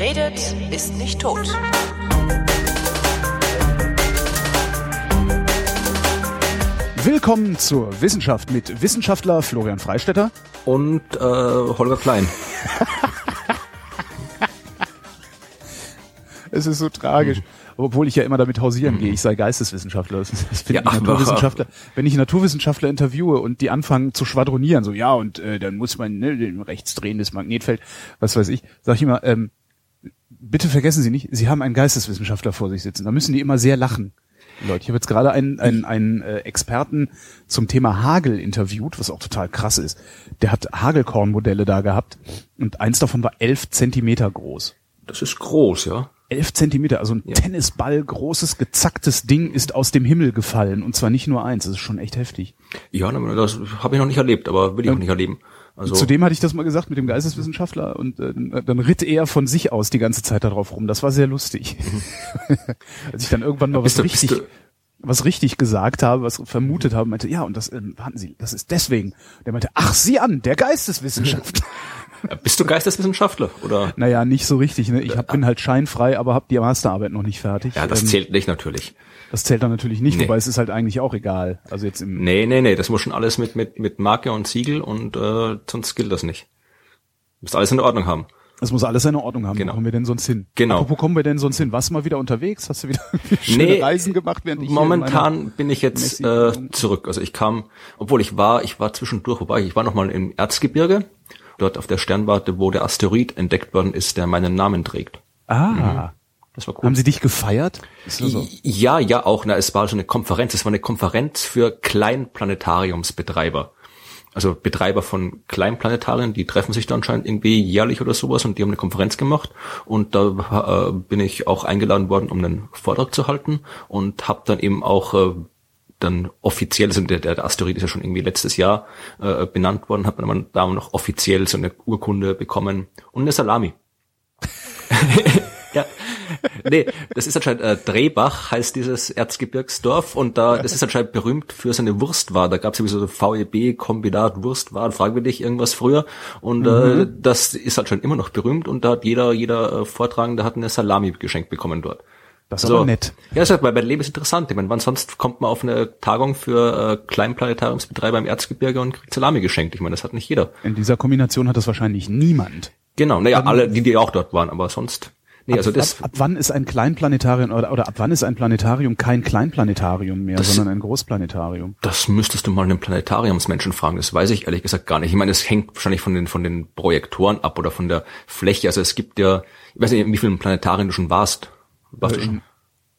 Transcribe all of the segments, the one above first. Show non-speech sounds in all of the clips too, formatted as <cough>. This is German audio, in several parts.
Wer redet, ist nicht tot. Willkommen zur Wissenschaft mit Wissenschaftler Florian Freistetter und äh, Holger Klein. <laughs> es ist so tragisch. Mhm. Obwohl ich ja immer damit hausieren mhm. gehe, ich sei Geisteswissenschaftler. Das, das ja, Naturwissenschaftler. Wenn ich Naturwissenschaftler interviewe und die anfangen zu schwadronieren, so ja, und äh, dann muss man ne, rechts drehen, das Magnetfeld, was weiß ich, sag ich immer, ähm, bitte vergessen Sie nicht, Sie haben einen Geisteswissenschaftler vor sich sitzen. Da müssen die immer sehr lachen. Leute, ich habe jetzt gerade einen, einen, einen äh, Experten zum Thema Hagel interviewt, was auch total krass ist. Der hat Hagelkornmodelle da gehabt und eins davon war elf Zentimeter groß. Das ist groß, ja. Elf Zentimeter, also ein ja. Tennisball, großes, gezacktes Ding ist aus dem Himmel gefallen und zwar nicht nur eins, das ist schon echt heftig. Ja, das habe ich noch nicht erlebt, aber will ich auch nicht erleben. Also Zudem hatte ich das mal gesagt mit dem Geisteswissenschaftler und äh, dann ritt er von sich aus die ganze Zeit darauf rum. Das war sehr lustig. Mhm. <laughs> Als ich dann irgendwann mal was du, richtig, was richtig gesagt habe, was vermutet habe, meinte, ja, und das, äh, warten Sie, das ist deswegen. Der meinte, ach, Sie an, der Geisteswissenschaftler. <laughs> Bist du Geisteswissenschaftler oder? Naja, nicht so richtig. Ne? Ich hab, bin halt scheinfrei, aber habe die Masterarbeit noch nicht fertig. Ja, das ähm, zählt nicht natürlich. Das zählt dann natürlich nicht, nee. wobei es ist halt eigentlich auch egal. Also jetzt im Nee, nee, nee, das muss schon alles mit mit mit Marke und Siegel und äh, sonst gilt das nicht. Muss alles in Ordnung haben. Das muss alles seine Ordnung haben. Genau. Wo kommen wir denn sonst hin? Genau. Wo kommen wir denn sonst hin? Warst du mal wieder unterwegs? Hast du wieder <laughs> schöne nee, Reisen gemacht? Während ich momentan bin ich jetzt äh, zurück. Also ich kam, obwohl ich war, ich war zwischendurch, wobei ich war noch mal im Erzgebirge dort auf der Sternwarte, wo der Asteroid entdeckt worden ist, der meinen Namen trägt. Ah. Mhm. Das war cool. Haben Sie dich gefeiert? So? Ja, ja, auch. Na, es war so eine Konferenz. Es war eine Konferenz für Kleinplanetariumsbetreiber. Also Betreiber von Kleinplanetarien, die treffen sich da anscheinend irgendwie jährlich oder sowas und die haben eine Konferenz gemacht und da äh, bin ich auch eingeladen worden, um einen Vortrag zu halten und habe dann eben auch äh, dann offiziell, also der, der Asteroid ist ja schon irgendwie letztes Jahr äh, benannt worden, hat man da noch offiziell so eine Urkunde bekommen und eine Salami. <laughs> ja. Nee, das ist anscheinend äh, Drehbach heißt dieses Erzgebirgsdorf und da das ist anscheinend berühmt für seine Wurstware. Da gab es irgendwie so VEB Kombinat Wurstwaren, fragen wir dich irgendwas früher und äh, mhm. äh, das ist anscheinend immer noch berühmt und da hat jeder jeder äh, Vortragende hat eine Salami geschenkt bekommen dort. Das ist so. aber nett. Ja, das ist bei Leben ist interessant. Ich meine, wann sonst kommt man auf eine Tagung für äh, Kleinplanetariumsbetreiber im Erzgebirge und kriegt Salami geschenkt? Ich meine, das hat nicht jeder. In dieser Kombination hat das wahrscheinlich niemand. Genau, naja, alle, die, die auch dort waren, aber sonst. Nee, ab, also das, ab, ab wann ist ein Kleinplanetarium oder, oder ab wann ist ein Planetarium kein Kleinplanetarium mehr, das, sondern ein Großplanetarium? Das müsstest du mal einen Planetariumsmenschen fragen. Das weiß ich ehrlich gesagt gar nicht. Ich meine, es hängt wahrscheinlich von den von den Projektoren ab oder von der Fläche. Also es gibt ja, ich weiß nicht, wie vielen Planetarien du schon warst. Warst äh, du schon?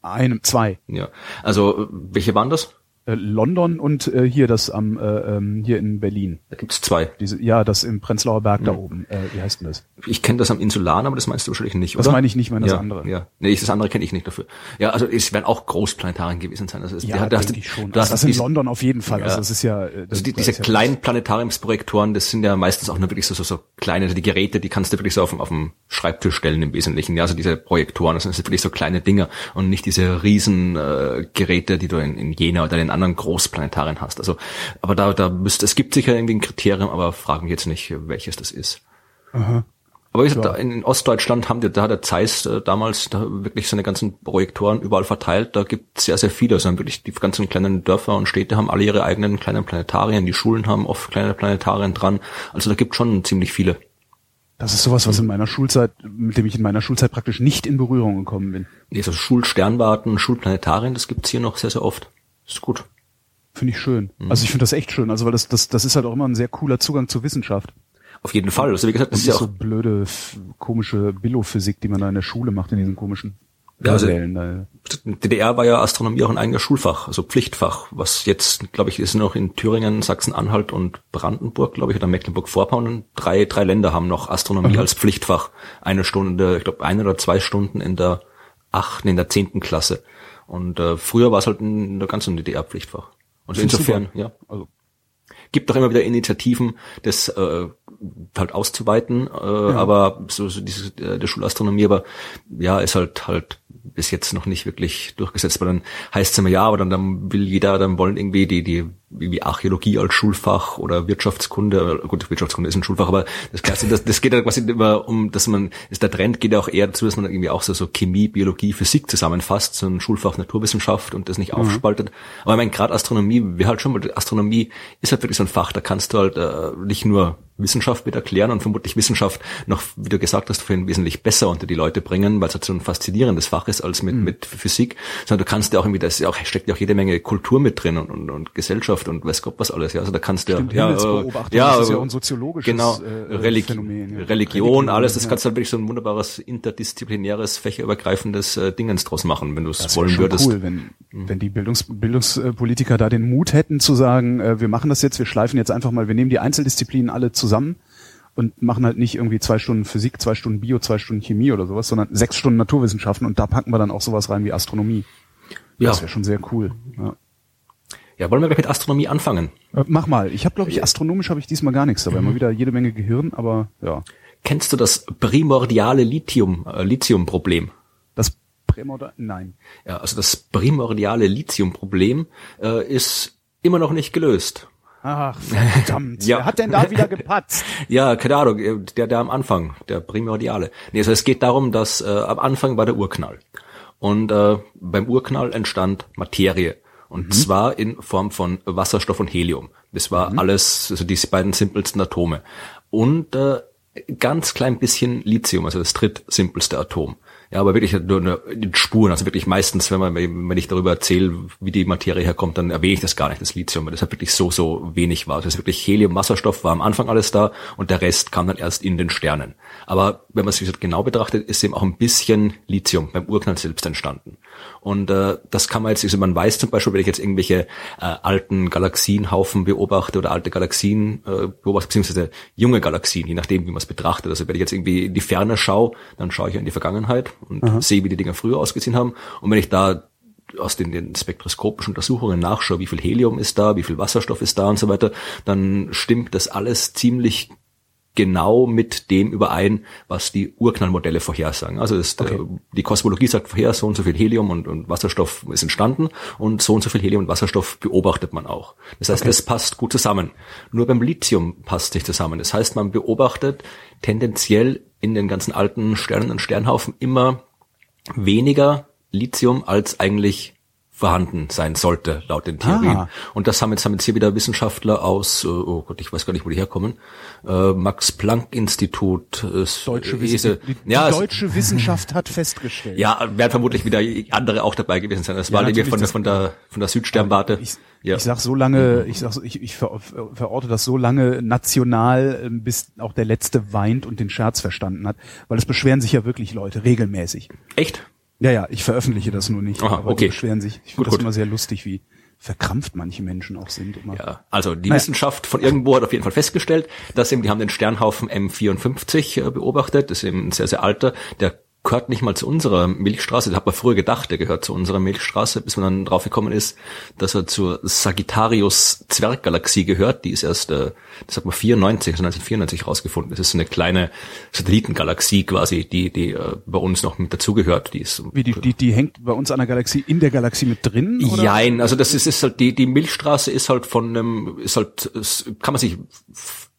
Einem, zwei. Ja. Also welche waren das? Äh, London und äh, hier das am äh, ähm, hier in Berlin. Da gibt's zwei. Diese, ja, das im Prenzlauer Berg mhm. da oben. Äh, wie heißt denn das? Ich kenne das am Insulan, aber das meinst du wahrscheinlich nicht, das oder? Das meine ich nicht, meine ja, das andere. Ja, nee, das andere kenne ich nicht dafür. Ja, also es werden auch Großplanetarien gewesen sein. Also es, ja, der, denke ich schon. Das, das, das in London auf jeden Fall. Ja. Also das ist ja. Äh, das, also die, diese ja kleinen Planetariumsprojektoren, das sind ja meistens auch nur wirklich so so, so kleine, also die Geräte, die kannst du wirklich so auf, auf dem Schreibtisch stellen im Wesentlichen. Ja, also diese Projektoren, das sind wirklich so kleine Dinger und nicht diese riesen äh, Geräte, die du in, in Jena oder in anderen Großplanetarien hast. Also, aber da, da müsste, es gibt sicher irgendwie ein Kriterium, aber fragen mich jetzt nicht, welches das ist. Aha. Aber wie gesagt, in Ostdeutschland haben die, da hat der Zeiss äh, damals da wirklich seine ganzen Projektoren überall verteilt. Da gibt es sehr, sehr viele. Also wirklich die ganzen kleinen Dörfer und Städte haben alle ihre eigenen kleinen Planetarien. Die Schulen haben oft kleine Planetarien dran. Also da gibt schon ziemlich viele. Das ist sowas, was in meiner Schulzeit, mit dem ich in meiner Schulzeit praktisch nicht in Berührung gekommen bin. Nee, so Schulsternwarten, Schulplanetarien, das gibt's hier noch sehr, sehr oft. Ist gut. Finde ich schön. Mhm. Also ich finde das echt schön. Also weil das, das, das ist halt auch immer ein sehr cooler Zugang zur Wissenschaft. Auf jeden Fall. Also wie gesagt, das, ist ja so blöde, komische Billophysik, die man da in der Schule macht, in diesen komischen ja, also, DDR war ja Astronomie auch ein eigenes Schulfach, also Pflichtfach, was jetzt, glaube ich, ist noch in Thüringen, Sachsen-Anhalt und Brandenburg, glaube ich, oder Mecklenburg-Vorpommern. Drei, drei Länder haben noch Astronomie mhm. als Pflichtfach. Eine Stunde, ich glaube, eine oder zwei Stunden in der achten, in der zehnten Klasse. Und äh, früher war es halt in der ganzen DDR Pflichtfach. Und insofern, super. ja. Also gibt doch immer wieder Initiativen, das äh, halt auszuweiten, äh, ja. aber so, so diese, äh, der Schulastronomie, aber ja, ist halt halt bis jetzt noch nicht wirklich durchgesetzt, weil dann heißt es immer ja, aber dann, dann will jeder, dann wollen irgendwie die, die wie Archäologie als Schulfach oder Wirtschaftskunde, gut, Wirtschaftskunde ist ein Schulfach, aber das, das, das geht ja quasi immer um, dass man, ist der Trend geht ja auch eher dazu, dass man irgendwie auch so, so Chemie, Biologie, Physik zusammenfasst, so ein Schulfach Naturwissenschaft und das nicht mhm. aufspaltet. Aber ich meine, gerade Astronomie, wie halt schon, weil Astronomie ist halt wirklich so ein Fach, da kannst du halt äh, nicht nur Wissenschaft mit erklären und vermutlich Wissenschaft noch, wie du gesagt hast, vorhin wesentlich besser unter die Leute bringen, weil es halt so ein faszinierendes Fach ist als mit, mhm. mit Physik, sondern du kannst ja auch irgendwie, da ist ja auch, steckt ja auch jede Menge Kultur mit drin und, und, und Gesellschaft und weiß Gott was alles. Ja, also da kannst du ja, ja, ja, das ist ja auch ein soziologisches genau, äh, Religi Phänomen, ja. Religion, alles. Das ja. kannst du halt wirklich so ein wunderbares interdisziplinäres, fächerübergreifendes äh, Dingens draus machen, wenn du es wollen würdest. Cool, wenn mhm. wenn die Bildungs Bildungspolitiker da den Mut hätten zu sagen, äh, wir machen das jetzt, wir schleifen jetzt einfach mal, wir nehmen die Einzeldisziplinen alle zusammen und machen halt nicht irgendwie zwei Stunden Physik, zwei Stunden Bio, zwei Stunden Chemie oder sowas, sondern sechs Stunden Naturwissenschaften und da packen wir dann auch sowas rein wie Astronomie. Ja. Das wäre schon sehr cool. Ja. Ja, wollen wir gleich mit Astronomie anfangen? Äh, mach mal. Ich habe, glaube ich, astronomisch habe ich diesmal gar nichts dabei. Mhm. Mal wieder jede Menge Gehirn, aber ja. Kennst du das primordiale Lithium, äh, Lithium-Problem? Das primordiale, nein. Ja, also das primordiale Lithium-Problem äh, ist immer noch nicht gelöst. Ach, verdammt. <laughs> ja. Wer hat denn da wieder gepatzt? <laughs> ja, keine Ahnung, der, der am Anfang, der primordiale. Nee, also es geht darum, dass äh, am Anfang war der Urknall. Und äh, beim Urknall entstand Materie. Und mhm. zwar in Form von Wasserstoff und Helium. Das war mhm. alles, also die beiden simpelsten Atome. Und äh, ganz klein bisschen Lithium, also das drittsimpelste Atom. Ja, aber wirklich nur in Spuren. Also wirklich meistens, wenn man, wenn ich darüber erzähle, wie die Materie herkommt, dann erwähne ich das gar nicht, das Lithium, weil das halt wirklich so, so wenig war. Also das ist wirklich Helium, Wasserstoff war am Anfang alles da und der Rest kam dann erst in den Sternen. Aber wenn man sich genau betrachtet, ist eben auch ein bisschen Lithium beim Urknall selbst entstanden. Und äh, das kann man jetzt, also man weiß zum Beispiel, wenn ich jetzt irgendwelche äh, alten Galaxienhaufen beobachte oder alte Galaxien äh, beobachte, beziehungsweise junge Galaxien, je nachdem, wie man es betrachtet. Also wenn ich jetzt irgendwie in die Ferne schaue, dann schaue ich in die Vergangenheit und Aha. sehe, wie die Dinger früher ausgesehen haben. Und wenn ich da aus den, den spektroskopischen Untersuchungen nachschaue, wie viel Helium ist da, wie viel Wasserstoff ist da und so weiter, dann stimmt das alles ziemlich genau mit dem überein, was die Urknallmodelle vorhersagen. Also das, okay. die Kosmologie sagt vorher, so und so viel Helium und, und, Wasserstoff ist entstanden und so und so viel Helium und Wasserstoff beobachtet man auch. Das heißt, okay. das passt gut zusammen. Nur beim Lithium passt nicht zusammen. Das heißt, man beobachtet tendenziell in den ganzen alten Sternen und Sternhaufen immer weniger Lithium als eigentlich vorhanden sein sollte, laut den Theorien. Ah. Und das haben jetzt, haben jetzt hier wieder Wissenschaftler aus, äh, oh Gott, ich weiß gar nicht, wo die herkommen, äh, Max-Planck-Institut. Äh, deutsche, Wissen, die, die ja, deutsche Wissenschaft hat festgestellt. Ja, werden vermutlich wieder andere auch dabei gewesen sein. Das ja, war irgendwie von, von der, von der Südsternwarte. Ich, ja. ich sag so lange, ich sag, ich, ich ver, verorte das so lange national, ähm, bis auch der Letzte weint und den Scherz verstanden hat, weil es beschweren sich ja wirklich Leute regelmäßig. Echt? Ja, ja, ich veröffentliche das nur nicht. Aha, aber okay. die beschweren sich. Ich finde das gut. immer sehr lustig, wie verkrampft manche Menschen auch sind. Immer. Ja, also die naja. Wissenschaft von irgendwo hat auf jeden Fall festgestellt, dass eben, die haben den Sternhaufen M54 äh, beobachtet, das ist eben ein sehr, sehr alter, der gehört nicht mal zu unserer Milchstraße. Das hat man früher gedacht, der gehört zu unserer Milchstraße, bis man dann drauf gekommen ist, dass er zur Sagittarius Zwerggalaxie gehört. Die ist erst, äh, das hat man 94, also 1994 rausgefunden. Das ist eine kleine Satellitengalaxie quasi, die, die äh, bei uns noch mit dazugehört. Die ist wie die, die, die hängt bei uns an der Galaxie in der Galaxie mit drin? Oder? Jein, also das ist, ist halt die die Milchstraße ist halt von einem, ist halt, kann man sich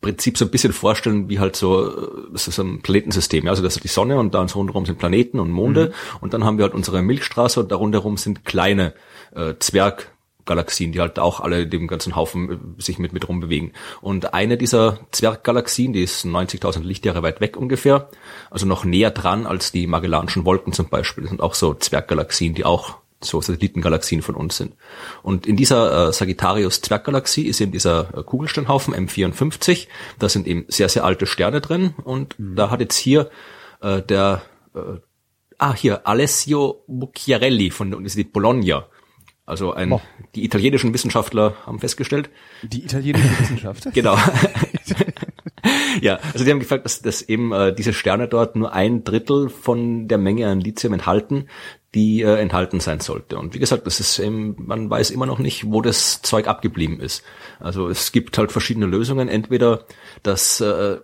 Prinzip so ein bisschen vorstellen, wie halt so, das ist ein Planetensystem, ja, also das ist die Sonne und da rundherum sind Planeten und Monde mhm. und dann haben wir halt unsere Milchstraße und darunter sind kleine äh, Zwerggalaxien, die halt auch alle dem ganzen Haufen äh, sich mit, mit rumbewegen. Und eine dieser Zwerggalaxien, die ist 90.000 Lichtjahre weit weg ungefähr, also noch näher dran als die Magellanischen Wolken zum Beispiel. Das sind auch so Zwerggalaxien, die auch so Satellitengalaxien von uns sind. Und in dieser äh, Sagittarius-Zwerggalaxie ist eben dieser äh, Kugelsternhaufen M54. Da sind eben sehr, sehr alte Sterne drin. Und mhm. da hat jetzt hier äh, der, äh, ah, hier, Alessio Mucchiarelli von der Universität Bologna. Also ein, oh. die italienischen Wissenschaftler haben festgestellt. Die italienische Wissenschaft? <laughs> genau. <laughs> ja, also die haben gefragt, dass, dass eben äh, diese Sterne dort nur ein Drittel von der Menge an Lithium enthalten, die äh, enthalten sein sollte. Und wie gesagt, das ist eben, man weiß immer noch nicht, wo das Zeug abgeblieben ist. Also es gibt halt verschiedene Lösungen. Entweder, dass äh,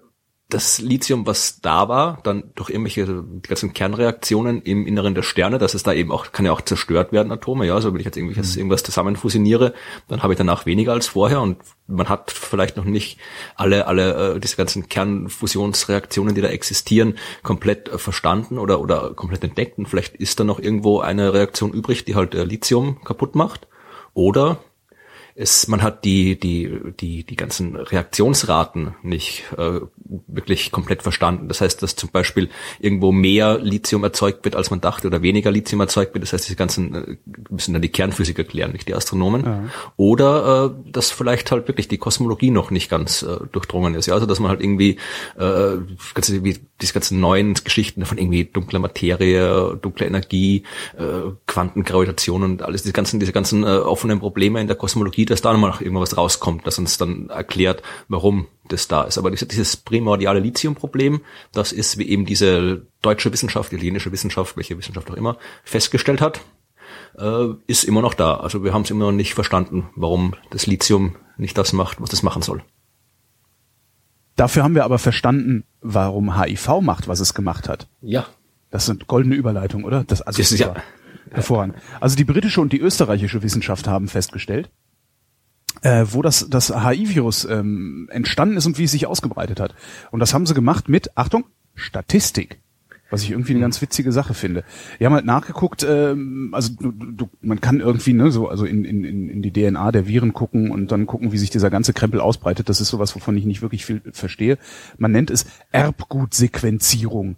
das Lithium, was da war, dann durch irgendwelche die ganzen Kernreaktionen im Inneren der Sterne, dass es da eben auch, kann ja auch zerstört werden, Atome, ja, also wenn ich jetzt irgendwelches, mhm. irgendwas zusammenfusioniere, dann habe ich danach weniger als vorher und man hat vielleicht noch nicht alle, alle, äh, diese ganzen Kernfusionsreaktionen, die da existieren, komplett äh, verstanden oder, oder komplett entdeckt und vielleicht ist da noch irgendwo eine Reaktion übrig, die halt äh, Lithium kaputt macht. Oder es, man hat die, die, die, die ganzen Reaktionsraten nicht äh, wirklich komplett verstanden. Das heißt, dass zum Beispiel irgendwo mehr Lithium erzeugt wird, als man dachte, oder weniger Lithium erzeugt wird. Das heißt, diese ganzen äh, müssen dann die Kernphysik erklären, nicht die Astronomen. Ja. Oder äh, dass vielleicht halt wirklich die Kosmologie noch nicht ganz äh, durchdrungen ist. Ja, also dass man halt irgendwie äh, wie diese ganzen neuen Geschichten von irgendwie dunkler Materie, dunkler Energie, äh, Quantengravitation und alles diese ganzen, diese ganzen äh, offenen Probleme in der Kosmologie dass da nochmal noch irgendwas rauskommt, das uns dann erklärt, warum das da ist. Aber dieses primordiale Lithium-Problem, das ist, wie eben diese deutsche Wissenschaft, italienische Wissenschaft, welche Wissenschaft auch immer, festgestellt hat, äh, ist immer noch da. Also wir haben es immer noch nicht verstanden, warum das Lithium nicht das macht, was es machen soll. Dafür haben wir aber verstanden, warum HIV macht, was es gemacht hat. Ja. Das sind goldene Überleitungen, oder? Das, also das ist ja hervorragend. Also die britische und die österreichische Wissenschaft haben festgestellt, äh, wo das, das HI-Virus ähm, entstanden ist und wie es sich ausgebreitet hat. Und das haben sie gemacht mit, Achtung, Statistik. Was ich irgendwie eine ganz witzige Sache finde. Wir haben halt nachgeguckt, ähm, also du, du, man kann irgendwie ne, so also in, in, in die DNA der Viren gucken und dann gucken, wie sich dieser ganze Krempel ausbreitet. Das ist sowas, wovon ich nicht wirklich viel verstehe. Man nennt es Erbgutsequenzierung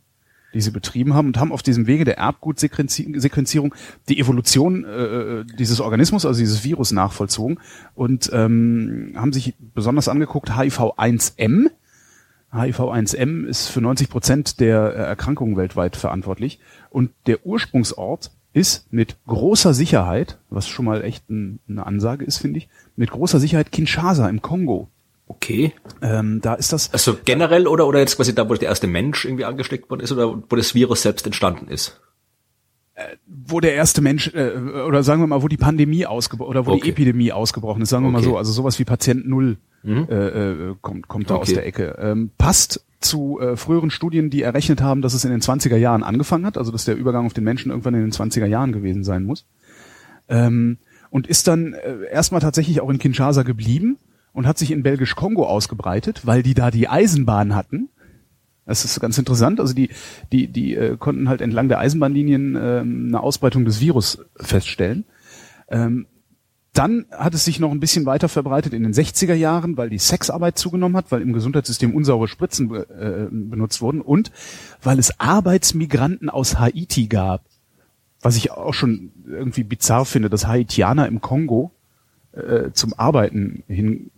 die sie betrieben haben und haben auf diesem Wege der Erbgutsequenzierung die Evolution äh, dieses Organismus, also dieses Virus nachvollzogen und ähm, haben sich besonders angeguckt HIV-1M. HIV-1M ist für 90 Prozent der Erkrankungen weltweit verantwortlich und der Ursprungsort ist mit großer Sicherheit, was schon mal echt ein, eine Ansage ist, finde ich, mit großer Sicherheit Kinshasa im Kongo. Okay. Ähm, da ist das. Also generell oder oder jetzt quasi da, wo der erste Mensch irgendwie angesteckt worden ist oder wo das Virus selbst entstanden ist? Äh, wo der erste Mensch äh, oder sagen wir mal, wo die Pandemie ausgebrochen oder wo okay. die Epidemie ausgebrochen ist, sagen wir okay. mal so, also sowas wie Patient Null mhm. äh, äh, kommt kommt da okay. aus der Ecke. Ähm, passt zu äh, früheren Studien, die errechnet haben, dass es in den 20er Jahren angefangen hat, also dass der Übergang auf den Menschen irgendwann in den 20er Jahren gewesen sein muss. Ähm, und ist dann äh, erstmal tatsächlich auch in Kinshasa geblieben und hat sich in Belgisch-Kongo ausgebreitet, weil die da die Eisenbahn hatten. Das ist ganz interessant. Also die, die, die äh, konnten halt entlang der Eisenbahnlinien ähm, eine Ausbreitung des Virus feststellen. Ähm, dann hat es sich noch ein bisschen weiter verbreitet in den 60er Jahren, weil die Sexarbeit zugenommen hat, weil im Gesundheitssystem unsaure Spritzen äh, benutzt wurden und weil es Arbeitsmigranten aus Haiti gab. Was ich auch schon irgendwie bizarr finde, dass Haitianer im Kongo äh, zum Arbeiten hin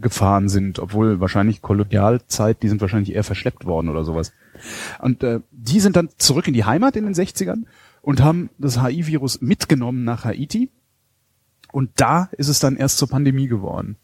gefahren sind, obwohl wahrscheinlich Kolonialzeit, die sind wahrscheinlich eher verschleppt worden oder sowas. Und äh, die sind dann zurück in die Heimat in den 60ern und haben das HIV-Virus mitgenommen nach Haiti. Und da ist es dann erst zur Pandemie geworden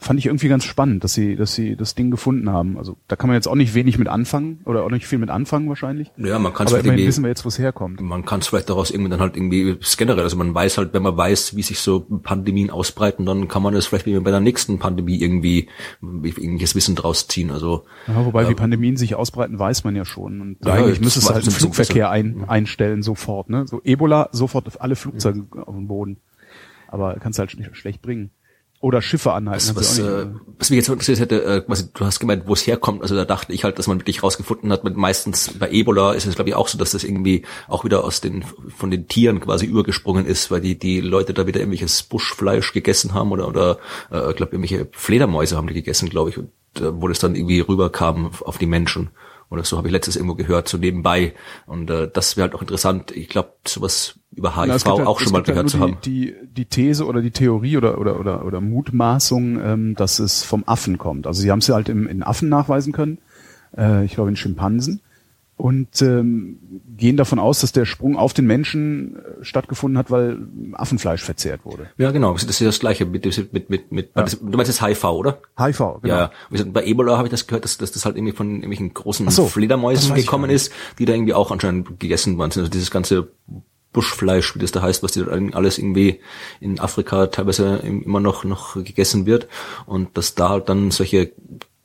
fand ich irgendwie ganz spannend, dass sie, dass sie das Ding gefunden haben. Also da kann man jetzt auch nicht wenig mit anfangen oder auch nicht viel mit anfangen wahrscheinlich. Ja, man kann es immerhin wissen wir jetzt, wo es herkommt. Man kann es vielleicht daraus irgendwie dann halt irgendwie generell, also man weiß halt, wenn man weiß, wie sich so Pandemien ausbreiten, dann kann man das vielleicht bei der nächsten Pandemie irgendwie irgendwelches Wissen draus ziehen. Also ja, wobei äh, wie Pandemien sich ausbreiten, weiß man ja schon. Und ja, eigentlich müsste es halt einen Flugverkehr ein, einstellen sofort. Ne, so Ebola sofort auf alle Flugzeuge ja. auf den Boden. Aber kannst halt schlecht bringen. Oder Schiffe anhalten. Was, was, äh, was mich jetzt interessiert hätte, äh, was, du hast gemeint, wo es herkommt. Also da dachte ich halt, dass man wirklich rausgefunden hat, mit meistens bei Ebola ist es glaube ich auch so, dass das irgendwie auch wieder aus den von den Tieren quasi übergesprungen ist, weil die die Leute da wieder irgendwelches Buschfleisch gegessen haben oder oder äh, glaube irgendwelche Fledermäuse haben die gegessen, glaube ich, und äh, wo das dann irgendwie rüberkam auf die Menschen. Oder so habe ich letztes irgendwo gehört, so nebenbei. Und äh, das wäre halt auch interessant. Ich glaube, sowas über HIV ja, halt, auch schon mal gehört halt zu haben. Die, die These oder die Theorie oder oder oder, oder Mutmaßung, ähm, dass es vom Affen kommt. Also sie haben es halt im, in Affen nachweisen können. Äh, ich glaube in Schimpansen und ähm, gehen davon aus, dass der Sprung auf den Menschen stattgefunden hat, weil Affenfleisch verzehrt wurde. Ja, genau. Das ist das Gleiche mit mit mit mit. Ja. Du meinst jetzt HIV, oder? HIV, genau. Ja, bei Ebola habe ich das gehört, dass, dass das halt irgendwie von irgendwelchen großen so, Fledermäusen gekommen ist, die da irgendwie auch anscheinend gegessen worden sind. Also dieses ganze Buschfleisch, wie das da heißt, was die alles irgendwie in Afrika teilweise immer noch noch gegessen wird und dass da halt dann solche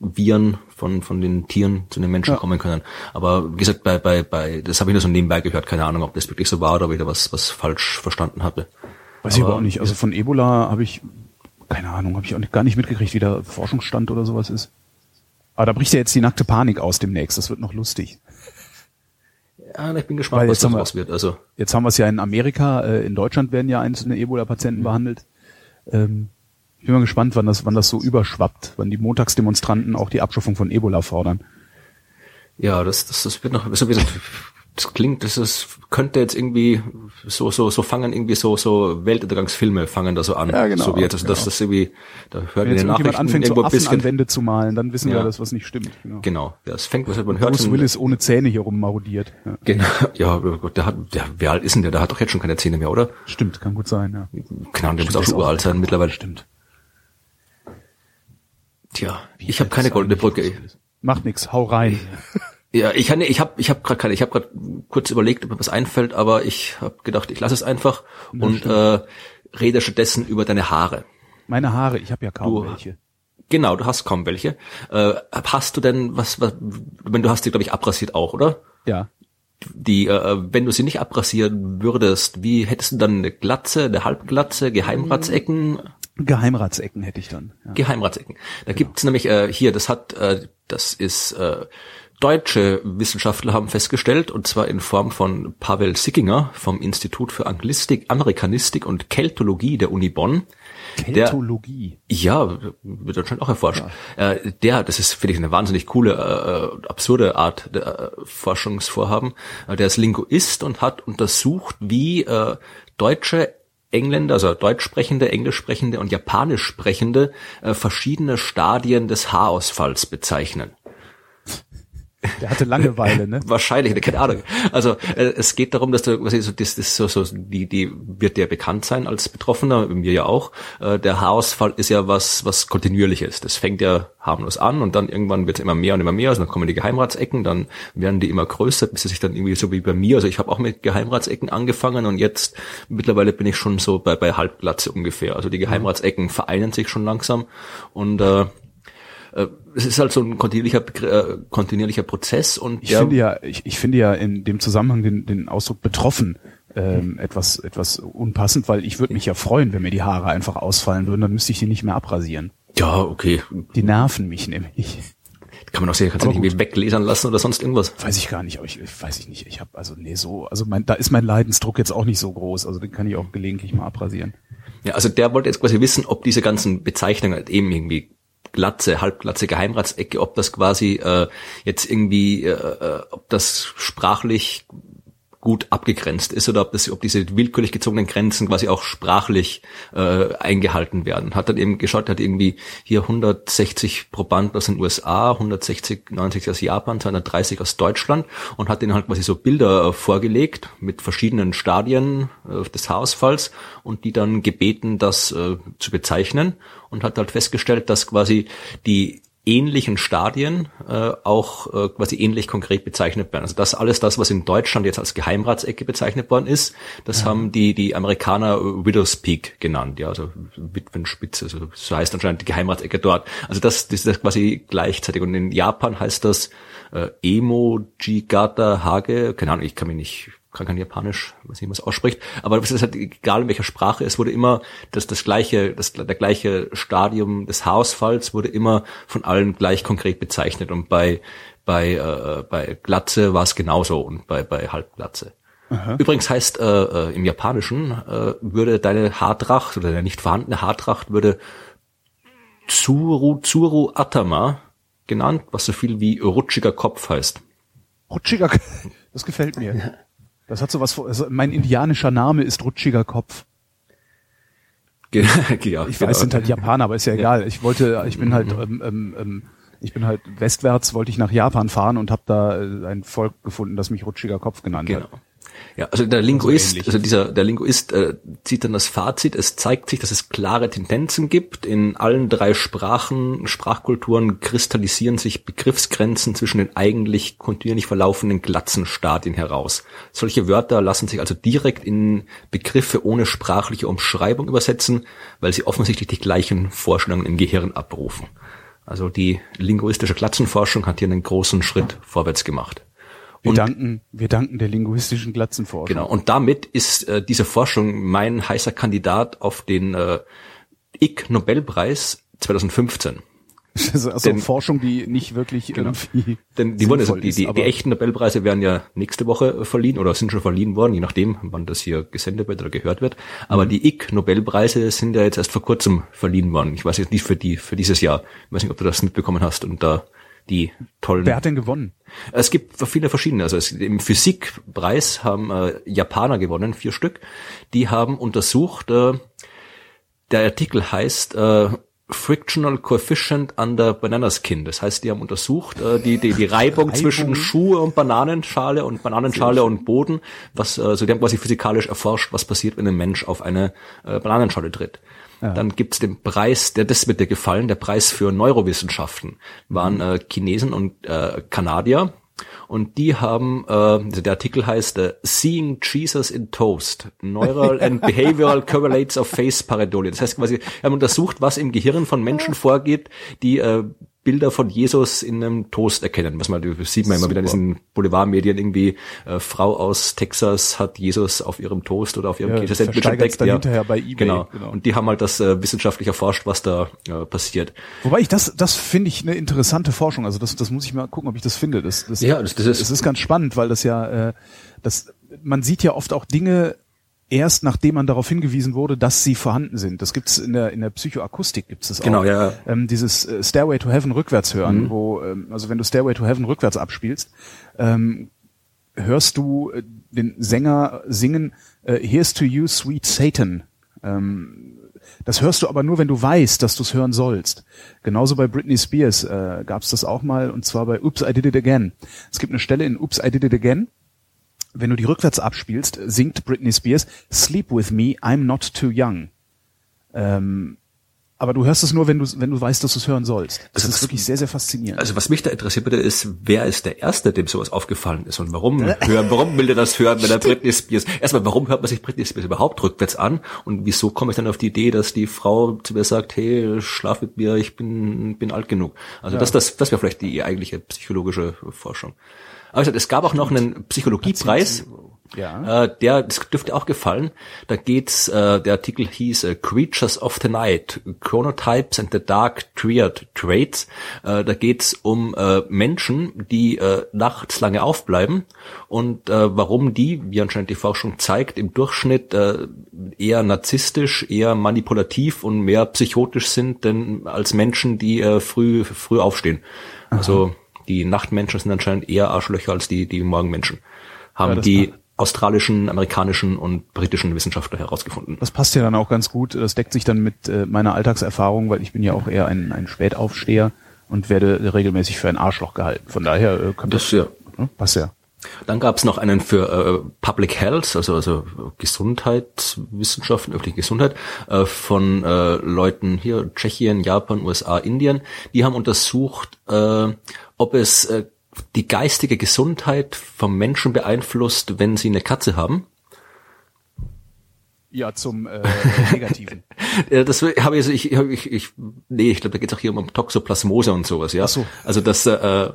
Viren von, von den Tieren zu den Menschen ja. kommen können. Aber wie gesagt, bei, bei, bei, das habe ich nur so nebenbei gehört, keine Ahnung, ob das wirklich so war oder ob ich da was, was falsch verstanden hatte. Weiß aber, ich aber auch nicht. Also von Ebola habe ich, keine Ahnung, habe ich auch nicht, gar nicht mitgekriegt, wie der Forschungsstand oder sowas ist. Aber da bricht ja jetzt die nackte Panik aus demnächst. Das wird noch lustig. Ja, ich bin gespannt, Weil was da raus wird. Also jetzt haben wir es ja in Amerika, äh, in Deutschland werden ja einzelne Ebola-Patienten mhm. behandelt. Ähm, ich bin mal gespannt, wann das, wann das so überschwappt, wann die Montagsdemonstranten auch die Abschaffung von Ebola fordern. Ja, das, das, das wird noch, das, das klingt, das ist, könnte jetzt irgendwie so, so, so fangen irgendwie so, so Weltuntergangsfilme fangen da so an. Ja, genau. So wie jetzt, also, genau. das, das irgendwie, da hört Wenn jetzt Nachrichten anfängt, irgendwo so Affenanwände zu malen, dann wissen ja. wir, dass was nicht stimmt. Genau. genau. Ja, es fängt, was man hört. Bruce Willis ohne Zähne hier rummarodiert. Ja. Genau. <laughs> Ja, oh der hat, der, wie alt ist denn der? Der hat doch jetzt schon keine Zähne mehr, oder? Stimmt, kann gut sein, ja. Ahnung, der muss auch schon uralt sein mittlerweile. Stimmt. Tja, Wie ich habe keine goldene Brücke. Macht nix, hau rein. Ja, ich habe ich habe ich habe gerade keine. Ich habe gerade kurz überlegt, ob mir was einfällt, aber ich habe gedacht, ich lasse es einfach das und äh, rede stattdessen über deine Haare. Meine Haare, ich habe ja kaum du, welche. Genau, du hast kaum welche. Äh, hast du denn was, was wenn du hast die glaube ich abrasiert auch, oder? Ja. Die äh, wenn du sie nicht abrasieren würdest, wie hättest du dann eine Glatze, eine Halbglatze, Geheimratsecken? Geheimratsecken hätte ich dann. Ja. Geheimratsecken. Da genau. gibt's nämlich äh, hier, das hat, äh, das ist äh, deutsche Wissenschaftler haben festgestellt, und zwar in Form von Pavel Sickinger vom Institut für Anglistik, Amerikanistik und Keltologie der Uni Bonn. Keltologie? Der, ja, wird anscheinend auch erforscht. Ja. Äh, der, das ist, finde ich, eine wahnsinnig coole, äh, absurde Art der äh, Forschungsvorhaben. Äh, der ist Linguist und hat untersucht, wie äh, deutsche Engländer, also deutsch sprechende, englisch sprechende und japanisch sprechende äh, verschiedene Stadien des Haarausfalls bezeichnen. Der hatte Langeweile, <laughs> ne? Wahrscheinlich, keine Ahnung. Also äh, es geht darum, dass du, was ich, so, das, das so, so, die, die wird dir bekannt sein als Betroffener, mir ja auch. Äh, der Haarausfall ist ja was, was kontinuierliches. Das fängt ja harmlos an und dann irgendwann wird es immer mehr und immer mehr. Also dann kommen die Geheimratsecken, dann werden die immer größer, bis sie sich dann irgendwie so wie bei mir. Also ich habe auch mit Geheimratsecken angefangen und jetzt mittlerweile bin ich schon so bei, bei Halbglatze ungefähr. Also die Geheimratsecken vereinen sich schon langsam und äh, äh, es ist halt so ein kontinuierlicher, äh, kontinuierlicher Prozess und ich finde ja, ich, ich finde ja in dem Zusammenhang den, den Ausdruck betroffen ähm, etwas etwas unpassend, weil ich würde mich ja freuen, wenn mir die Haare einfach ausfallen würden, dann müsste ich die nicht mehr abrasieren. Ja, okay. Die nerven mich nämlich. Kann man auch sehen, kannst du nicht irgendwie weglesern lassen oder sonst irgendwas? Weiß ich gar nicht, aber ich, ich weiß ich nicht. Ich habe also nee so, also mein, da ist mein Leidensdruck jetzt auch nicht so groß, also den kann ich auch gelegentlich mal abrasieren. Ja, also der wollte jetzt quasi wissen, ob diese ganzen Bezeichnungen halt eben irgendwie Glatze, halbglatze Geheimratsecke, ob das quasi äh, jetzt irgendwie, äh, äh, ob das sprachlich gut abgegrenzt ist oder ob, das, ob diese willkürlich gezogenen Grenzen quasi auch sprachlich äh, eingehalten werden. Hat dann eben geschaut, hat irgendwie hier 160 Probanden aus den USA, 160, 90 aus Japan, 230 aus Deutschland und hat denen halt quasi so Bilder äh, vorgelegt mit verschiedenen Stadien äh, des Haarausfalls und die dann gebeten, das äh, zu bezeichnen und hat halt festgestellt, dass quasi die ähnlichen Stadien äh, auch äh, quasi ähnlich konkret bezeichnet werden. Also das alles das, was in Deutschland jetzt als Geheimratsecke bezeichnet worden ist, das ja. haben die die Amerikaner Widow's Peak genannt, ja, also Witwenspitze, also so heißt anscheinend die Geheimratsecke dort. Also das, das ist das quasi gleichzeitig. Und in Japan heißt das äh, Emojigata Hage, keine Ahnung, ich kann mich nicht kann kein Japanisch, weiß nicht, es ausspricht, aber es ist halt egal in welcher Sprache, es wurde immer das, das gleiche, das, der gleiche Stadium des Haarausfalls wurde immer von allen gleich konkret bezeichnet und bei, bei, äh, bei Glatze war es genauso und bei, bei Halbglatze. Aha. Übrigens heißt äh, äh, im Japanischen äh, würde deine Haartracht oder deine nicht vorhandene Haartracht würde Tsuru, Tsuru Atama genannt, was so viel wie rutschiger Kopf heißt. Rutschiger, <laughs> das gefällt mir. Das hat so was, also mein indianischer Name ist rutschiger Kopf. <laughs> ja, ich weiß, genau. sind halt Japaner, aber ist ja egal. Ich wollte, ich bin halt, ähm, ähm, ähm, ich bin halt westwärts, wollte ich nach Japan fahren und habe da äh, ein Volk gefunden, das mich rutschiger Kopf genannt genau. hat. Ja, also der Linguist, also, also dieser der Linguist äh, zieht dann das Fazit. Es zeigt sich, dass es klare Tendenzen gibt. In allen drei Sprachen, Sprachkulturen kristallisieren sich Begriffsgrenzen zwischen den eigentlich kontinuierlich verlaufenden Glatzenstadien heraus. Solche Wörter lassen sich also direkt in Begriffe ohne sprachliche Umschreibung übersetzen, weil sie offensichtlich die gleichen Vorstellungen im Gehirn abrufen. Also die linguistische Glatzenforschung hat hier einen großen Schritt vorwärts gemacht. Wir Und- danken, wir danken der linguistischen Glatzenforschung. Genau. Und damit ist äh, diese Forschung mein heißer Kandidat auf den äh, Ig Nobelpreis 2015. Das ist also Denn- Forschung, die nicht wirklich irgendwie Denn die, wurden, also die, die, die echten Nobelpreise werden ja nächste Woche verliehen oder sind schon verliehen worden, je nachdem, wann das hier gesendet wird oder gehört wird. Mhm. Aber die Ig Nobelpreise sind ja jetzt erst vor kurzem verliehen worden. Ich weiß jetzt nicht für die für dieses Jahr. Ich weiß nicht, ob du das mitbekommen hast und da die tollen Wer hat denn gewonnen? Es gibt viele verschiedene. Also es, im Physikpreis haben äh, Japaner gewonnen, vier Stück. Die haben untersucht, äh, der Artikel heißt äh, Frictional Coefficient under Banana Skin. Das heißt, die haben untersucht äh, die, die, die Reibung, Reibung. zwischen Schuhe und Bananenschale und Bananenschale und Boden. Was, äh, also die haben quasi physikalisch erforscht, was passiert, wenn ein Mensch auf eine äh, Bananenschale tritt. Dann gibt's den Preis, der das wird dir gefallen, der Preis für Neurowissenschaften. Waren äh, Chinesen und äh, Kanadier. Und die haben, äh, also der Artikel heißt äh, Seeing Jesus in Toast, Neural and <laughs> Behavioral Correlates of Face Pareidolia. Das heißt quasi, wir haben untersucht, was im Gehirn von Menschen vorgeht, die äh, Bilder von Jesus in einem Toast erkennen. Was man das sieht man immer wieder in diesen Boulevardmedien irgendwie, äh, Frau aus Texas hat Jesus auf ihrem Toast oder auf ihrem Ja, Käsesandwich versteigert's dann hinterher bei eBay, Genau. genau. Und die haben halt das äh, wissenschaftlich erforscht, was da äh, passiert. Wobei ich das, das finde ich eine interessante Forschung. Also das, das muss ich mal gucken, ob ich das finde. Das, das, Ja, das- das ist- das ist ganz spannend, weil das ja, äh, das, man sieht ja oft auch Dinge erst, nachdem man darauf hingewiesen wurde, dass sie vorhanden sind. Das gibt's in der in der Psychoakustik gibt's das Genau, auch. ja. Ähm, dieses äh, Stairway to Heaven rückwärts hören, wo ähm, also wenn du Stairway to Heaven rückwärts abspielst, ähm, hörst du äh, den Sänger singen äh, Here's to you, sweet Satan. Ähm, das hörst du aber nur, wenn du weißt, dass du es hören sollst. Genauso bei Britney Spears äh, gab es das auch mal, und zwar bei Oops, I Did It Again. Es gibt eine Stelle in Oops, I Did It Again. Wenn du die rückwärts abspielst, singt Britney Spears Sleep with me, I'm not too young. Ähm, aber du hörst es nur, wenn du wenn du weißt, dass du es hören sollst. Das Also ist das- wirklich sehr, sehr faszinierend. Also was mich da interessiert bitte ist, wer ist der Erste, dem sowas aufgefallen ist und warum <laughs> hören, warum will der das hören, wenn er Britney Spears, erstmal, warum hört man sich Britney Spears überhaupt rückwärts an und wieso komme ich dann auf die Idee, dass die Frau zu mir sagt, hey, schlaf mit mir, ich bin, bin alt genug. Also das, das, das wäre vielleicht die eigentliche psychologische Forschung. Aber gesagt, es gab auch noch einen Psychologiepreis. Ja. Äh, der, das dürfte auch gefallen. Da geht's, äh, der Artikel hieß äh, Creatures of the Night, Chronotypes and the Dark Triad Traits. Äh, da geht's um äh, Menschen, die äh, nachts lange aufbleiben und äh, warum die, wie anscheinend die Forschung zeigt, im Durchschnitt äh, eher narzisstisch, eher manipulativ und mehr psychotisch sind denn als Menschen, die äh, früh früh aufstehen. Also die Nachtmenschen sind anscheinend eher Arschlöcher als die die Morgenmenschen. Haben das die australischen, amerikanischen und britischen Wissenschaftler herausgefunden. Das passt ja dann auch ganz gut. Das deckt sich dann mit äh, meiner Alltagserfahrung, weil ich bin ja auch eher ein, ein Spätaufsteher und werde regelmäßig für ein Arschloch gehalten. Von daher äh, kommt Das, ja. ne? passt ja. Dann gab es noch einen für äh, Public Health, also also Gesundheitswissenschaften, öffentliche Gesundheit, äh, von äh, Leuten hier Tschechien, Japan, USA, Indien. Die haben untersucht, äh, ob es äh, die geistige Gesundheit vom Menschen beeinflusst, wenn sie eine Katze haben. Ja, zum äh, <laughs> Negativen. Das habe ich, ich, ich, ich, nee, ich glaube, da geht es auch hier um Toxoplasmose und sowas, ja. Ach so. Also das, äh,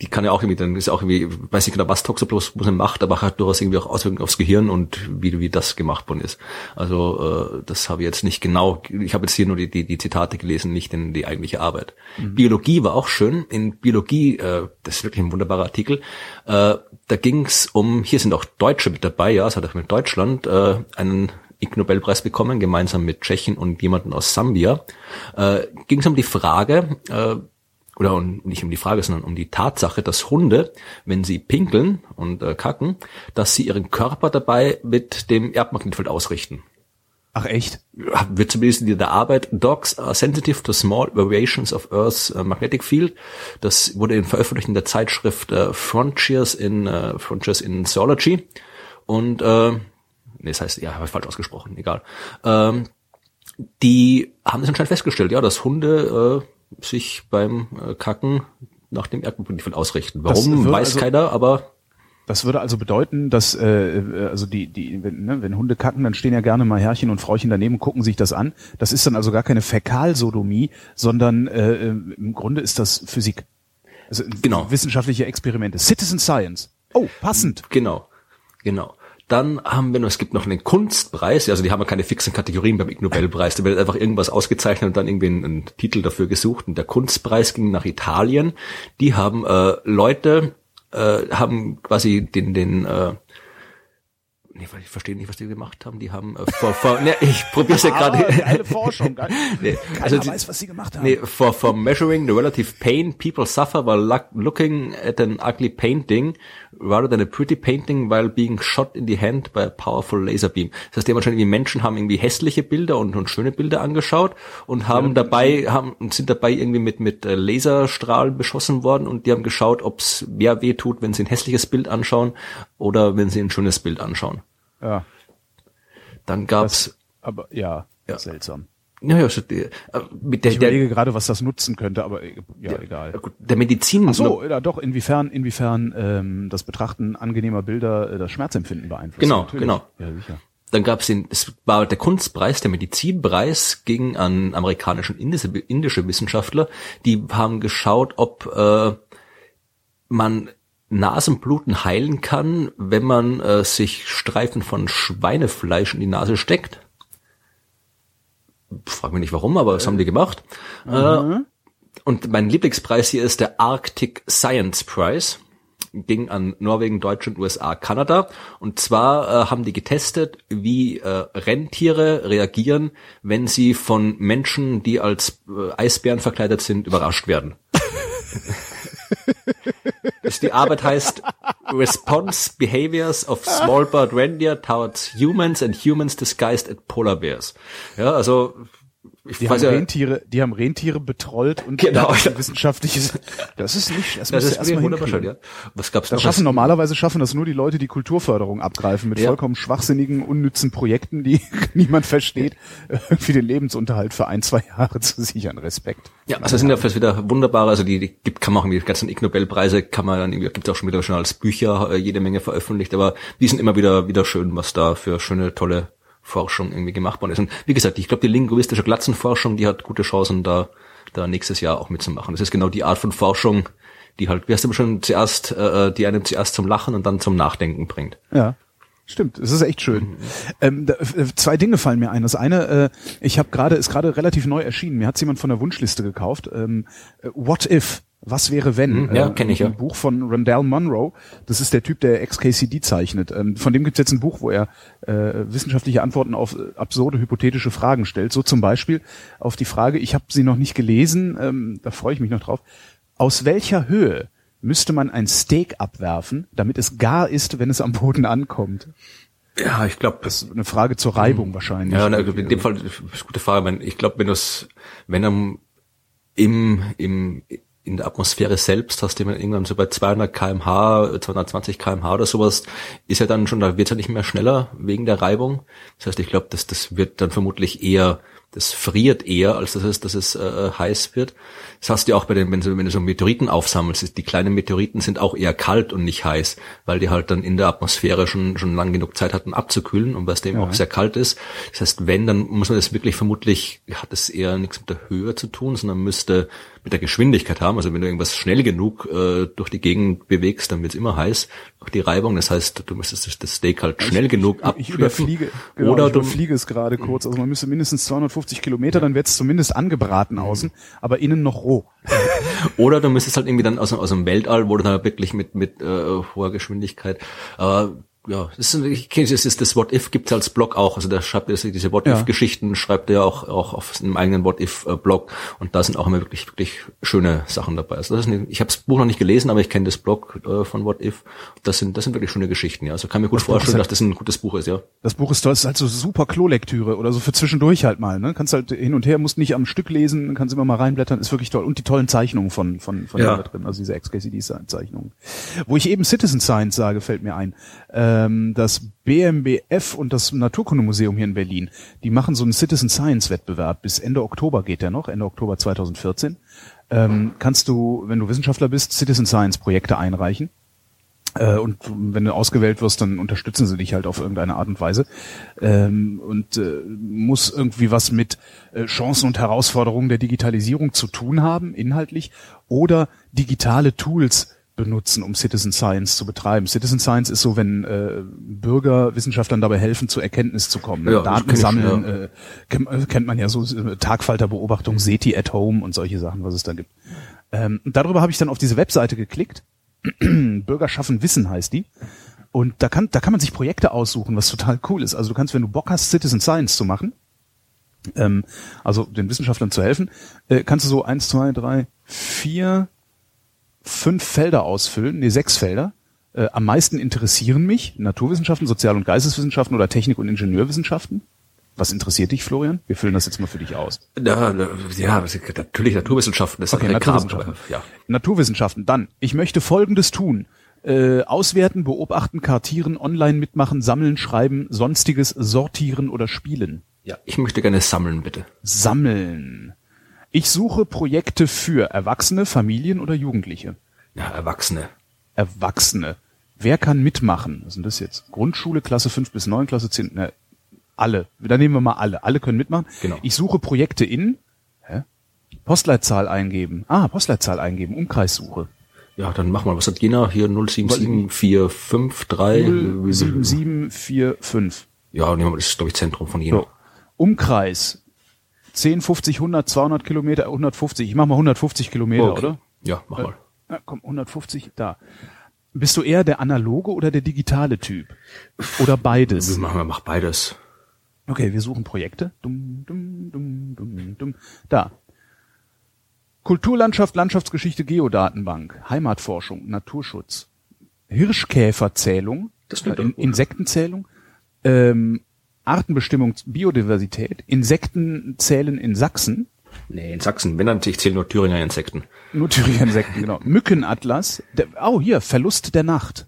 die kann ja auch irgendwie, dann ist auch irgendwie, weiß nicht genau, was Toxoplasmose macht, aber hat durchaus irgendwie auch Auswirkungen aufs Gehirn und wie, wie das gemacht worden ist. Also äh, das habe ich jetzt nicht genau, ich habe jetzt hier nur die, die, die Zitate gelesen, nicht in die eigentliche Arbeit. Biologie war auch schön. In Biologie, äh, das ist wirklich ein wunderbarer Artikel, äh, da ging es um, hier sind auch Deutsche mit dabei, ja, es hat auch mit Deutschland äh, einen Ig Nobelpreis bekommen, gemeinsam mit Tschechien und jemanden aus Sambia. Äh, ging es um die Frage, äh, oder um- nicht um die Frage, sondern um die Tatsache, dass Hunde, wenn sie pinkeln und äh, kacken, dass sie ihren Körper dabei mit dem Erdmagnetfeld ausrichten. Ach echt? Wird zumindest in der Arbeit, Dogs are sensitive to small variations of Earth's uh, magnetic field. Das wurde in veröffentlicht in der Zeitschrift äh, Frontiers in äh, Frontiers in Zoology. Und äh, nee, das heißt, ja, habe ich falsch ausgesprochen, egal. Ähm, die haben das anscheinend festgestellt, ja, dass Hunde äh, sich beim äh, Kacken nach dem Erdmagnetfeld ausrichten. Warum, weiß also- keiner, aber Das würde also bedeuten, dass äh, also die die wenn, ne, wenn Hunde kacken, dann stehen ja gerne mal Herrchen und Frauchen daneben und gucken sich das an. Das ist dann also gar keine Fäkalsodomie, sondern äh, im Grunde ist das Physik. Also Genau. wissenschaftliche Experimente. Citizen Science. Oh, passend. Genau, genau. Dann haben wir noch, es gibt noch einen Kunstpreis, also die haben ja keine fixen Kategorien beim Ig Nobelpreis, da wird einfach irgendwas ausgezeichnet und dann irgendwie einen, einen Titel dafür gesucht. Und der Kunstpreis ging nach Italien. Die haben äh, Leute, äh, haben quasi den, den äh, Nee, ich verstehe nicht, was die gemacht haben. Die haben äh, vor, vor ne, ich probiere es ja gerade. Ah, geile Forschung. Geil. <laughs> nee, Keiner also die, weiß, was sie gemacht haben. Nee, for, for measuring the relative pain people suffer while look, looking at an ugly painting rather than a pretty painting while being shot in the hand by a powerful laser beam. Das heißt, die haben wahrscheinlich Menschen haben irgendwie hässliche Bilder und, und schöne Bilder angeschaut und haben dabei, haben, sind dabei irgendwie mit, mit äh, Laserstrahlen beschossen worden und die haben geschaut, ob es mehr weh tut, wenn sie ein hässliches Bild anschauen oder wenn sie ein schönes Bild anschauen. Ja, Dann gab's, aber ja, Ja. seltsam. ja, ja, äh, mit der, Ich der, überlege gerade, was das nutzen könnte, aber äh, ja, egal. gut, der Medizin, Ach so, ja, doch, inwiefern, inwiefern ähm, das Betrachten angenehmer Bilder äh, das Schmerzempfinden beeinflusst. Genau, Natürlich. genau. Ja, sicher. Dann gab es den, es war der Kunstpreis, der Medizinpreis ging an amerikanische und indische, indische Wissenschaftler. Die haben geschaut, ob äh, man Nasenbluten heilen kann, wenn man äh, sich Streifen von Schweinefleisch in die Nase steckt. Frag mich nicht warum, aber das haben die gemacht. Äh, und mein Lieblingspreis hier ist der Arctic Science Prize. Ging an Norwegen, Deutschland, USA, Kanada. Und zwar äh, haben die getestet, wie äh, Rentiere reagieren, wenn sie von Menschen, die als äh, Eisbären verkleidet sind, überrascht werden. <laughs> Das die Arbeit heißt Response Behaviors of Small Bird Reindeer Towards Humans and Humans Disguised as Polar Bears. Ja, also Die haben ja, Rentiere, die haben Rentiere betrollt und Genau. dazu wissenschaftliches. Das ist nicht, das, das ist erstmal wunderbar schön, ja. Was gab's Das noch? schaffen normalerweise schaffen das nur die Leute, die Kulturförderung abgreifen mit Ja. vollkommen schwachsinnigen, unnützen Projekten, die <laughs> niemand versteht, irgendwie den Lebensunterhalt für ein, zwei Jahre zu sichern. Respekt. Ja, also das sind ja fast wieder wunderbare, also die, die gibt, kann man auch die ganzen Ig Nobelpreise kann man dann irgendwie, gibt auch schon wieder schon als Bücher äh, jede Menge veröffentlicht, aber die sind immer wieder, wieder schön, was da für schöne, tolle Forschung irgendwie gemacht worden ist. Und wie gesagt, ich glaube, die linguistische Glatzenforschung, die hat gute Chancen, da, da nächstes Jahr auch mitzumachen. Das ist genau die Art von Forschung, die halt, wie hast du schon zuerst, äh, die einem zuerst zum Lachen und dann zum Nachdenken bringt. Ja. Stimmt, es ist echt schön. Ähm, da, äh, zwei Dinge fallen mir ein. Das eine, äh, ich habe gerade, ist gerade relativ neu erschienen. Mir hat jemand von der Wunschliste gekauft. Ähm, äh, What if? Was wäre wenn? Hm, ja, Äh, kenn ich, ja. Ein Buch von Randall Munro. Das ist der Typ, der XKCD zeichnet. Ähm, von dem gibt's jetzt ein Buch, wo er äh, wissenschaftliche Antworten auf absurde hypothetische Fragen stellt. So zum Beispiel auf die Frage, ich habe sie noch nicht gelesen, ähm, da freue ich mich noch drauf. Aus welcher Höhe müsste man ein Steak abwerfen, damit es gar ist, wenn es am Boden ankommt? Ja, ich glaube, Das ist eine Frage zur Reibung wahrscheinlich. Ja, na, in dem Fall das ist eine gute Frage. Ich glaube, wenn du es, wenn am im im in der Atmosphäre selbst hast du immer irgendwann so bei 200 kmh, 220 kmh oder sowas, ist ja dann schon, da wird ja nicht mehr schneller wegen der Reibung. Das heißt, ich glaube, dass das wird dann vermutlich eher, das friert eher, als dass es, dass es äh, heiß wird. Das hast du ja auch bei den, wenn du, wenn du so Meteoriten aufsammelst, die kleinen Meteoriten sind auch eher kalt und nicht heiß, weil die halt dann in der Atmosphäre schon, schon lang genug Zeit hatten abzukühlen und was dem Ja. auch sehr kalt ist. Das heißt, wenn, dann muss man das wirklich vermutlich, hat es eher nichts mit der Höhe zu tun, sondern müsste mit der Geschwindigkeit haben. Also wenn du irgendwas schnell genug äh, durch die Gegend bewegst, dann wird es immer heiß. Auch die Reibung, das heißt, du müsstest das- Steak halt schnell genug Ich abwerfen. überfliege, genau, oder ich du, überfliege es gerade kurz. Also man müsste mindestens 250 Kilometer, dann wird es zumindest angebraten außen, aber innen noch roh. <laughs> Oder du müsstest halt irgendwie dann aus, dem- aus dem Weltall, wo du dann wirklich mit, mit äh, hoher Geschwindigkeit, äh, ja, das ist, ich kenne das, ist das What If gibt's als Blog auch. Also da schreibt er diese What. If Geschichten, schreibt er auch auch auf seinem eigenen What If äh, Blog und da sind auch immer wirklich wirklich schöne Sachen dabei. Also das ist eine, ich habe das Buch noch nicht gelesen, aber ich kenne das Blog äh, von What If. Das sind das sind wirklich schöne Geschichten. Ja, also kann mir gut Das vorstellen, ist dass das ein gutes Buch ist. Ja. Das Buch ist toll, es ist halt so super Klolektüre oder so für zwischendurch halt mal. Ne? Kannst halt hin und her, musst nicht am Stück lesen, kannst immer mal reinblättern, ist wirklich toll. Und die tollen Zeichnungen von von von Ja. da drin, also diese XKCD-Zeichnungen. Wo ich eben Citizen Science sage, fällt mir ein. Ähm, das BMBF und das Naturkundemuseum hier in Berlin, die machen so einen Citizen Science Wettbewerb. Bis Ende Oktober geht der noch, Ende Oktober 2014. Ähm, kannst du, wenn du Wissenschaftler bist, Citizen Science Projekte einreichen. Äh, und wenn du ausgewählt wirst, dann unterstützen sie dich halt auf irgendeine Art und Weise. Ähm, und äh, muss irgendwie was mit äh, Chancen und Herausforderungen der Digitalisierung zu tun haben, inhaltlich, oder digitale Tools benutzen, um Citizen Science zu betreiben. Citizen Science ist so, wenn äh, Bürger Wissenschaftlern dabei helfen, zur Erkenntnis zu kommen. Ja, Daten ich, sammeln, ja. äh, kennt, kennt man ja so äh, Tagfalterbeobachtung, SETI at Home und solche Sachen, was es da gibt. Ähm, darüber habe ich dann auf diese Webseite geklickt. <clears throat> Bürger schaffen Wissen heißt die. Und da kann, da kann man sich Projekte aussuchen, was total cool ist. Also du kannst, wenn du Bock hast, Citizen Science zu machen, ähm, also den Wissenschaftlern zu helfen, äh, kannst du so eins, zwei, drei, vier, fünf Felder ausfüllen, nee, sechs Felder. Äh, am meisten interessieren mich Naturwissenschaften, Sozial- und Geisteswissenschaften oder Technik- und Ingenieurwissenschaften. Was interessiert dich, Florian? Wir füllen das jetzt mal für dich aus. Ja, ja, natürlich Naturwissenschaften, das ist Okay, Kram, Naturwissenschaften. aber, ja. Naturwissenschaften. Dann, ich möchte Folgendes tun. Äh, auswerten, beobachten, kartieren, online mitmachen, sammeln, schreiben, sonstiges sortieren oder spielen. Ja, ich möchte gerne sammeln, bitte. Sammeln. Ich suche Projekte für Erwachsene, Familien oder Jugendliche. Ja, Erwachsene. Erwachsene. Wer kann mitmachen? Was sind das jetzt? Grundschule, Klasse 5 bis 9, Klasse 10, ne, alle. Da nehmen wir mal alle. Alle können mitmachen. Genau. Ich suche Projekte in hä? Postleitzahl eingeben. Ah, Postleitzahl eingeben, Umkreissuche. Ja, dann mach mal, was hat Jena? Hier 077453. 07745. Ja, nehmen wir das ist, glaube ich, Zentrum von Jena. So. Umkreis. 10, 50, 100, 200 Kilometer, 150. Ich mach mal 150 Kilometer, Okay. oder? Ja, mach mal. Na, komm, 150, da. Bist du eher der analoge oder der digitale Typ? Oder beides? Wir machen, machen beides. Okay, wir suchen Projekte. Dum, dum, dum, dum, dum. Da. Kulturlandschaft, Landschaftsgeschichte, Geodatenbank, Heimatforschung, Naturschutz, Hirschkäferzählung, Das klingt äh. Insektenzählung, ähm, Artenbestimmung, Biodiversität, Insekten zählen in Sachsen, Nee, in Sachsen, wenn dann, ich zähle nur Thüringer Insekten. nur Thüringer Insekten, genau. Mückenatlas, der, oh hier, Verlust der Nacht.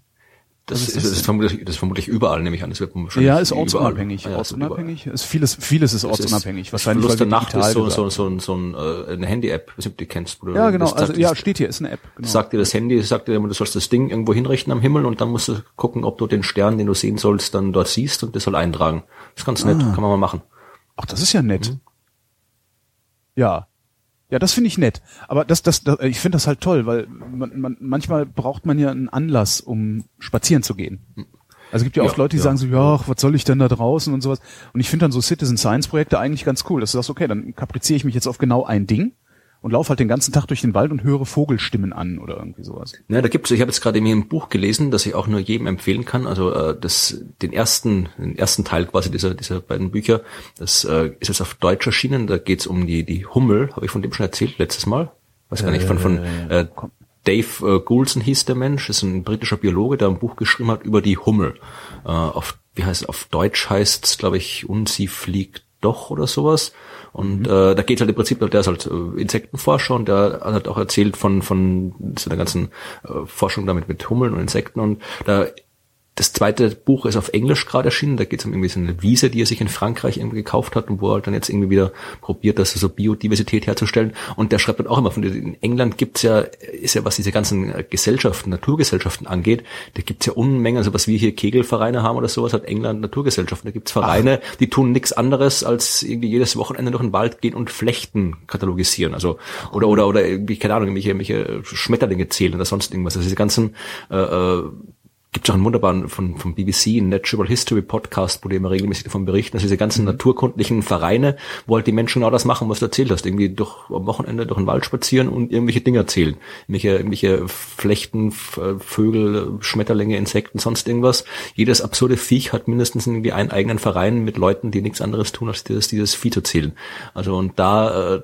Das, ist das das, ist vermutlich, das ist vermutlich überall, nehme ich an. Das wird wahrscheinlich Ja, ist überall. ortsunabhängig. Ja, ist ortsunabhängig. Ist vieles, vieles ist überall. Das ortsunabhängig. Ist, Wahrscheinlich, weil der Nacht ist so, so, so, so, ein, äh, eine Handy-App, die kennst. Du, Ja, genau. das Also, sagt- ja, das- steht hier, ist eine App. Genau. sagt dir das Handy, sagt dir immer, du sollst das Ding irgendwo hinrichten am Himmel und dann musst du gucken, ob du den Stern, den du sehen sollst, dann dort siehst und das soll eintragen. Das ist ganz nett, Ah. kann man mal machen. Ach, das ist ja nett. Mhm. Ja. Ja, das finde ich nett. Aber das, das, das ich finde das halt toll, weil man, man, manchmal braucht man ja einen Anlass, um spazieren zu gehen. Also es gibt ja oft Ja, Leute, die ja. sagen so, ja, was soll ich denn da draußen und sowas. Und ich finde dann so Citizen Science Projekte eigentlich ganz cool, dass du sagst, okay, dann kapriziere ich mich jetzt auf genau ein Ding und laufe halt den ganzen Tag durch den Wald und höre Vogelstimmen an oder irgendwie sowas. Ja, da gibt's, ich habe jetzt gerade eben ein Buch gelesen, das ich auch nur jedem empfehlen kann. Also äh, das, den ersten, den ersten Teil quasi dieser, dieser beiden Bücher, das äh, ist jetzt auf Deutsch erschienen. Da geht's um die, die Hummel, habe ich von dem schon erzählt letztes Mal. Weiß gar nicht, von, von äh, Dave äh, Goulson hieß der Mensch, ist ein britischer Biologe, der ein Buch geschrieben hat über die Hummel. Äh, auf, wie heißt es, auf Deutsch heißt's, glaube ich, und sie fliegt doch oder sowas. Und äh, da geht halt im Prinzip, der ist halt äh, Insektenforscher und der hat auch erzählt von von so der ganzen äh, Forschung damit mit Hummeln und Insekten und da das zweite Buch ist auf Englisch gerade erschienen. Da geht es um irgendwie so eine Wiese, die er sich in Frankreich irgendwie gekauft hat und wo er halt dann jetzt irgendwie wieder probiert, das so Biodiversität herzustellen. Und der schreibt dann auch immer von in England gibt's ja, ist ja was diese ganzen äh, Gesellschaften, Naturgesellschaften angeht, da gibt's ja Unmengen, also was wir hier Kegelvereine haben oder sowas, hat England Naturgesellschaften. Da gibt's Vereine, die tun nichts anderes als irgendwie jedes Wochenende durch den Wald gehen und Flechten katalogisieren. Also oder oder oder irgendwie, keine Ahnung, irgendwelche, irgendwelche Schmetterlinge zählen oder sonst irgendwas. Also diese ganzen äh, gibt auch einen wunderbaren von vom BBC Natural History Podcast, wo die immer regelmäßig davon berichten, dass diese ganzen naturkundlichen Vereine, wo halt die Menschen genau das machen, was du erzählt hast, irgendwie durch am Wochenende durch den Wald spazieren und irgendwelche Dinge erzählen, irgendwelche, irgendwelche Flechten, äh, Vögel, Schmetterlinge, Insekten, sonst irgendwas. Jedes absurde Viech hat mindestens irgendwie einen eigenen Verein mit Leuten, die nichts anderes tun, als dieses, dieses Vieh zu zählen. Also und da äh,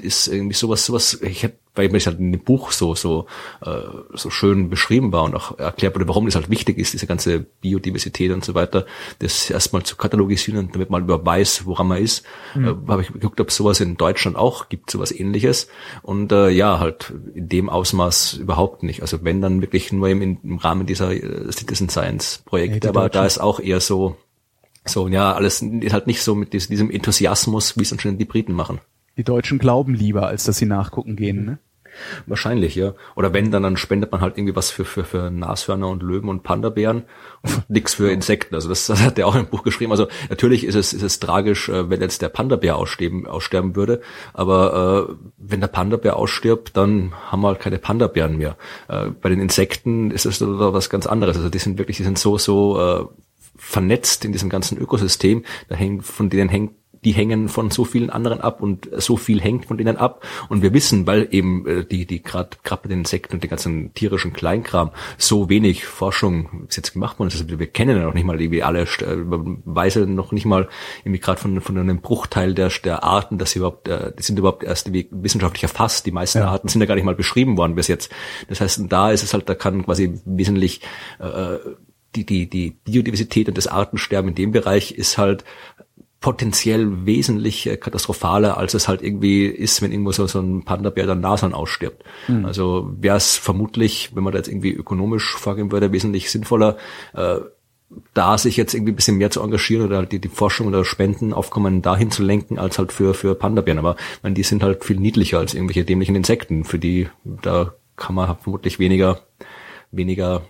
ist irgendwie sowas, sowas, ich hab, weil mir das halt in dem Buch so, so, äh, so schön beschrieben war und auch erklärt wurde, warum das halt wichtig ist, diese ganze Biodiversität und so weiter, das erstmal zu katalogisieren, damit man über weiß, woran man ist, äh, habe ich geguckt, ob es sowas in Deutschland auch gibt, sowas ähnliches. Und äh, ja, halt in dem Ausmaß überhaupt nicht. Also wenn dann wirklich nur im, im Rahmen dieser äh, Citizen Science Projekte, aber da ist auch eher so, so, ja, alles ist halt nicht so mit diesem Enthusiasmus, wie es anscheinend die Briten machen. Die Deutschen glauben lieber, als dass sie nachgucken gehen, ne? Wahrscheinlich, ja. Oder wenn, dann, dann spendet man halt irgendwie was für, für, für Nashörner und Löwen und Panda-Bären und <laughs> nix für Insekten. Also das, das hat er auch im Buch geschrieben. Also natürlich ist es, ist es tragisch, äh, wenn jetzt der Panda-Bär aussterben, aussterben würde. Aber äh, wenn der Panda-Bär ausstirbt, dann haben wir halt keine Panda-Bären mehr. Äh, bei den Insekten ist es was ganz anderes. Also die sind wirklich, die sind so, so äh, vernetzt in diesem ganzen Ökosystem. Da hängt, von denen hängt die hängen von so vielen anderen ab und so viel hängt von denen ab. Und wir wissen, weil eben äh, die, die gerade gerade bei den Insekten und den ganzen tierischen Kleinkram so wenig Forschung bis jetzt gemacht worden ist. Also wir kennen ja noch nicht mal irgendwie alle, äh, weiß ja noch nicht mal irgendwie gerade von, von einem Bruchteil der, der Arten, dass sie überhaupt, äh, die sind überhaupt erst wissenschaftlich erfasst. Die meisten ja. Arten sind ja gar nicht mal beschrieben worden bis jetzt. Das heißt, da ist es halt, da kann quasi wesentlich äh, die, die, die Biodiversität und das Artensterben in dem Bereich ist halt potenziell wesentlich äh, katastrophaler, als es halt irgendwie ist, wenn irgendwo so, so ein Panda-Bär dann Nashorn ausstirbt. Mhm. Also wäre es vermutlich, wenn man da jetzt irgendwie ökonomisch vorgehen würde, wesentlich sinnvoller, äh, da sich jetzt irgendwie ein bisschen mehr zu engagieren oder die, die Forschung oder Spendenaufkommen dahin zu lenken, als halt für, für Panda-Bären. Aber meine, die sind halt viel niedlicher als irgendwelche dämlichen Insekten. Für die, da kann man vermutlich weniger, weniger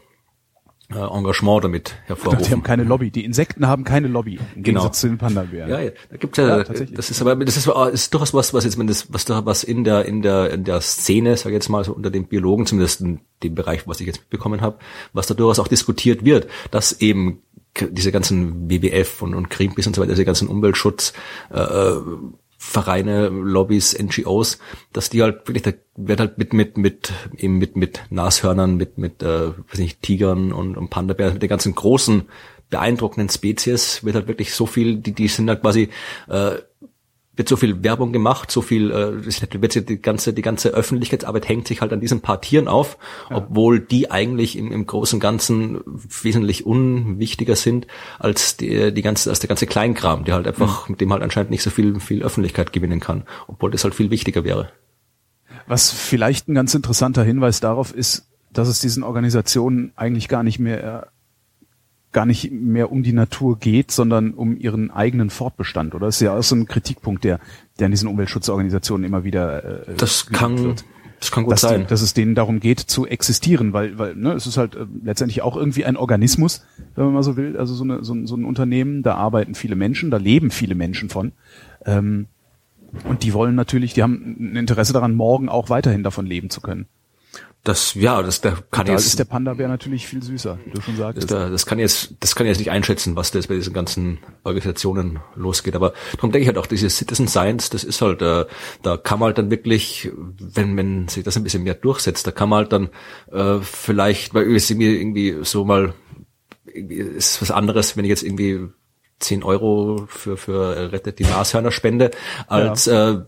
Engagement damit hervorrufen. Die haben keine Lobby. Die Insekten haben keine Lobby. Im genau. zu den Panda-Bären. Ja, ja, da gibt's ja, ja das ist aber, das ist, ist durchaus was, was jetzt, das, was da, was in der, in der, in der Szene, sag ich jetzt mal, so unter den Biologen, zumindest in dem Bereich, was ich jetzt mitbekommen habe, was da durchaus auch diskutiert wird, dass eben diese ganzen WWF und, und Greenpeace und so weiter, diese ganzen Umweltschutz, äh, äh Vereine, Lobbys, NGOs, dass die halt wirklich, da wird halt mit, mit, mit, eben mit, mit Nashörnern, mit, mit, äh, weiß nicht, Tigern und, und Panda-Bären, mit den ganzen großen, beeindruckenden Spezies wird halt wirklich so viel, die, die sind halt quasi, äh, wird so viel Werbung gemacht, so viel, äh, wird die ganze, die ganze Öffentlichkeitsarbeit hängt sich halt an diesen paar Tieren auf, ja. obwohl die eigentlich im, im Großen und Ganzen wesentlich unwichtiger sind als die, die ganze, als der ganze Kleinkram, der halt einfach, mhm. mit dem halt anscheinend nicht so viel, viel Öffentlichkeit gewinnen kann, obwohl das halt viel wichtiger wäre. Was vielleicht ein ganz interessanter Hinweis darauf ist, dass es diesen Organisationen eigentlich gar nicht mehr gar nicht mehr um die Natur geht, sondern um ihren eigenen Fortbestand, oder? Das ist ja auch so ein Kritikpunkt, der, der an diesen Umweltschutzorganisationen immer wieder äh, Das kann wird. Das kann gut dass sein. Die, dass es denen darum geht, zu existieren, weil, weil ne, es ist halt äh, letztendlich auch irgendwie ein Organismus, wenn man mal so will. Also so, eine, so, so ein Unternehmen, da arbeiten viele Menschen, da leben viele Menschen von. Ähm, und die wollen natürlich, die haben ein Interesse daran, morgen auch weiterhin davon leben zu können. Das, ja, das, da kann da jetzt. ist der Panda-Bär natürlich viel süßer, wie du schon sagst. Das, das kann jetzt, das kann jetzt nicht einschätzen, was da jetzt bei diesen ganzen Organisationen losgeht. Aber darum denke ich halt auch, diese Citizen Science, das ist halt, äh, da kann man halt dann wirklich, wenn, wenn sich das ein bisschen mehr durchsetzt, da kann man halt dann äh, vielleicht, weil es irgendwie, irgendwie so mal, ist was anderes, wenn ich jetzt irgendwie 10 Euro für, für rettet die Nashörner spende, als ja. äh,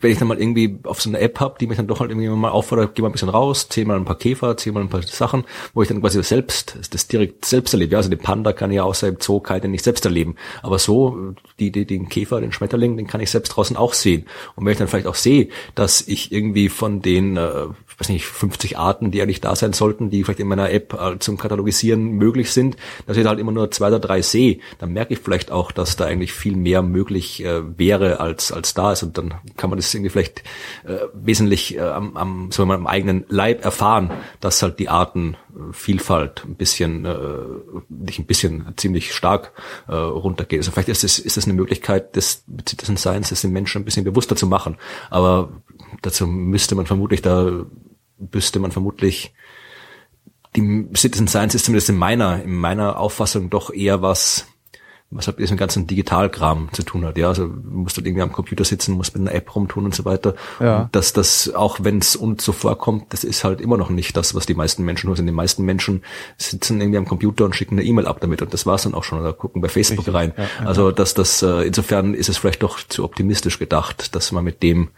wenn ich dann mal irgendwie auf so eine App hab, die mich dann doch halt irgendwie mal auffordert, geh mal ein bisschen raus, zähl mal ein paar Käfer, zähl mal ein paar Sachen, wo ich dann quasi selbst, das direkt selbst erlebe. Ja, also den Panda kann ich ja außer im Zoo keine nicht selbst erleben. Aber so, die, die, den Käfer, den Schmetterling, den kann ich selbst draußen auch sehen. Und wenn ich dann vielleicht auch sehe, dass ich irgendwie von den, äh, ich weiß nicht, 50 Arten, die eigentlich da sein sollten, die vielleicht in meiner App äh, zum Katalogisieren möglich sind, dass ich da halt immer nur zwei oder drei sehe, dann merke ich vielleicht auch, dass da eigentlich viel mehr möglich äh, wäre, als, als da ist. Und dann kann man das irgendwie vielleicht äh, wesentlich äh, am, am, so am eigenen Leib erfahren, dass halt die Artenvielfalt ein bisschen, äh, nicht ein bisschen, ziemlich stark äh, runtergeht. Also vielleicht ist es, ist es eine Möglichkeit des Citizen Science, das den Menschen ein bisschen bewusster zu machen. Aber dazu müsste man vermutlich, da müsste man vermutlich die Citizen Science ist zumindest in meiner, in meiner Auffassung doch eher was, was halt mit diesem ganzen Digitalkram zu tun hat. Ja, also du musst halt irgendwie am Computer sitzen, musst mit einer App rumtun und so weiter. Ja. Und dass das, auch wenn es uns so vorkommt, das ist halt immer noch nicht das, was die meisten Menschen hören. Die meisten Menschen sitzen irgendwie am Computer und schicken eine E-Mail ab damit und das war's dann auch schon oder gucken bei Facebook Richtig. rein. Ja, ja. Also dass das, äh, insofern ist es vielleicht doch zu optimistisch gedacht, dass man mit dem,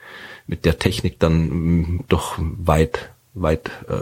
mit der Technik dann mm, doch weit weit äh,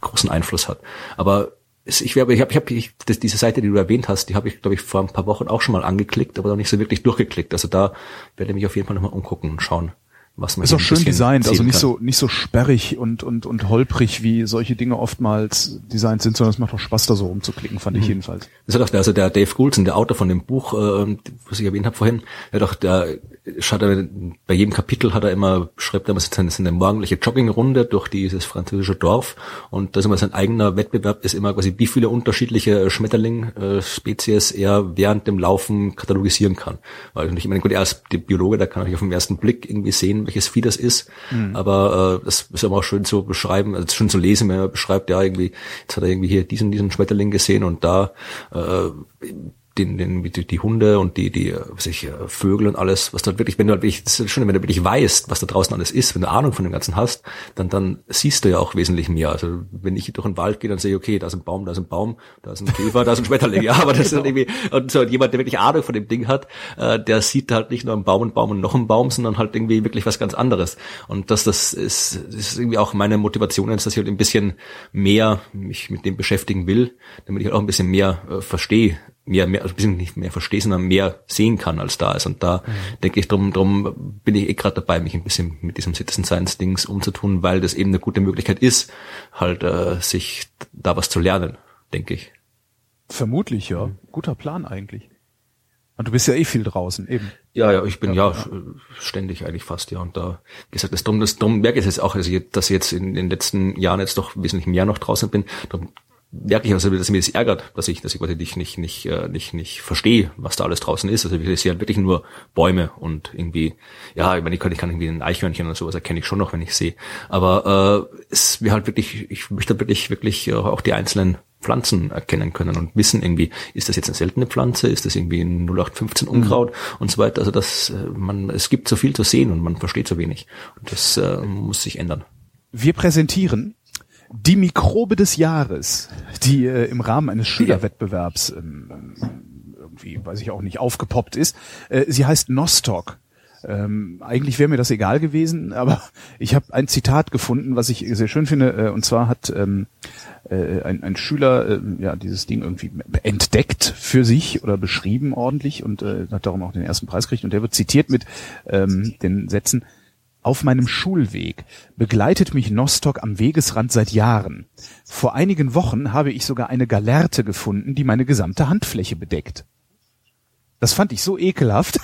großen Einfluss hat. Aber ich habe, ich habe, ich habe ich, diese Seite, die du erwähnt hast, die habe ich, glaube ich, vor ein paar Wochen auch schon mal angeklickt, aber noch nicht so wirklich durchgeklickt. Also da werde ich mich auf jeden Fall nochmal umgucken und schauen, was man Ist auch schön designt, also nicht kann. so nicht so sperrig und und und holprig wie solche Dinge oftmals designt sind, sondern es macht auch Spaß da so rumzuklicken, fand Mhm. ich jedenfalls. Das hat auch der, also der Dave Goulson, der Autor von dem Buch, äh, was ich erwähnt habe vorhin, der hat auch, der, hat er, bei jedem Kapitel hat er immer, schreibt er immer seine, seine morgendliche Joggingrunde durch dieses französische Dorf und das ist immer sein eigener Wettbewerb ist immer quasi, wie viele unterschiedliche Schmetterling-Spezies er während dem Laufen katalogisieren kann. Weil ich meine, gut, er ist der Biologe, der kann natürlich auf den ersten Blick irgendwie sehen, welches Vieh das ist, aber äh, das ist aber auch schön zu beschreiben, also schön zu lesen, wenn er beschreibt, ja, irgendwie, jetzt hat er irgendwie hier diesen, diesen Schmetterling gesehen und da äh, den, den, die, die Hunde und die, die, was ich, äh, Vögel und alles, was dort wirklich, wenn du halt wirklich, das ist schön, wenn du wirklich weißt, was da draußen alles ist, wenn du Ahnung von dem Ganzen hast, dann, dann siehst du ja auch wesentlich mehr. Also, wenn ich durch den Wald gehe, dann sehe ich, okay, da ist ein Baum, da ist ein Baum, da ist ein Käfer, da ist ein Schmetterling, ja, aber das ist halt irgendwie, und so, jemand, der wirklich Ahnung von dem Ding hat, äh, der sieht halt nicht nur einen Baum, einen Baum und noch einen Baum, sondern halt irgendwie wirklich was ganz anderes. Und das, das ist, ist irgendwie auch meine Motivation, dass ich halt ein bisschen mehr mich mit dem beschäftigen will, damit ich halt auch ein bisschen mehr äh, verstehe, mehr, mehr, also ein bisschen nicht mehr verstehe, sondern mehr sehen kann, als da ist. Und da denke ich, drum, drum bin ich eh gerade dabei, mich ein bisschen mit diesem Citizen Science Dings umzutun, weil das eben eine gute Möglichkeit ist, halt äh, sich da was zu lernen, denke ich. Vermutlich, ja. Guter Plan eigentlich. Und du bist ja eh viel draußen, eben. Ja, ja, ich bin ja, ständig eigentlich fast, ja. Und da wie gesagt, das drum, das drum merke ich jetzt auch, also ich- dass ich jetzt in den letzten Jahren jetzt doch wesentlich mehr noch draußen bin. Darum merke ich also, dass mir das ärgert, dass ich, dass ich quasi nicht, nicht, nicht, äh, nicht, nicht verstehe, was da alles draußen ist. Also ich sehe halt wirklich nur Bäume und irgendwie, ja, ich meine, ich kann, ich kann irgendwie ein Eichhörnchen oder sowas erkenne ich schon noch, wenn ich sehe. Aber äh, es wäre halt wirklich, ich möchte wirklich, wirklich äh, auch die einzelnen Pflanzen erkennen können und wissen irgendwie, ist das jetzt eine seltene Pflanze, ist das irgendwie ein 0815 Unkraut und so weiter. Also das, äh, man, es gibt so viel zu sehen und man versteht so wenig. Und das äh, muss sich ändern. Wir präsentieren die Mikrobe des Jahres, die äh, im Rahmen eines Schülerwettbewerbs ähm, irgendwie, weiß ich auch nicht, aufgepoppt ist. Äh, sie heißt Nostoc. Ähm, eigentlich wäre mir das egal gewesen, aber <laughs> ich habe ein Zitat gefunden, was ich sehr schön finde. Äh, und zwar hat ähm, äh, ein, ein Schüler äh, ja dieses Ding irgendwie entdeckt für sich oder beschrieben ordentlich und äh, hat darum auch den ersten Preis gekriegt. Und der wird zitiert mit ähm, den Sätzen: auf meinem Schulweg begleitet mich Nostock am Wegesrand seit Jahren. Vor einigen Wochen habe ich sogar eine Galerte gefunden, die meine gesamte Handfläche bedeckt. Das fand ich so ekelhaft.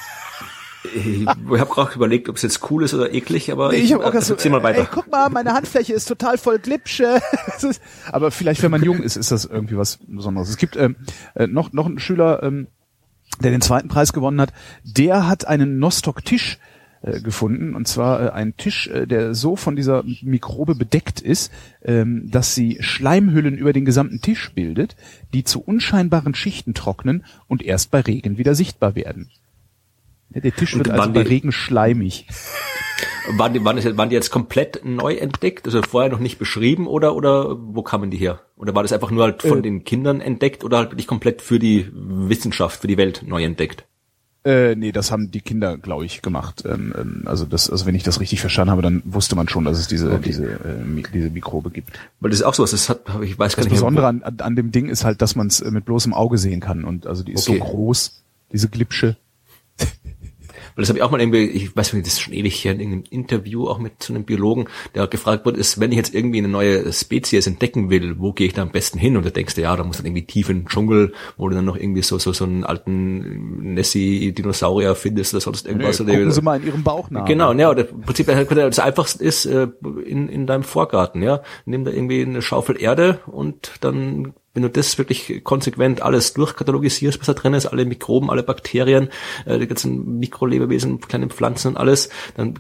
Ich habe gerade überlegt, ob es jetzt cool ist oder eklig, aber Ich hab auch gedacht so, erzähl mal weiter. Ey, guck mal, meine Handfläche ist total voll Glipsche. <laughs> Aber vielleicht, wenn man jung ist, ist das irgendwie was Besonderes. Es gibt ähm, äh, noch noch einen Schüler, ähm, der den zweiten Preis gewonnen hat. Der hat einen Nostock-Tisch äh, gefunden und zwar äh, ein Tisch, äh, der so von dieser Mikrobe bedeckt ist, ähm, dass sie Schleimhüllen über den gesamten Tisch bildet, die zu unscheinbaren Schichten trocknen und erst bei Regen wieder sichtbar werden. Der Tisch wird also bei die- Regen schleimig. Waren die, waren, die, waren die jetzt komplett neu entdeckt, also vorher noch nicht beschrieben oder oder wo kamen die her? Oder war das einfach nur halt von Äh. den Kindern entdeckt oder halt wirklich komplett für die Wissenschaft, für die Welt neu entdeckt? Äh, nee, das haben die Kinder, glaube ich, gemacht. Ähm, ähm, also das, also wenn ich das richtig verstanden habe, dann wusste man schon, dass es diese diese äh, diese Mikrobe gibt. Weil das ist auch sowas, das hat, ich weiß gar Das nicht. Besondere an, an, an dem Ding ist halt, dass man es mit bloßem Auge sehen kann und also die ist Okay. so groß, diese Glipsche. Weil das habe ich auch mal irgendwie, ich weiß nicht, das ist schon ewig her, in irgendeinem Interview auch mit so einem Biologen, der gefragt wurde, ist, wenn ich jetzt irgendwie eine neue Spezies entdecken will, wo gehe ich da am besten hin? Und da denkst du, ja, da muss dann irgendwie tief in den Dschungel, wo du dann noch irgendwie so, so, so einen alten Nessie-Dinosaurier findest oder sonst irgendwas. Nee, oder gucken Sie mal in Ihrem Bauch nach. Genau, ja, oder im Prinzip das einfachste ist äh, in, in deinem Vorgarten, ja. Nimm da irgendwie eine Schaufel Erde und dann, wenn du das wirklich konsequent alles durchkatalogisierst, was da drin ist, alle Mikroben, alle Bakterien, äh, die ganzen Mikrolebewesen, kleine Pflanzen und alles, dann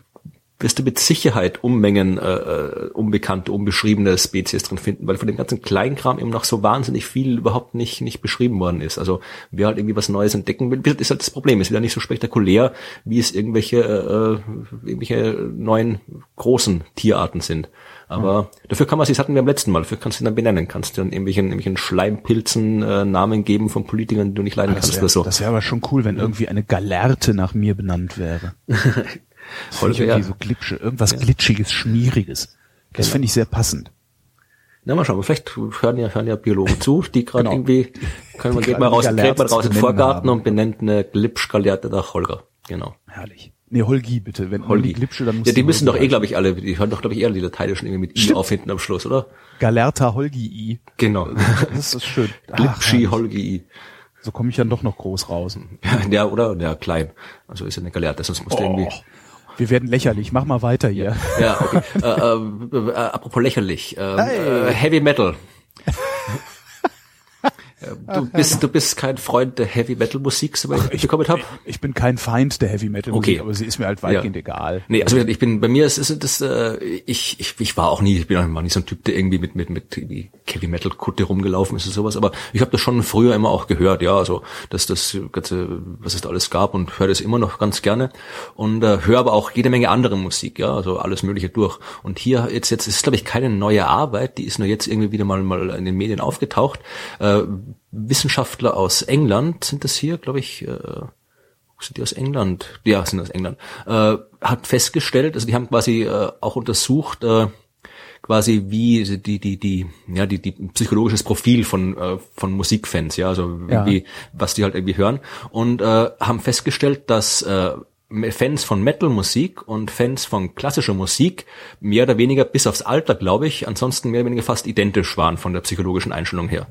wirst du mit Sicherheit Unmengen äh, äh, unbekannte, unbeschriebene Spezies drin finden, weil von dem ganzen Kleinkram eben noch so wahnsinnig viel überhaupt nicht nicht beschrieben worden ist. Also wer halt irgendwie was Neues entdecken will, ist halt das Problem. Ist wieder nicht so spektakulär, wie es irgendwelche äh, irgendwelche neuen großen Tierarten sind. Aber dafür kann man, das hatten wir am letzten Mal, dafür kannst du ihn dann benennen, kannst du dann irgendwelchen, irgendwelchen Schleimpilzen äh, Namen geben von Politikern, die du nicht leiden Das kannst wäre oder so. das wär aber schon cool, wenn irgendwie eine Galerte nach mir benannt wäre. <laughs> Ja. irgendwie so Glipsche, irgendwas Glitschiges, Schmieriges. Das finde ich sehr passend. Na, mal schauen, vielleicht hören ja, hören ja Biologen zu, die <laughs> gerade Genau. irgendwie, können wir, geht mal raus, geht mal raus in den Vorgarten haben. und benennt eine Glipschgaleerte nach Holger. Genau. Herrlich. Nee, Holgi bitte. Wenn Holgi. Glipsche, dann muss ja, die müssen doch eh, Holgi glaube ich, alle, die hören doch, glaube ich, eher die lateinischen irgendwie mit I Stimmt. auf hinten am Schluss, oder? Galerta Holgi I. Genau. <laughs> Das ist schön. Glipschi, Holgi. so komme ich dann doch noch groß raus. Ja, <laughs> oder? Ja, klein. Also ist ja eine Gelehrte, sonst musst du irgendwie. Oh, wir werden lächerlich. Mach mal weiter hier. Ja, okay. äh, äh, äh, apropos lächerlich. Ähm, Hey. äh, Heavy Metal. <laughs> Du bist, du bist kein Freund der Heavy Metal Musik, soweit ich bekommen habe. Ich bin kein Feind der Heavy Metal Musik, Okay. aber sie ist mir halt weitgehend egal. Nee, also ich bin bei mir ist, ist das äh, ich, ich ich war auch nie, ich bin auch nicht so ein Typ, der irgendwie mit mit mit Heavy Metal Kutte rumgelaufen ist und sowas, aber ich habe das schon früher immer auch gehört, ja, also dass das ganze was es da alles gab und höre das immer noch ganz gerne und äh, höre aber auch jede Menge andere Musik, ja, also alles mögliche durch. Und hier jetzt jetzt ist glaube ich keine neue Arbeit, die ist nur jetzt irgendwie wieder mal mal in den Medien aufgetaucht. Äh, Wissenschaftler aus England sind das hier, glaube ich, äh, sind die aus England? Ja, sind aus England. Äh, hat festgestellt, also die haben quasi äh, auch untersucht, äh, quasi wie die die die ja die die psychologisches Profil von äh, von Musikfans, ja, also Ja. wie was die halt irgendwie hören und äh, haben festgestellt, dass äh, Fans von Metal-Musik und Fans von klassischer Musik mehr oder weniger bis aufs Alter, glaube ich, ansonsten mehr oder weniger fast identisch waren von der psychologischen Einstellung her.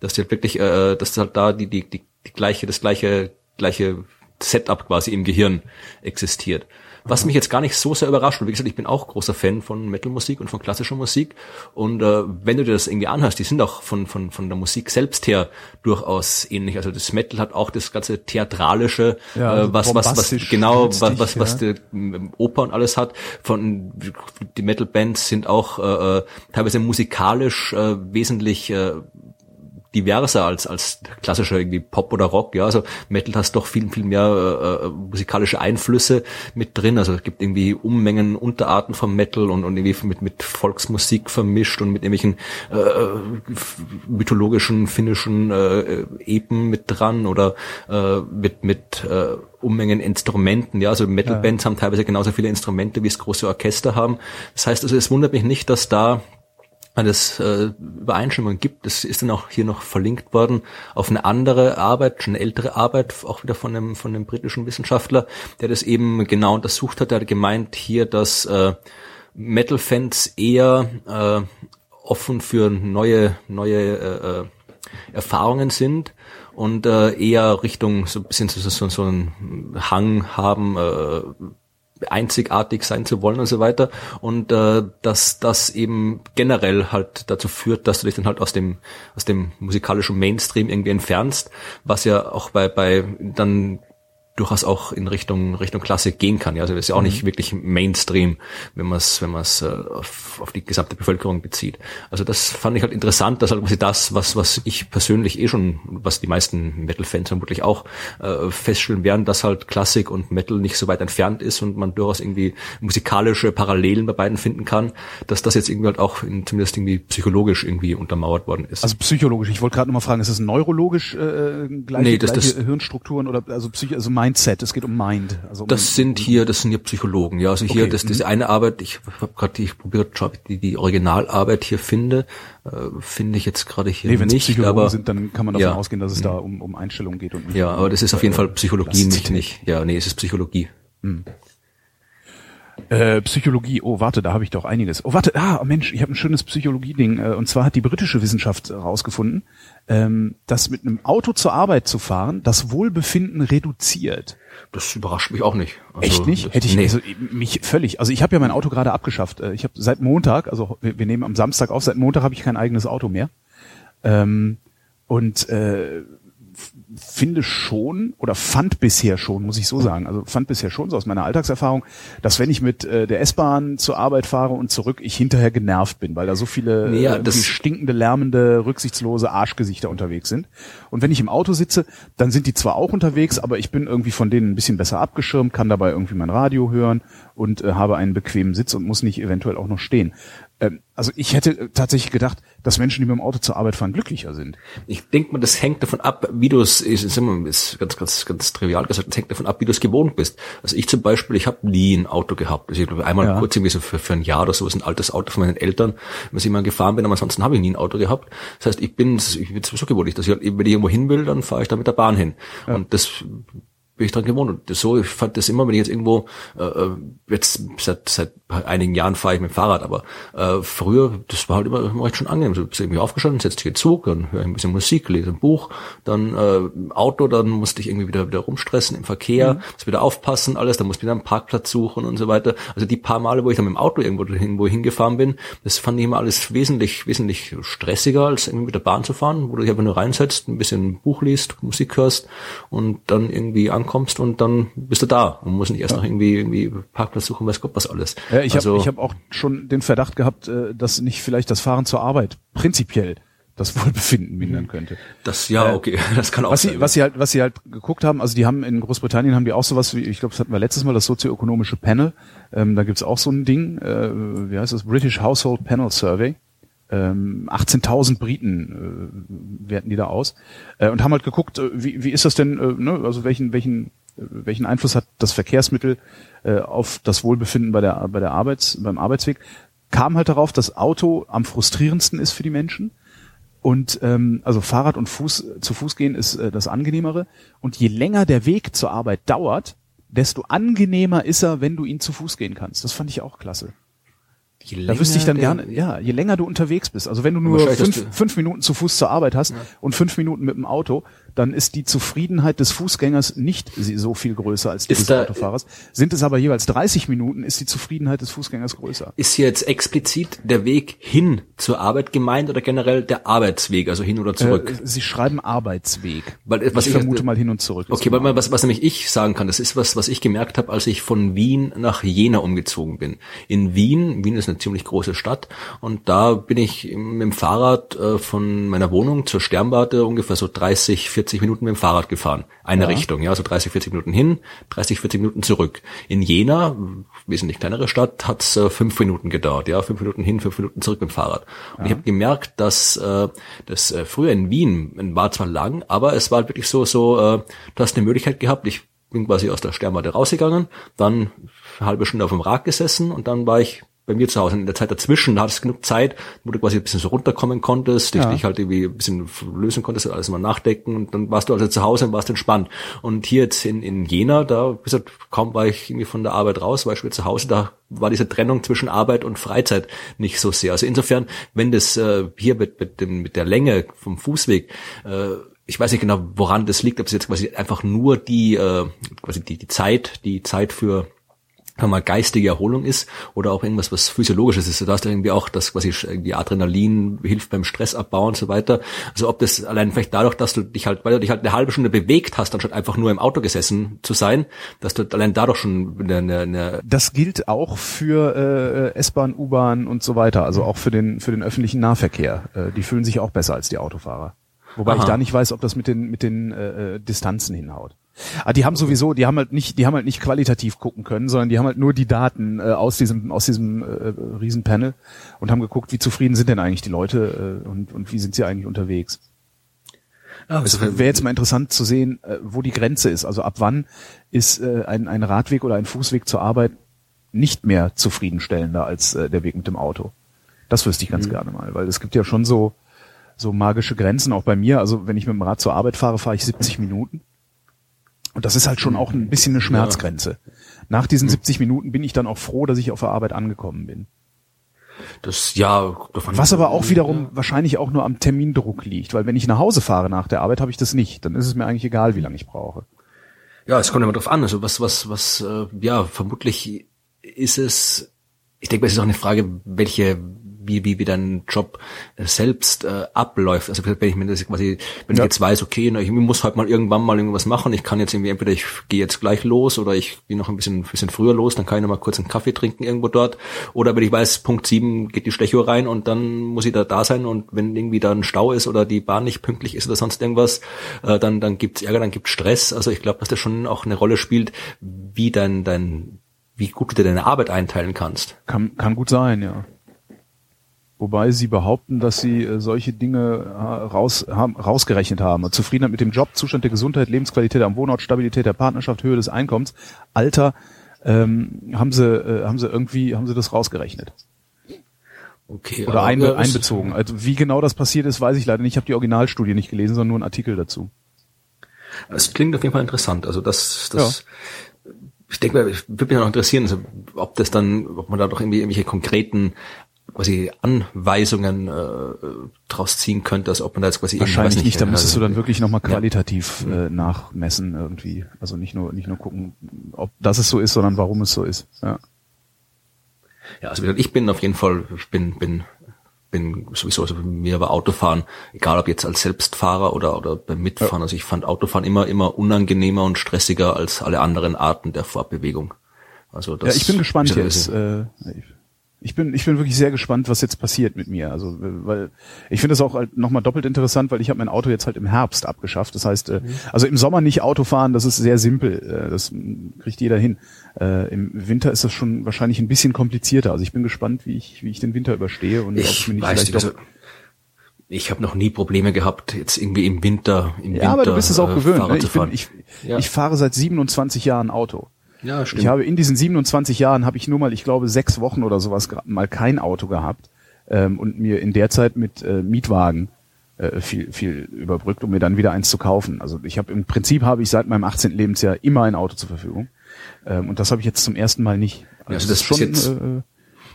Dass die halt wirklich, äh, dass halt da die, die, die, die gleiche, das gleiche, gleiche Setup quasi im Gehirn existiert. Was mich jetzt gar nicht so sehr überrascht, weil wie gesagt, ich bin auch großer Fan von Metal-Musik und von klassischer Musik. Und äh, wenn du dir das irgendwie anhörst, die sind auch von, von, von der Musik selbst her durchaus ähnlich. Also das Metal hat auch das ganze theatralische, Ja, also äh, was, was, was, genau, was, was, was ja. die ähm, Oper und alles hat. Von die Metal-Bands sind auch äh, äh, teilweise musikalisch äh, wesentlich äh, diverser als als klassischer irgendwie Pop oder Rock. Ja, also Metal hast doch viel viel mehr äh, äh, musikalische Einflüsse mit drin. Also es gibt irgendwie Unmengen Unterarten vom Metal und, und irgendwie mit mit Volksmusik vermischt und mit irgendwelchen äh, f- mythologischen finnischen äh, Epen mit dran oder äh, mit mit äh, Unmengen Instrumenten. Ja, also Metal-Bands haben teilweise genauso viele Instrumente wie es große Orchester haben. Das heißt also, es wundert mich nicht, dass da es äh, Übereinstimmungen gibt. Das ist dann auch hier noch verlinkt worden auf eine andere Arbeit, schon eine ältere Arbeit, auch wieder von einem, von einem britischen Wissenschaftler, der das eben genau untersucht hat. Der hat gemeint hier, dass äh, Metal-Fans eher äh, offen für neue, neue äh, äh, Erfahrungen sind und äh, eher Richtung so ein bisschen so, so, so einen Hang haben, äh, einzigartig sein zu wollen und so weiter. Und äh, dass das eben generell halt dazu führt, dass du dich dann halt aus dem aus dem musikalischen Mainstream irgendwie entfernst, was ja auch bei bei dann durchaus auch in Richtung Richtung Klassik gehen kann. Ja, also das ist ja auch nicht wirklich Mainstream, wenn man es wenn man es äh, auf, auf die gesamte Bevölkerung bezieht. Also das fand ich halt interessant, dass halt quasi das, was was ich persönlich eh schon, was die meisten Metal-Fans vermutlich auch äh, feststellen werden, dass halt Klassik und Metal nicht so weit entfernt ist und man durchaus irgendwie musikalische Parallelen bei beiden finden kann, dass das jetzt irgendwie halt auch in, zumindest irgendwie psychologisch irgendwie untermauert worden ist. Also psychologisch. Ich wollte gerade noch mal fragen, ist das neurologisch äh, gleiche, Nee, das- gleiche das- Hirnstrukturen oder also Psych also Mindset? Es geht um Mind. Also um, Das sind hier, das sind hier Psychologen, ja. Also hier, Okay, das, das eine Arbeit, ich habe gerade, ich probiere, ob ich die, die Originalarbeit hier finde, äh, finde ich jetzt gerade hier nee, nicht, Psychologen aber sind, dann kann man davon ja. ausgehen, dass es da um, um Einstellungen geht und nicht ja, aber das ist auf jeden Fall äh, Psychologie, nicht, nicht, ja, nee, es ist Psychologie. Äh, Psychologie, oh warte, da habe ich doch einiges. Oh warte, ah Mensch, ich habe ein schönes Psychologie-Ding. Äh, und zwar hat die britische Wissenschaft herausgefunden, ähm, dass mit einem Auto zur Arbeit zu fahren das Wohlbefinden reduziert. Das überrascht mich auch nicht. Also, Echt nicht? Hätte ich nee. also mich völlig. Also ich habe ja mein Auto gerade abgeschafft. Äh, Ich habe seit Montag, also wir, wir nehmen am Samstag auf, seit Montag habe ich kein eigenes Auto mehr. Ähm, und äh, finde schon oder fand bisher schon, muss ich so sagen, also fand bisher schon so aus meiner Alltagserfahrung, dass wenn ich mit äh, der S-Bahn zur Arbeit fahre und zurück, ich hinterher genervt bin, weil da so viele Ja, äh, irgendwie das- stinkende, lärmende, rücksichtslose Arschgesichter unterwegs sind. Und wenn ich im Auto sitze, dann sind die zwar auch unterwegs, aber ich bin irgendwie von denen ein bisschen besser abgeschirmt, kann dabei irgendwie mein Radio hören und äh, habe einen bequemen Sitz und muss nicht eventuell auch noch stehen. Ähm, also ich hätte äh, tatsächlich gedacht, dass Menschen, die mit dem Auto zur Arbeit fahren, glücklicher sind. Ich denke mal, das hängt davon ab, wie du es, ist, ist ganz, ganz, ganz trivial gesagt, das hängt davon ab, wie du es gewohnt bist. Also ich zum Beispiel, ich habe nie ein Auto gehabt. Also ich glaube einmal Ja. kurz irgendwie so für, für ein Jahr oder so, ein altes Auto von meinen Eltern, was ich mal gefahren bin, aber ansonsten habe ich nie ein Auto gehabt. Das heißt, ich bin, ich bin sowieso gewohnt, dass ich halt, wenn ich irgendwo hin will, dann fahre ich da mit der Bahn hin. Und das bin ich dran gewohnt. Und das so, ich fand das immer, wenn ich jetzt irgendwo, äh, äh jetzt seit, seit einigen Jahren fahre ich mit dem Fahrrad, aber äh, früher, das war halt immer, immer recht schon angenehm. So bist irgendwie aufgestanden, setzt dich in Zug, dann höre ich ein bisschen Musik, lese ein Buch, dann äh, Auto, dann musste ich irgendwie wieder wieder rumstressen im Verkehr, mhm. muss wieder aufpassen, alles, dann musste ich wieder einen Parkplatz suchen und so weiter. Also die paar Male, wo ich dann mit dem Auto irgendwo hin, hingefahren bin, das fand ich immer alles wesentlich, wesentlich stressiger, als irgendwie mit der Bahn zu fahren, wo du dich einfach nur reinsetzt, ein bisschen Buch liest, Musik hörst und dann irgendwie ankommst und dann bist du da und musst nicht erst ja. noch irgendwie, irgendwie Parkplatz suchen, weiß Gott was alles. Ja, ich also, habe ich hab auch schon den Verdacht gehabt, äh, dass nicht vielleicht das Fahren zur Arbeit prinzipiell das <laughs> Wohlbefinden mindern könnte. Das ja, äh, okay, <laughs> das kann auch was sein. Sie, was sie halt, was sie halt geguckt haben, also die haben in Großbritannien haben die auch sowas wie, ich glaube, das hatten wir letztes Mal, das sozioökonomische Panel. Ähm, da gibt's auch so ein Ding, äh, wie heißt das, British Household Panel Survey. Ähm, 18.000 Briten äh, werten die da aus äh, und haben halt geguckt, äh, wie, wie ist das denn, äh, ne, also welchen welchen welchen Einfluss hat das Verkehrsmittel äh, auf das Wohlbefinden bei der bei der Arbeits beim Arbeitsweg? Kam halt darauf, dass Auto am frustrierendsten ist für die Menschen und ähm, also Fahrrad und Fuß zu Fuß gehen ist äh, das angenehmere. Und je länger der Weg zur Arbeit dauert, desto angenehmer ist er, wenn du ihn zu Fuß gehen kannst. Das fand ich auch klasse. Je da wüsste ich dann gerne, ja, je länger du unterwegs bist. Also wenn du nur fünf, fünf Minuten zu Fuß zur Arbeit hast ja. und fünf Minuten mit dem Auto, dann ist die Zufriedenheit des Fußgängers nicht so viel größer als die ist des da, Autofahrers. Sind es aber jeweils 30 Minuten, ist die Zufriedenheit des Fußgängers größer. Ist hier jetzt explizit der Weg hin zur Arbeit gemeint oder generell der Arbeitsweg, also hin oder zurück? Äh, Sie schreiben Arbeitsweg. Weil, was ich, ich vermute mal hin und zurück. Okay, weil was, was nämlich ich sagen kann, das ist was, was ich gemerkt habe, als ich von Wien nach Jena umgezogen bin. In Wien, Wien ist eine ziemlich große Stadt und da bin ich mit dem Fahrrad äh, von meiner Wohnung zur Sternwarte ungefähr so 30, 40 40 Minuten mit dem Fahrrad gefahren. Eine ja. Richtung, ja, so 30, 40 Minuten hin, 30, 40 Minuten zurück. In Jena, wesentlich kleinere Stadt, hat's äh, fünf Minuten gedauert, ja, fünf Minuten hin, fünf Minuten zurück mit dem Fahrrad. Und ja. ich habe gemerkt, dass äh, das äh, früher in Wien war zwar lang, aber es war wirklich so, so, äh, du hast eine Möglichkeit gehabt, ich bin quasi aus der Sternwarte rausgegangen, dann eine halbe Stunde auf dem Rad gesessen und dann war ich bei mir zu Hause. In der Zeit dazwischen, da hattest du genug Zeit, wo du quasi ein bisschen so runterkommen konntest, dich, ja. dich halt irgendwie ein bisschen lösen konntest, alles mal nachdenken und dann warst du also zu Hause und warst entspannt. Und hier jetzt in, in Jena, da, gesagt, kaum war ich irgendwie von der Arbeit raus, war ich wieder zu Hause, da war diese Trennung zwischen Arbeit und Freizeit nicht so sehr. Also insofern, wenn das äh, hier mit, mit, dem, mit der Länge vom Fußweg äh, ich weiß nicht genau, woran das liegt, ob es jetzt quasi einfach nur die, äh, quasi die, die Zeit, die Zeit für mal geistige Erholung ist oder auch irgendwas, was physiologisches ist. Du hast irgendwie auch das quasi irgendwie Adrenalin hilft beim Stressabbau und so weiter. Also ob das allein vielleicht dadurch, dass du dich halt, weil du dich halt eine halbe Stunde bewegt hast, anstatt einfach nur im Auto gesessen zu sein, dass du allein dadurch schon eine, eine, eine Das gilt auch für äh, S-Bahn, U-Bahn und so weiter, also auch für den für den öffentlichen Nahverkehr. Äh, die fühlen sich auch besser als die Autofahrer. Wobei Aha. ich da nicht weiß, ob das mit den mit den äh, äh Distanzen hinhaut. Ah, die haben sowieso, die haben halt nicht, die haben halt nicht qualitativ gucken können, sondern die haben halt nur die Daten äh, aus diesem aus diesem äh, Riesenpanel und haben geguckt, wie zufrieden sind denn eigentlich die Leute äh, und und wie sind sie eigentlich unterwegs. Ja, es wäre jetzt mal interessant zu sehen, äh, wo die Grenze ist. Also ab wann ist äh, ein, ein Radweg oder ein Fußweg zur Arbeit nicht mehr zufriedenstellender als äh, der Weg mit dem Auto. Das wüsste ich ganz mhm. gerne mal, weil es gibt ja schon so so magische Grenzen auch bei mir. Also wenn ich mit dem Rad zur Arbeit fahre, fahre ich 70 Minuten. Und das ist halt schon auch ein bisschen eine Schmerzgrenze. Nach diesen 70 Minuten bin ich dann auch froh, dass ich auf der Arbeit angekommen bin. Das ja. Was aber auch wiederum ja. wahrscheinlich auch nur am Termindruck liegt, weil wenn ich nach Hause fahre nach der Arbeit, habe ich das nicht. Dann ist es mir eigentlich egal, wie lange ich brauche. Ja, es kommt immer drauf an. Also was, was, was, äh, ja, vermutlich ist es. Ich denke, es ist auch eine Frage, welche wie, wie, wie dein Job äh, selbst äh, abläuft. Also wenn ich mir das quasi, wenn ja. ich jetzt weiß, okay, na, ich muss halt mal irgendwann mal irgendwas machen, ich kann jetzt irgendwie entweder ich gehe jetzt gleich los oder ich gehe noch ein bisschen, bisschen früher los, dann kann ich noch mal kurz einen Kaffee trinken irgendwo dort. Oder wenn ich weiß, Punkt sieben geht die Stechuhr rein und dann muss ich da da sein und wenn irgendwie da ein Stau ist oder die Bahn nicht pünktlich ist oder sonst irgendwas, äh, dann, dann gibt's Ärger, dann gibt's Stress. Also ich glaube, dass das schon auch eine Rolle spielt, wie dein, dein wie gut du dir deine Arbeit einteilen kannst. Kann, kann gut sein, ja. Wobei sie behaupten, dass sie äh, solche Dinge raus, haben, rausgerechnet haben. Zufriedenheit mit dem Job, Zustand der Gesundheit, Lebensqualität am Wohnort, Stabilität der Partnerschaft, Höhe des Einkommens, Alter, ähm, haben sie, äh, haben sie irgendwie, haben sie das rausgerechnet. Okay. Oder ein, einbezogen. Also wie genau das passiert ist, weiß ich leider nicht. Ich habe die Originalstudie nicht gelesen, sondern nur einen Artikel dazu. Es klingt auf jeden Fall interessant. Also das, das, ja. ich denke, würde mich noch interessieren, also ob das dann, ob man da doch irgendwie irgendwelche konkreten quasi Anweisungen äh, draus ziehen könnte, als ob man da jetzt quasi wahrscheinlich nicht, da müsstest du dann wirklich nochmal qualitativ ja. äh, nachmessen irgendwie. Also nicht nur nicht nur gucken, ob das es so ist, sondern warum es so ist. Ja. Ja, also ich bin auf jeden Fall, ich bin bin bin sowieso, also mir war Autofahren, egal ob jetzt als Selbstfahrer oder, oder beim Mitfahren, also ich fand Autofahren immer, immer unangenehmer und stressiger als alle anderen Arten der Fortbewegung. Also das, ja, ich bin gespannt jetzt. Äh, ich bin, ich bin wirklich sehr gespannt, was jetzt passiert mit mir. Also, weil ich finde es auch halt nochmal doppelt interessant, weil ich habe mein Auto jetzt halt im Herbst abgeschafft. Das heißt, äh, mhm. also im Sommer nicht Auto fahren, das ist sehr simpel. Äh, das kriegt jeder hin. Äh, Im Winter ist das schon wahrscheinlich ein bisschen komplizierter. Also ich bin gespannt, wie ich, wie ich den Winter überstehe und ich ob ich mir nicht vielleicht also ich habe noch nie Probleme gehabt, jetzt irgendwie im Winter, im ja, Winter. aber du bist es auch gewöhnt. Ne? Ich, bin, ich, ja. ich fahre seit 27 Jahren Auto. Ja, stimmt. Ich habe in diesen 27 Jahren habe ich nur mal, ich glaube, sechs Wochen oder sowas mal kein Auto gehabt ähm, und mir in der Zeit mit äh, Mietwagen äh, viel viel überbrückt, um mir dann wieder eins zu kaufen. Also ich habe im Prinzip habe ich seit meinem 18. Lebensjahr immer ein Auto zur Verfügung ähm, und das habe ich jetzt zum ersten Mal nicht. Also, also das, das ist schon äh,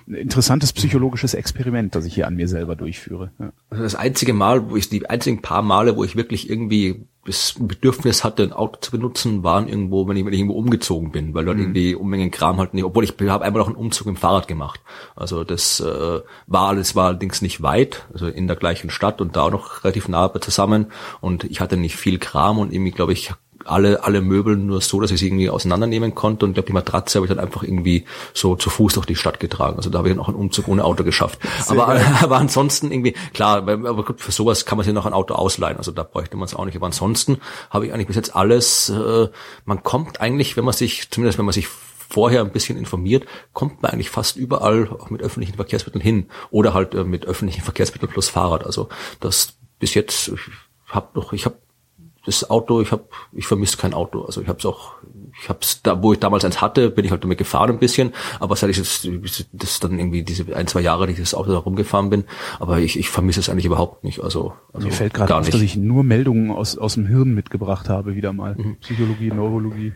ein interessantes psychologisches Experiment, das ich hier an mir selber durchführe. Ja. Also das einzige Mal, wo ich die einzigen paar Male, wo ich wirklich irgendwie das Bedürfnis hatte, ein Auto zu benutzen, waren irgendwo, wenn ich, wenn ich irgendwo umgezogen bin, weil dort mhm. irgendwie Unmengen Kram halt nicht, obwohl ich habe einmal auch einen Umzug im Fahrrad gemacht. Also das äh, war alles war allerdings nicht weit, also in der gleichen Stadt und da auch noch relativ nah zusammen und ich hatte nicht viel Kram und irgendwie glaube ich alle, alle Möbel nur so, dass ich sie irgendwie auseinandernehmen konnte und ich glaube, die Matratze habe ich dann einfach irgendwie so zu Fuß durch die Stadt getragen. Also da habe ich dann auch einen Umzug ohne Auto geschafft. aber, <laughs> aber ansonsten irgendwie, klar, aber gut, für sowas kann man sich noch ein Auto ausleihen. Also da bräuchte man es auch nicht. Aber ansonsten habe ich eigentlich bis jetzt alles, äh, man kommt eigentlich, wenn man sich, zumindest wenn man sich vorher ein bisschen informiert, kommt man eigentlich fast überall auch mit öffentlichen Verkehrsmitteln hin oder halt äh, mit öffentlichen Verkehrsmitteln plus Fahrrad. Also das bis jetzt, ich habe doch, ich habe das Auto, ich habe, ich vermisse kein Auto. Also ich habe es auch, ich habe es da, wo ich damals eins hatte, bin ich halt damit gefahren ein bisschen. Aber seit ich jetzt, das dann irgendwie diese ein zwei Jahre, die ich das Auto da rumgefahren bin, aber ich, ich vermisse es eigentlich überhaupt nicht. Also, also mir fällt gerade auf, nicht. dass ich nur Meldungen aus aus dem Hirn mitgebracht habe wieder mal. Mhm. Psychologie, Neurologie.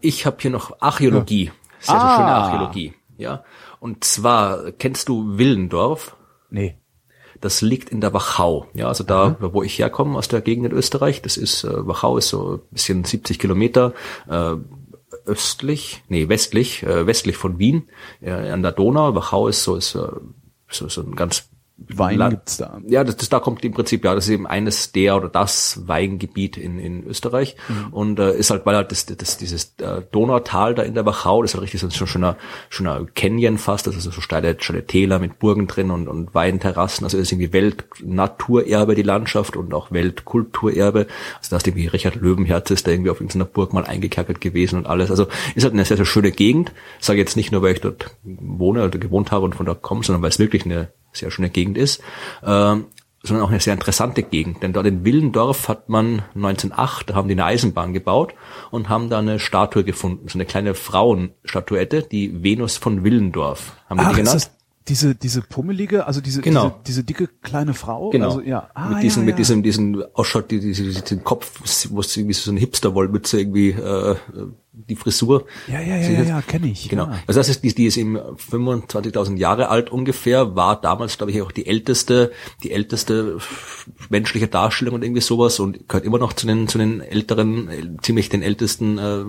Ich habe hier noch Archäologie, ja. sehr, sehr ah. schöne Archäologie. Ja, und zwar kennst du Willendorf? Nee. Das liegt in der Wachau. Ja, also da, mhm. wo ich herkomme, aus der Gegend in Österreich. Das ist, äh, Wachau ist so ein bisschen 70 Kilometer äh, östlich, nee, westlich, äh, westlich von Wien, äh, an der Donau. Wachau ist so, ist, äh, so, so ein ganz Wein La gibt's da. Ja, das, das da kommt im Prinzip, ja, das ist eben eines der oder das Weingebiet in, in Österreich. Mhm. und äh, ist halt, weil halt das, das dieses äh, Donautal da in der Wachau, das ist halt richtig so ein schöner, schöner Canyon fast, das ist so steile, steile Täler mit Burgen drin und, und Weinterrassen, also das ist irgendwie Weltnaturerbe die Landschaft und auch Weltkulturerbe, also da ist irgendwie Richard Löwenherz ist da irgendwie auf irgendeiner Burg mal eingekerkert gewesen und alles, also ist halt eine sehr, sehr schöne Gegend, sage jetzt nicht nur, weil ich dort wohne oder gewohnt habe und von da komme, sondern weil es wirklich eine sehr schöne Gegend ist, äh, sondern auch eine sehr interessante Gegend. Denn dort in Willendorf hat man 1908, da haben die eine Eisenbahn gebaut und haben da eine Statue gefunden, so eine kleine Frauenstatuette, die Venus von Willendorf. Haben Ach, die genannt? diese diese pummelige, also diese genau. diese, diese dicke kleine Frau, genau. also ja, ah, mit diesem ja, mit diesem diesen Ausschaut, die, diese, diesen Kopf, wo es irgendwie so ein Hipster-Wollmütze irgendwie äh, die Frisur. Ja, ja, ja, ja, ja kenne ich. Genau. Ja. Also das ist die, die ist eben 25.000 Jahre alt ungefähr, war damals glaube ich auch die älteste, die älteste menschliche Darstellung und irgendwie sowas und gehört immer noch zu den zu den älteren, ziemlich den ältesten äh,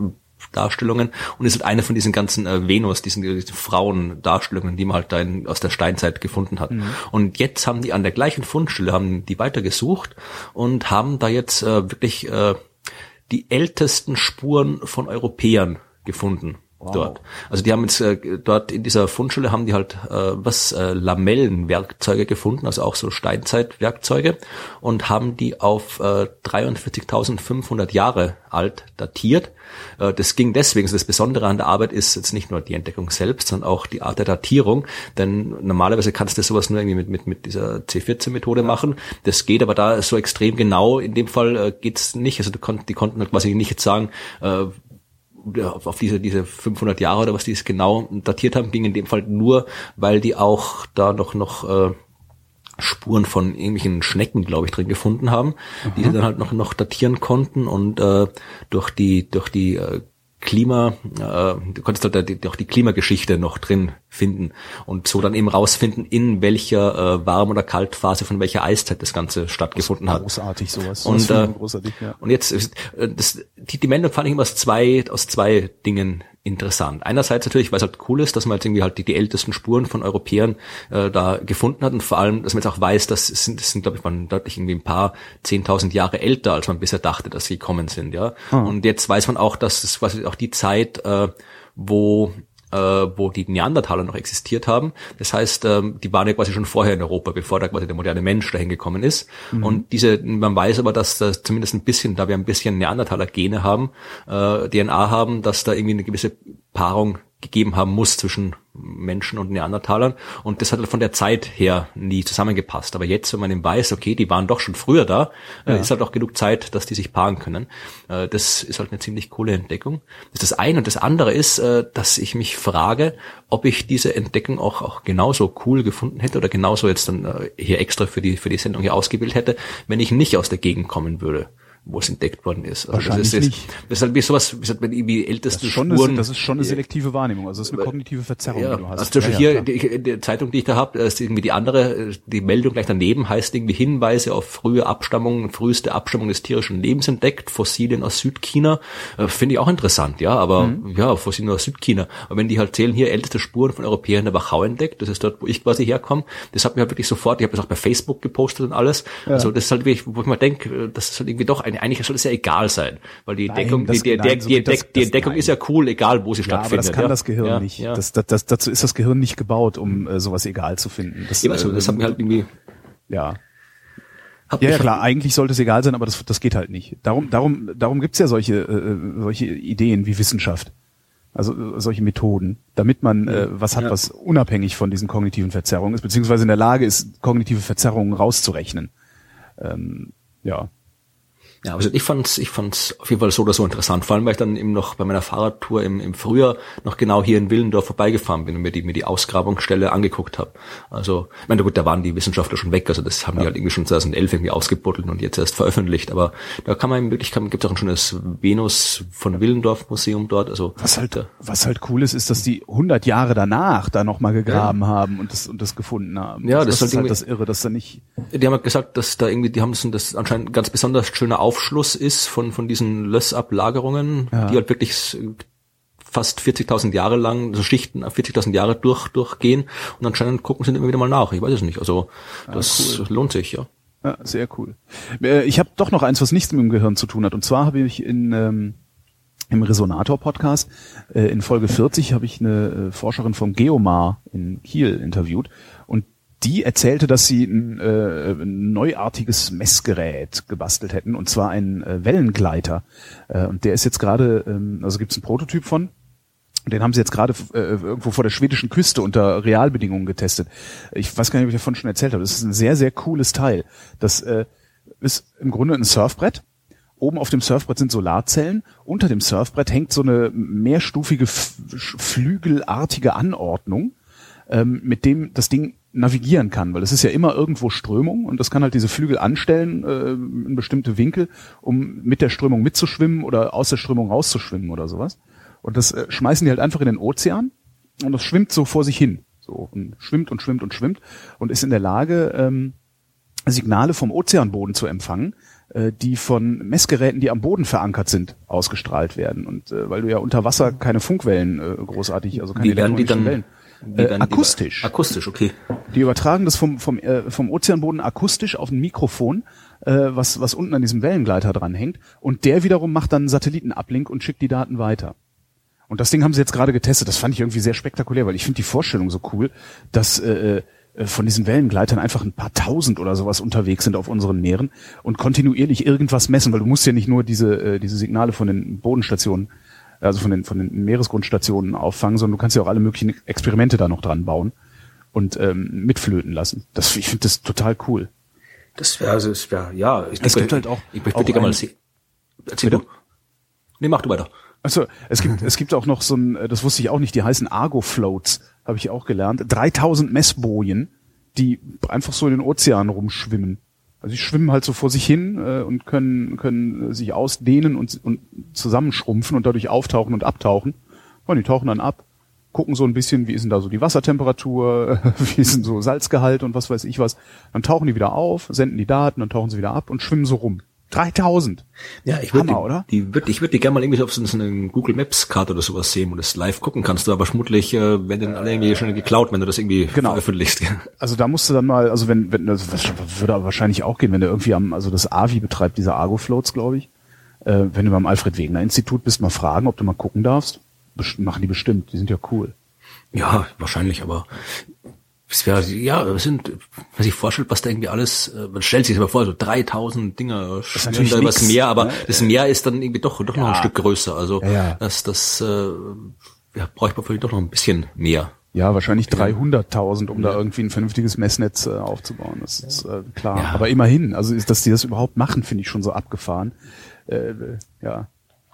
Darstellungen und ist halt eine von diesen ganzen äh, Venus, diesen, diesen Frauendarstellungen, die man halt da in, aus der Steinzeit gefunden hat. Mhm. Und jetzt haben die an der gleichen Fundstelle, haben die weitergesucht und haben da jetzt äh, wirklich äh, die ältesten Spuren von Europäern gefunden. Wow. dort. Also die haben jetzt äh, dort in dieser Fundstelle haben die halt äh, was äh, Lamellenwerkzeuge gefunden, also auch so Steinzeitwerkzeuge und haben die auf äh, 43.500 Jahre alt datiert. Äh, das ging deswegen, so das Besondere an der Arbeit ist jetzt nicht nur die Entdeckung selbst, sondern auch die Art der Datierung, denn normalerweise kannst du sowas nur irgendwie mit mit mit dieser C14-Methode machen. Das geht aber da so extrem genau. In dem Fall äh, geht's nicht. Also du konnt, die konnten halt quasi nicht jetzt sagen, äh, auf diese, diese 500 Jahre oder was die es genau datiert haben, ging in dem Fall nur, weil die auch da noch, noch äh, Spuren von irgendwelchen Schnecken, glaube ich, drin gefunden haben, die sie dann halt noch noch datieren konnten und äh, durch die durch die äh, Klima, äh, du konntest halt auch die Klimageschichte noch drin finden und so dann eben rausfinden, in welcher äh, Warm- oder Kaltphase von welcher Eiszeit das Ganze stattgefunden hat. Großartig sowas. Und, Das äh, großartig, ja. und jetzt, äh, das, die, die Meldung fand ich immer aus zwei, aus zwei Dingen interessant. Einerseits natürlich, weil es halt cool ist, dass man jetzt irgendwie halt die, die ältesten Spuren von Europäern äh, da gefunden hat und vor allem, dass man jetzt auch weiß, dass es sind, das sind glaube ich, man deutlich irgendwie ein paar zehntausend Jahre älter, als man bisher dachte, dass sie gekommen sind, ja. Und jetzt weiß man auch, dass es quasi auch die Zeit, äh, wo äh, wo die Neandertaler noch existiert haben. Das heißt, ähm, die waren ja quasi schon vorher in Europa, bevor da quasi der moderne Mensch dahin gekommen ist. Und diese, man weiß aber, dass da zumindest ein bisschen, da wir ein bisschen Neandertaler-Gene haben, äh, DNA haben, dass da irgendwie eine gewisse Paarung gegeben haben muss zwischen Menschen und Neandertalern und das hat halt von der Zeit her nie zusammengepasst. Aber jetzt, wenn man eben weiß, okay, die waren doch schon früher da, äh, ist halt auch genug Zeit, dass die sich paaren können. Äh, das ist halt eine ziemlich coole Entdeckung. Das ist das eine und das andere ist, äh, dass ich mich frage, ob ich diese Entdeckung auch, auch genauso cool gefunden hätte oder genauso jetzt dann hier extra für die, für die Sendung hier ausgewählt hätte, wenn ich nicht aus der Gegend kommen würde wo es entdeckt worden ist. Also Wahrscheinlich das ist, nicht. Das ist halt wie sowas, wie, gesagt, wie Das älteste ist, schon Spuren. eine, das ist schon eine selektive Wahrnehmung. Also das ist eine kognitive Verzerrung, Ja, die du hast. also zum Beispiel Ja, hier, ja, die, die Zeitung, die ich da habe, ist irgendwie die andere, die Meldung gleich daneben heißt irgendwie Hinweise auf frühe Abstammung, früheste Abstammung des tierischen Lebens entdeckt, Fossilien aus Südchina. Äh, Finde ich auch interessant, ja, aber Mhm. ja, Fossilien aus Südchina. Aber wenn die halt zählen, hier älteste Spuren von Europäern in der Wachau entdeckt, das ist dort, wo ich quasi herkomme, das hat mir halt wirklich sofort, ich habe das auch bei Facebook gepostet und alles. Also das ist halt wirklich, wo ich mal denke, das ist halt irgendwie doch, eigentlich soll es ja egal sein, weil die Nein, Entdeckung, das- die, die, nein, so die, das- die Entdeckung ist ja cool, egal wo sie Ja, aber stattfindet. das kann ja. das Gehirn ja, nicht. Das, das, das, dazu ist das Gehirn nicht gebaut, um äh, sowas egal zu finden. Das, Ja, also, das hat äh, mir halt irgendwie, ja. Ja, ja, klar, eigentlich sollte es egal sein, aber das, das geht halt nicht. Darum, darum, darum gibt's ja solche, äh, solche Ideen wie Wissenschaft. Also äh, solche Methoden, damit man äh, was hat, Ja. was unabhängig von diesen kognitiven Verzerrungen ist, beziehungsweise in der Lage ist, kognitive Verzerrungen rauszurechnen. Ähm, ja. Ja, also ich fand's, ich fand's auf jeden Fall so oder so interessant. Vor allem, weil ich dann eben noch bei meiner Fahrradtour im, im Frühjahr noch genau hier in Willendorf vorbeigefahren bin und mir die, mir die Ausgrabungsstelle angeguckt habe. Also, ich meine, gut, da waren die Wissenschaftler schon weg, also das haben die halt irgendwie schon 2011 irgendwie ausgebuddelt und jetzt erst veröffentlicht. Aber da kann man eben wirklich, kann, gibt's auch ein schönes Venus von Willendorf Museum dort. Also Was halt, da, was halt cool ist, ist, dass die 100 Jahre danach da nochmal gegraben haben und das, und das gefunden haben. Ja, Also das das, ist halt halt das Irre, dass da nicht, Die haben halt gesagt, dass da irgendwie, die haben das, anscheinend ein ganz besonders schöner Aufschluss ist von, von diesen Lössablagerungen, Ja. die halt wirklich fast 40.000 Jahre lang, so Schichten auf 40.000 Jahre durch, durchgehen und anscheinend gucken sie immer wieder mal nach. Ich weiß es nicht. Also, das lohnt sich, ja. Ja, sehr cool. Äh, Ich habe doch noch eins, was nichts mit dem Gehirn zu tun hat. Und zwar habe ich in ähm, im Resonator-Podcast äh, in Folge 40 habe ich eine äh, Forscherin vom Geomar in Kiel interviewt die erzählte, dass sie ein, äh, ein neuartiges Messgerät gebastelt hätten und zwar einen äh, Wellengleiter. Äh, und der ist jetzt gerade, ähm, also gibt es einen Prototyp von, den haben sie jetzt gerade äh, irgendwo vor der schwedischen Küste unter Realbedingungen getestet. Ich weiß gar nicht, ob ich davon schon erzählt habe. Das ist ein sehr, sehr cooles Teil. Das äh, ist im Grunde ein Surfbrett. Oben auf dem Surfbrett sind Solarzellen. Unter dem Surfbrett hängt so eine mehrstufige, flügelartige Anordnung, ähm, mit dem das Ding navigieren kann, weil es ist ja immer irgendwo Strömung und das kann halt diese Flügel anstellen äh, in bestimmte Winkel, um mit der Strömung mitzuschwimmen oder aus der Strömung rauszuschwimmen oder sowas. Und das äh, schmeißen die halt einfach in den Ozean und das schwimmt so vor sich hin. So und schwimmt und schwimmt und schwimmt und ist in der Lage, ähm, Signale vom Ozeanboden zu empfangen, äh, die von Messgeräten, die am Boden verankert sind, ausgestrahlt werden. Und äh, weil du ja unter Wasser keine Funkwellen äh, großartig, also keine die elektronischen dann, Wellen. Wie Äh, akustisch. akustisch, okay. Die übertragen das vom, vom, äh, vom Ozeanboden akustisch auf ein Mikrofon, äh, was, was unten an diesem Wellengleiter dranhängt. Und der wiederum macht dann einen Satellitenablink und schickt die Daten weiter. Und das Ding haben sie jetzt gerade getestet. Das fand ich irgendwie sehr spektakulär, weil ich finde die Vorstellung so cool, dass äh, äh, von diesen Wellengleitern einfach ein paar tausend oder sowas unterwegs sind auf unseren Meeren und kontinuierlich irgendwas messen, weil du musst ja nicht nur diese, äh, diese Signale von den Bodenstationen, also von den, von den Meeresgrundstationen auffangen, sondern du kannst ja auch alle möglichen Experimente da noch dran bauen und ähm, mitflöten lassen. Das, ich finde das total cool. Das wäre, also, es wäre, ja. Ich Es gibt halt auch- ich möchte gerne mal sehen. Erzähl du. Nee, mach du weiter. Also es gibt es gibt auch noch so ein, das wusste ich auch nicht, die heißen Argo Floats, habe ich auch gelernt. 3000 Messbojen, die einfach so in den Ozean rumschwimmen. Also die schwimmen halt so vor sich hin äh, und können, können sich ausdehnen und, und zusammenschrumpfen und dadurch auftauchen und abtauchen. Und die tauchen dann ab, gucken so ein bisschen, wie ist denn da so die Wassertemperatur, <laughs> wie ist denn so Salzgehalt und was weiß ich was. Dann tauchen die wieder auf, senden die Daten, dann tauchen sie wieder ab und schwimmen so rum. 3000. Ja, ich würde die, oder? die würd, ich würde die gerne mal irgendwie auf so eine Google Maps Karte oder sowas sehen, wo du das live gucken kannst, du aber schmutzlich äh, werden dann alle irgendwie schon geklaut, wenn du das irgendwie Genau. veröffentlichst. Also da musst du dann mal, also wenn, wenn das würde aber wahrscheinlich auch gehen, wenn du irgendwie am, also das AVI betreibt diese Argo Floats, glaube ich. Äh, wenn du beim Alfred Wegener Institut bist, mal fragen, ob du mal gucken darfst. Best machen die bestimmt, die sind ja cool. Ja, wahrscheinlich, aber es wäre, ja, es sind, wenn sich vorstellt, was da irgendwie alles, äh, man stellt sich aber vor, so 3000 Dinger schwimmen da übers Meer, aber ne? das Meer ist dann irgendwie doch, doch noch ein Ja. Stück größer, also Ja, ja. das, das, äh, ja, bräuchte man vielleicht doch noch ein bisschen mehr. Ja, wahrscheinlich 300.000, um da irgendwie ein vernünftiges Messnetz äh, aufzubauen. Das ist äh, klar. Ja. Aber immerhin, also ist, dass die das überhaupt machen, finde ich schon so abgefahren. Äh, ja.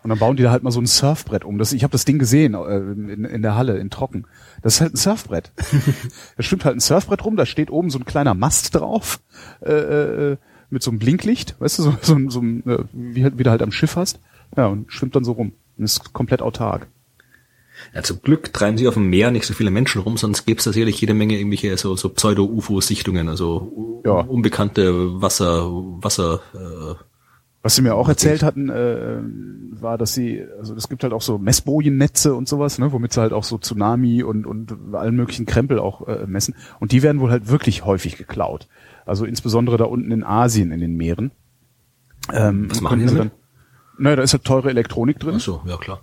Und dann bauen die da halt mal so ein Surfbrett um. Das, ich habe das Ding gesehen äh, in, in der Halle, in Trocken. Das ist halt ein Surfbrett. <laughs> da stimmt halt ein Surfbrett rum, da steht oben so ein kleiner Mast drauf, äh, äh, mit so einem Blinklicht, weißt du, so, so, so äh, wie, halt- wie du halt am Schiff hast. Ja, und schwimmt dann so rum. Und ist komplett autark. Ja, zum Glück treiben sie auf dem Meer nicht so viele Menschen rum, sonst gäbe es da sicherlich jede Menge irgendwelche so, so Pseudo-UFO-Sichtungen, also Ja. unbekannte Wasser, Wasser, äh, Was sie mir auch erzählt hatten, äh, war, dass sie, also es gibt halt auch so Messbojennetze und sowas, ne, womit sie halt auch so Tsunami und, und allen möglichen Krempel auch äh, messen. Und die werden wohl halt wirklich häufig geklaut. Also insbesondere da unten in Asien in den Meeren. Ähm, Was machen die damit? naja, da ist halt teure Elektronik drin. ach so, ja klar.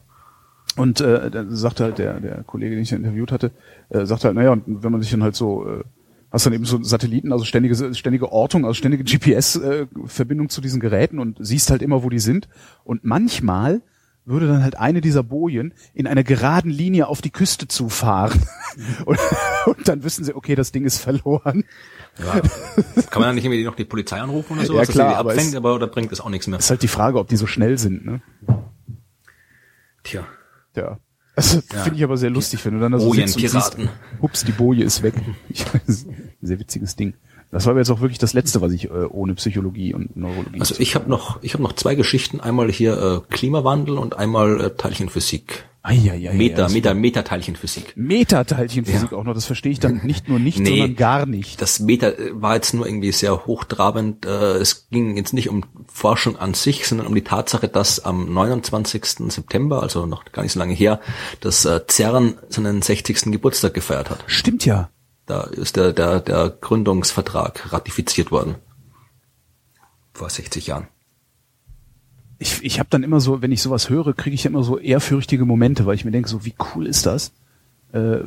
Und äh, da sagte halt der, der Kollege, den ich interviewt hatte, äh, sagte halt, naja, und wenn man sich dann halt so, äh, hast dann eben so Satelliten, also ständige, ständige Ortung, also ständige GPS-Verbindung zu diesen Geräten und siehst halt immer, wo die sind. Und manchmal würde dann halt eine dieser Bojen in einer geraden Linie auf die Küste zufahren. <laughs> und, und dann wissen sie, okay, das Ding ist verloren. Ja. Kann man dann nicht irgendwie noch die Polizei anrufen oder <laughs> so, Ja, dass klar, die aber abfängt, es- aber oder bringt das auch nichts mehr? Ist halt die Frage, ob die so schnell sind, ne? Tja. Ja. Das finde ich aber sehr lustig, wenn du dann da so sitzt und siehst, hups, die Boje ist weg. Ich <laughs> weiß, sehr witziges Ding. Das war aber jetzt auch wirklich das Letzte, was ich äh, ohne Psychologie und Neurologie. Also ich habe noch, ich habe noch zwei Geschichten. Einmal hier äh, Klimawandel und einmal äh, Teilchenphysik. Eieiei, Meta, das- Meta, Metateilchenphysik. Metateilchenphysik auch noch, das verstehe ich dann <laughs> nicht nur nicht, sondern gar nicht. Das Meta äh, war jetzt nur irgendwie sehr hochtrabend. Äh, Es ging jetzt nicht um Forschung an sich, sondern um die Tatsache, dass am 29. September, also noch gar nicht so lange her, das äh, CERN seinen 60. Geburtstag gefeiert hat. Stimmt ja. Da ist der, der, der Gründungsvertrag ratifiziert worden. Vor 60 Jahren. Ich, ich habe dann immer so, wenn ich sowas höre, kriege ich immer so ehrfürchtige Momente, weil ich mir denke, so wie cool ist das? Äh,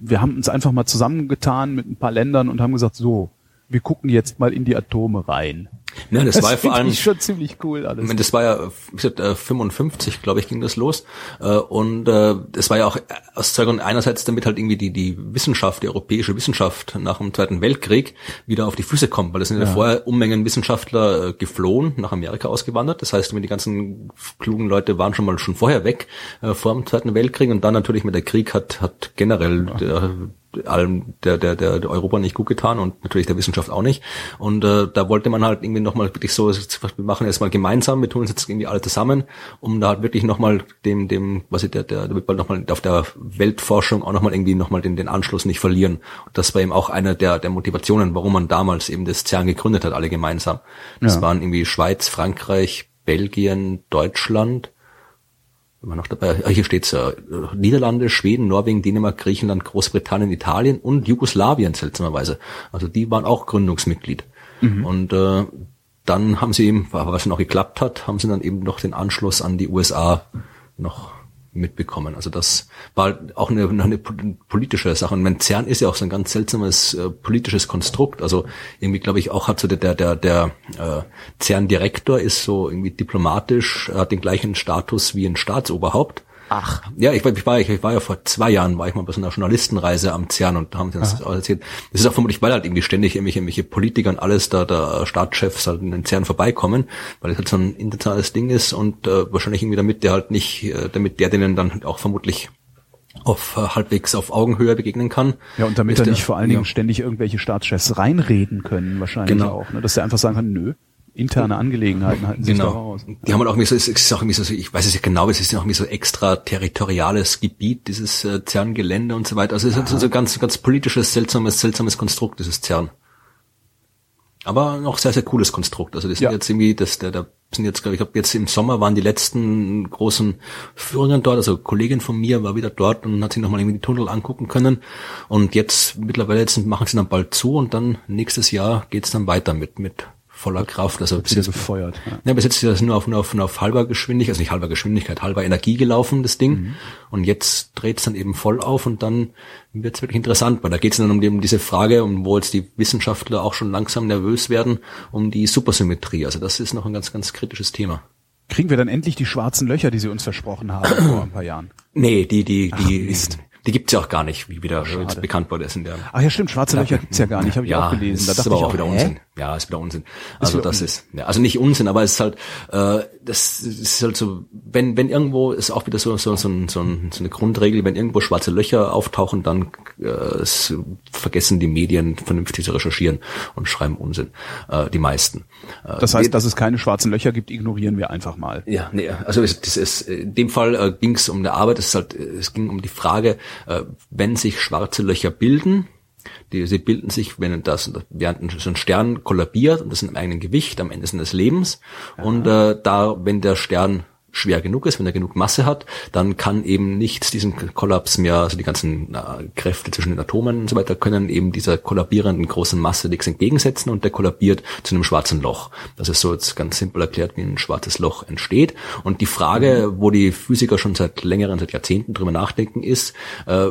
wir haben uns einfach mal zusammengetan mit ein paar Ländern und haben gesagt, so, wir gucken jetzt mal in die Atome rein. Ja, das, war ja vor allem, ich schon ziemlich cool alles. das war ja, gesagt, äh, 55, glaube ich, ging das los. Äh, Und äh, das war ja auch aus zwei Gründen. Einerseits, damit halt irgendwie die, die Wissenschaft, die europäische Wissenschaft nach dem Zweiten Weltkrieg wieder auf die Füße kommt, weil es sind ja, Ja. vorher Unmengen Wissenschaftler äh, geflohen, nach Amerika ausgewandert. Das heißt, die ganzen klugen Leute waren schon mal schon vorher weg, äh, vor dem Zweiten Weltkrieg. Und dann natürlich mit der Krieg hat, hat generell der, allem der, der, der, der Europa nicht gut getan und natürlich der Wissenschaft auch nicht. Und äh, da wollte man halt irgendwie nochmal wirklich so, wir machen jetzt mal gemeinsam, wir tun uns jetzt irgendwie alle zusammen, um da halt wirklich nochmal dem, dem, was ich, der, der, damit wir nochmal auf der Weltforschung auch nochmal irgendwie nochmal den, den Anschluss nicht verlieren. Und das war eben auch einer der, der Motivationen, warum man damals eben das CERN gegründet hat, alle gemeinsam. Das Ja. waren irgendwie Schweiz, Frankreich, Belgien, Deutschland, immer noch dabei, ah, hier steht's äh, Niederlande, Schweden, Norwegen, Dänemark, Griechenland, Großbritannien, Italien und Jugoslawien seltsamerweise. Also die waren auch Gründungsmitglied. Und äh, dann haben sie eben, was noch geklappt hat, haben sie dann eben noch den Anschluss an die USA noch mitbekommen. Also das war auch eine, eine politische Sache. Und mein CERN ist ja auch so ein ganz seltsames äh, politisches Konstrukt. Also irgendwie glaube ich auch hat so der der der, der äh, CERN-Direktor ist so irgendwie diplomatisch, hat den gleichen Status wie ein Staatsoberhaupt. Ach. Ja, ich, war- ich, war, ich war ja vor zwei Jahren, war ich mal bei so einer Journalistenreise am CERN und haben sie uns auch erzählt. Das ist auch vermutlich, weil halt irgendwie ständig irgendwelche, irgendwelche Politiker und alles da, da Staatschefs halt in den CERN vorbeikommen, weil es halt so ein internationales Ding ist und äh, wahrscheinlich irgendwie damit der halt nicht, äh, damit der denen dann halt auch vermutlich auf äh, halbwegs auf Augenhöhe begegnen kann. Ja, und damit er nicht vor allen Dingen ja. ständig irgendwelche Staatschefs reinreden können, wahrscheinlich genau. auch, ne? dass er einfach sagen kann, nö, interne Angelegenheiten halten sich genau. da raus. Die haben halt auch irgendwie so, es ist auch irgendwie so, ich weiß es ja genau, es ist ja auch irgendwie so extraterritoriales Gebiet, dieses äh, CERN-Gelände und so weiter. Also es ist halt so ein ganz, ganz politisches, seltsames, seltsames Konstrukt, dieses CERN. Aber noch sehr, sehr cooles Konstrukt. Also das ja. sind jetzt irgendwie, das, der, der sind jetzt, glaube ich, habe jetzt im Sommer waren die letzten großen Führungen dort. Also Kollegin von mir war wieder dort und hat sich nochmal irgendwie die Tunnel angucken können. Und jetzt mittlerweile jetzt machen sie dann bald zu und dann nächstes Jahr geht's dann weiter mit mit voller Kraft. Also bis jetzt gefeuert. Ja. ja, bis jetzt ist das nur auf, nur auf, nur auf halber Geschwindigkeit, also nicht halber Geschwindigkeit, halber Energie gelaufen, das Ding. Mhm. Und jetzt dreht es dann eben voll auf und dann wird es wirklich interessant, weil da geht es dann um, die, um diese Frage, um wo jetzt die Wissenschaftler auch schon langsam nervös werden, um die Supersymmetrie. Also das ist noch ein ganz, ganz kritisches Thema. Kriegen wir dann endlich die schwarzen Löcher, die Sie uns versprochen haben vor ein paar Jahren? <clears throat> Nee, die, die, die, Ach, die gibt's ja auch gar nicht, wie wieder Schade. bekannt wurde. In der Ach ja, stimmt, schwarze Löcher gibt's ja gar nicht, habe ich ja, auch gelesen. Da dachte ist aber auch wieder hä? Unsinn. Ja, ist wieder Unsinn. Also ist das Unsinn. ist, ja, also nicht Unsinn, aber es ist halt, äh, das ist halt so, wenn wenn irgendwo ist auch wieder so so so, so, so eine Grundregel, wenn irgendwo schwarze Löcher auftauchen, dann äh, vergessen die Medien vernünftig zu recherchieren und schreiben Unsinn. Äh, die meisten. Äh, das heißt, dass es keine schwarzen Löcher gibt, ignorieren wir einfach mal. Ja, nee, also es, das ist, in dem Fall äh, ging es um eine Arbeit. Es ist halt, es ging um die Frage, äh, wenn sich schwarze Löcher bilden die, sie bilden sich, wenn das, während so ein Stern kollabiert und das in einem eigenen Gewicht am Ende seines Lebens. Aha. Und äh, da, wenn der Stern schwer genug ist, wenn er genug Masse hat, dann kann eben nichts diesen Kollaps mehr, also die ganzen äh, Kräfte zwischen den Atomen und so weiter, können eben dieser kollabierenden großen Masse nichts entgegensetzen und der kollabiert zu einem schwarzen Loch. Das ist so jetzt ganz simpel erklärt, wie ein schwarzes Loch entsteht. Und die Frage, wo die Physiker schon seit längeren, seit Jahrzehnten drüber nachdenken, ist, äh,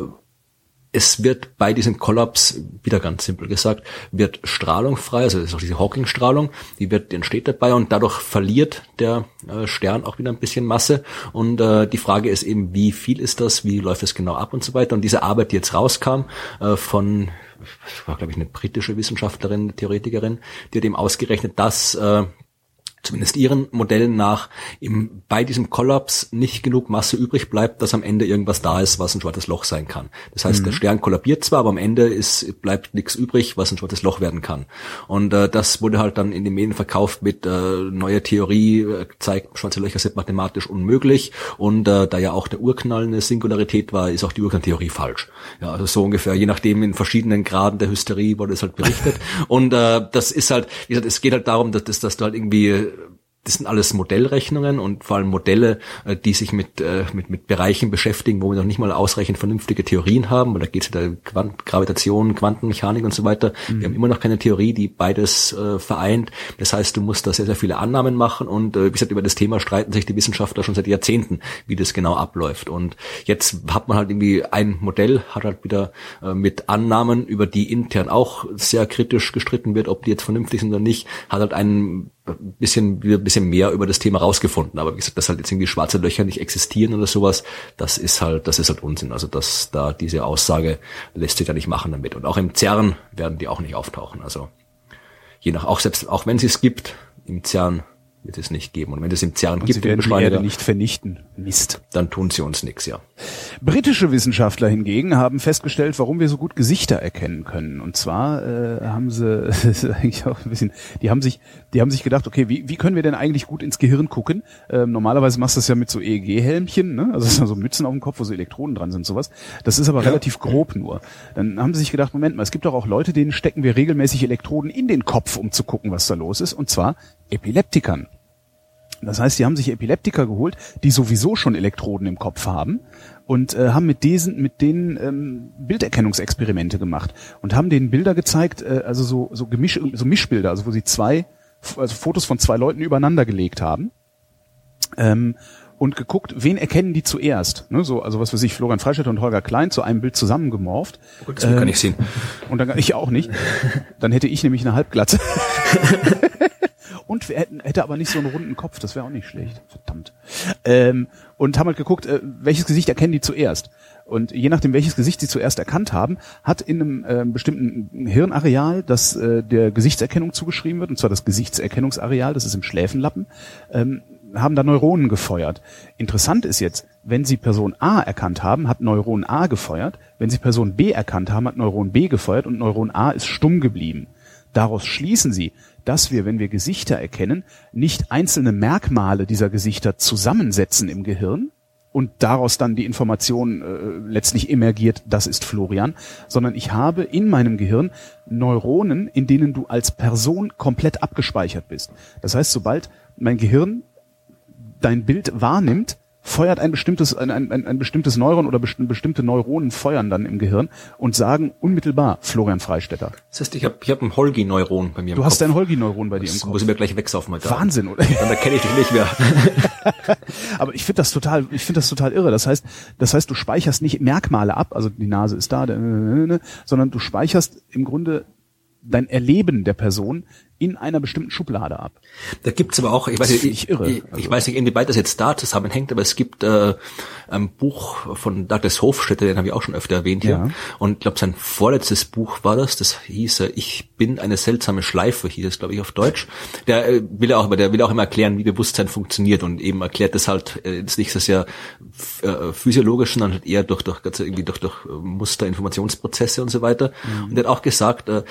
es wird bei diesem Kollaps, wieder ganz simpel gesagt, wird Strahlung frei, also das ist auch diese Hawking-Strahlung, die wird, entsteht dabei und dadurch verliert der äh, Stern auch wieder ein bisschen Masse. Und äh, die Frage ist eben, wie viel ist das, wie läuft es genau ab und so weiter. Und diese Arbeit, die jetzt rauskam, äh, von war, glaube ich, eine britische Wissenschaftlerin, Theoretikerin, die hat eben ausgerechnet, dass äh, zumindest ihren Modellen nach, im, bei diesem Kollaps nicht genug Masse übrig bleibt, dass am Ende irgendwas da ist, was ein schwarzes Loch sein kann. Das heißt, mhm. der Stern kollabiert zwar, aber am Ende ist, bleibt nichts übrig, was ein schwarzes Loch werden kann. Und äh, das wurde halt dann in den Medien verkauft mit äh, neuer Theorie, äh, zeigt, schwarze Löcher sind mathematisch unmöglich. Und äh, da ja auch der Urknall eine Singularität war, ist auch die Urknalltheorie falsch. Ja, also so ungefähr, je nachdem in verschiedenen Graden der Hysterie wurde es halt berichtet. <laughs> Und äh, das ist halt, wie gesagt, es geht halt darum, dass, dass, dass du halt irgendwie das sind alles Modellrechnungen und vor allem Modelle, äh, die sich mit, äh, mit, mit Bereichen beschäftigen, wo wir noch nicht mal ausreichend vernünftige Theorien haben. Und da geht es ja Quant Gravitation, Quantenmechanik und so weiter. Mhm. Wir haben immer noch keine Theorie, die beides äh, vereint. Das heißt, du musst da sehr, sehr viele Annahmen machen und äh, wie gesagt, über das Thema streiten sich die Wissenschaftler schon seit Jahrzehnten, wie das genau abläuft. Und jetzt hat man halt irgendwie ein Modell, hat halt wieder äh, mit Annahmen, über die intern auch sehr kritisch gestritten wird, ob die jetzt vernünftig sind oder nicht, hat halt einen bisschen, bisschen mehr über das Thema rausgefunden. Aber wie gesagt, dass halt jetzt irgendwie schwarze Löcher nicht existieren oder sowas, das ist halt, das ist halt Unsinn. Also dass da diese Aussage lässt sich da nicht machen damit. Und auch im CERN werden die auch nicht auftauchen. Also je nach, auch selbst, auch wenn sie es gibt, im CERN wird es nicht geben. Und wenn es im CERN und gibt, sie werden die Erde nicht vernichten. Mist. Dann tun sie uns nichts, ja. Britische Wissenschaftler hingegen haben festgestellt, warum wir so gut Gesichter erkennen können. Und zwar äh, haben sie, <laughs> das ist eigentlich auch ein bisschen, die haben sich, die haben sich gedacht, okay, wie, wie können wir denn eigentlich gut ins Gehirn gucken? Ähm, normalerweise machst du das ja mit so EEG-Helmchen, ne? also so Mützen auf dem Kopf, wo so Elektroden dran sind, sowas. Das ist aber ja. relativ grob nur. Dann haben sie sich gedacht, Moment mal, es gibt doch auch Leute, denen stecken wir regelmäßig Elektroden in den Kopf, um zu gucken, was da los ist. Und zwar Epileptikern. Das heißt, sie haben sich Epileptiker geholt, die sowieso schon Elektroden im Kopf haben und äh, haben mit diesen, mit denen ähm, Bilderkennungsexperimente gemacht und haben denen Bilder gezeigt, äh, also so so Gemisch, so Mischbilder, also wo sie zwei, also Fotos von zwei Leuten übereinander gelegt haben. Ähm, und geguckt, wen erkennen die zuerst. Ne, so, also was weiß ich, Florian Freistetter und Holger Klein zu einem Bild zusammengemorft. Oh, das ähm, kann ich sehen. Und dann ich auch nicht. Dann hätte ich nämlich eine Halbglatze. <laughs> Und wir hätten, hätte aber nicht so einen runden Kopf, das wäre auch nicht schlecht. Verdammt. Ähm, und haben halt geguckt, äh, welches Gesicht erkennen die zuerst. Und je nachdem, welches Gesicht sie zuerst erkannt haben, hat in einem äh, bestimmten Hirnareal, das äh, der Gesichtserkennung zugeschrieben wird, und zwar das Gesichtserkennungsareal, das ist im Schläfenlappen, ähm, haben da Neuronen gefeuert. Interessant ist jetzt, wenn Sie Person A erkannt haben, hat Neuron A gefeuert. Wenn Sie Person B erkannt haben, hat Neuron B gefeuert und Neuron A ist stumm geblieben. Daraus schließen Sie, dass wir, wenn wir Gesichter erkennen, nicht einzelne Merkmale dieser Gesichter zusammensetzen im Gehirn, und daraus dann die Information äh, letztlich emergiert, das ist Florian, sondern ich habe in meinem Gehirn Neuronen, in denen du als Person komplett abgespeichert bist. Das heißt, sobald mein Gehirn dein Bild wahrnimmt, feuert ein bestimmtes, ein, ein, ein bestimmtes Neuron oder besti bestimmte Neuronen feuern dann im Gehirn und sagen unmittelbar Florian Freistetter. Das heißt, ich habe ich hab ein Holgi-Neuron bei mir Du im hast Kopf. ein Holgi-Neuron bei dir das im Kopf. muss ich mir gleich wegsaufen. Heute Wahnsinn, oder? <laughs> Dann erkenne ich dich nicht mehr. <laughs> Aber ich finde das total, ich finde das total irre. Das heißt, das heißt, du speicherst nicht Merkmale ab, also die Nase ist da, sondern du speicherst im Grunde dein Erleben der Person in einer bestimmten Schublade ab. Da gibt's aber auch, ich weiß nicht, ich, ich, ich weiß nicht, inwieweit das jetzt da zusammenhängt, aber es gibt äh, ein Buch von Douglas Hofstetter, den habe ich auch schon öfter erwähnt hier. Ja. Und ich glaube, sein vorletztes Buch war das, das hieß äh, Ich bin eine seltsame Schleife, hieß es, glaube ich, auf Deutsch. Der äh, will auch, der will auch immer erklären, wie Bewusstsein funktioniert und eben erklärt das halt äh, jetzt nicht so sehr äh, physiologisch, sondern halt eher durch, durch, irgendwie durch, durch Muster, Informationsprozesse und so weiter. Mhm. Und er hat auch gesagt, äh,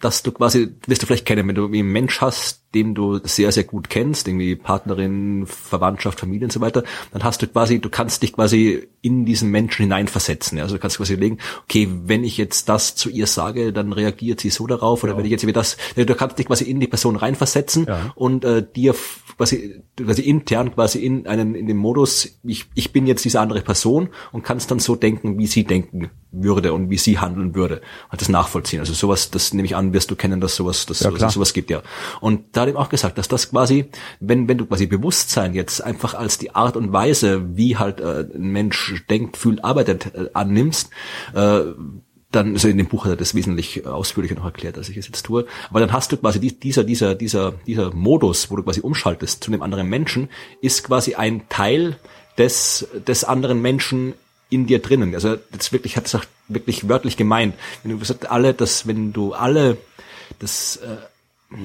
dass du quasi, wirst du vielleicht kennen, wenn du einen Mensch hast, den du sehr, sehr gut kennst, irgendwie Partnerin, Verwandtschaft, Familie und so weiter, dann hast du quasi, du kannst dich quasi in diesen Menschen hineinversetzen. Ja? Also du kannst quasi überlegen, okay, wenn ich jetzt das zu ihr sage, dann reagiert sie so darauf, oder ja. wenn ich jetzt wieder das, du kannst dich quasi in die Person reinversetzen ja. und äh, dir quasi, quasi intern quasi in einen, in dem Modus, ich, ich bin jetzt diese andere Person und kannst dann so denken, wie sie denken würde und wie sie handeln würde. Und das nachvollziehen. Also sowas, das nehme ich an, wirst du kennen, dass sowas, dass ja, sowas, sowas gibt, ja. Und da hat ihm auch gesagt, dass das quasi, wenn, wenn du quasi Bewusstsein jetzt einfach als die Art und Weise, wie halt äh, ein Mensch denkt, fühlt, arbeitet, äh, annimmst, äh, dann, also in dem Buch hat er das wesentlich ausführlicher noch erklärt, als ich es jetzt tue. Aber dann hast du quasi dieser, dieser, dieser, dieser Modus, wo du quasi umschaltest zu einem anderen Menschen, ist quasi ein Teil des, des anderen Menschen in dir drinnen. Also das wirklich hat es auch wirklich wörtlich gemeint. Wenn du gesagt alle, dass wenn du alle das äh,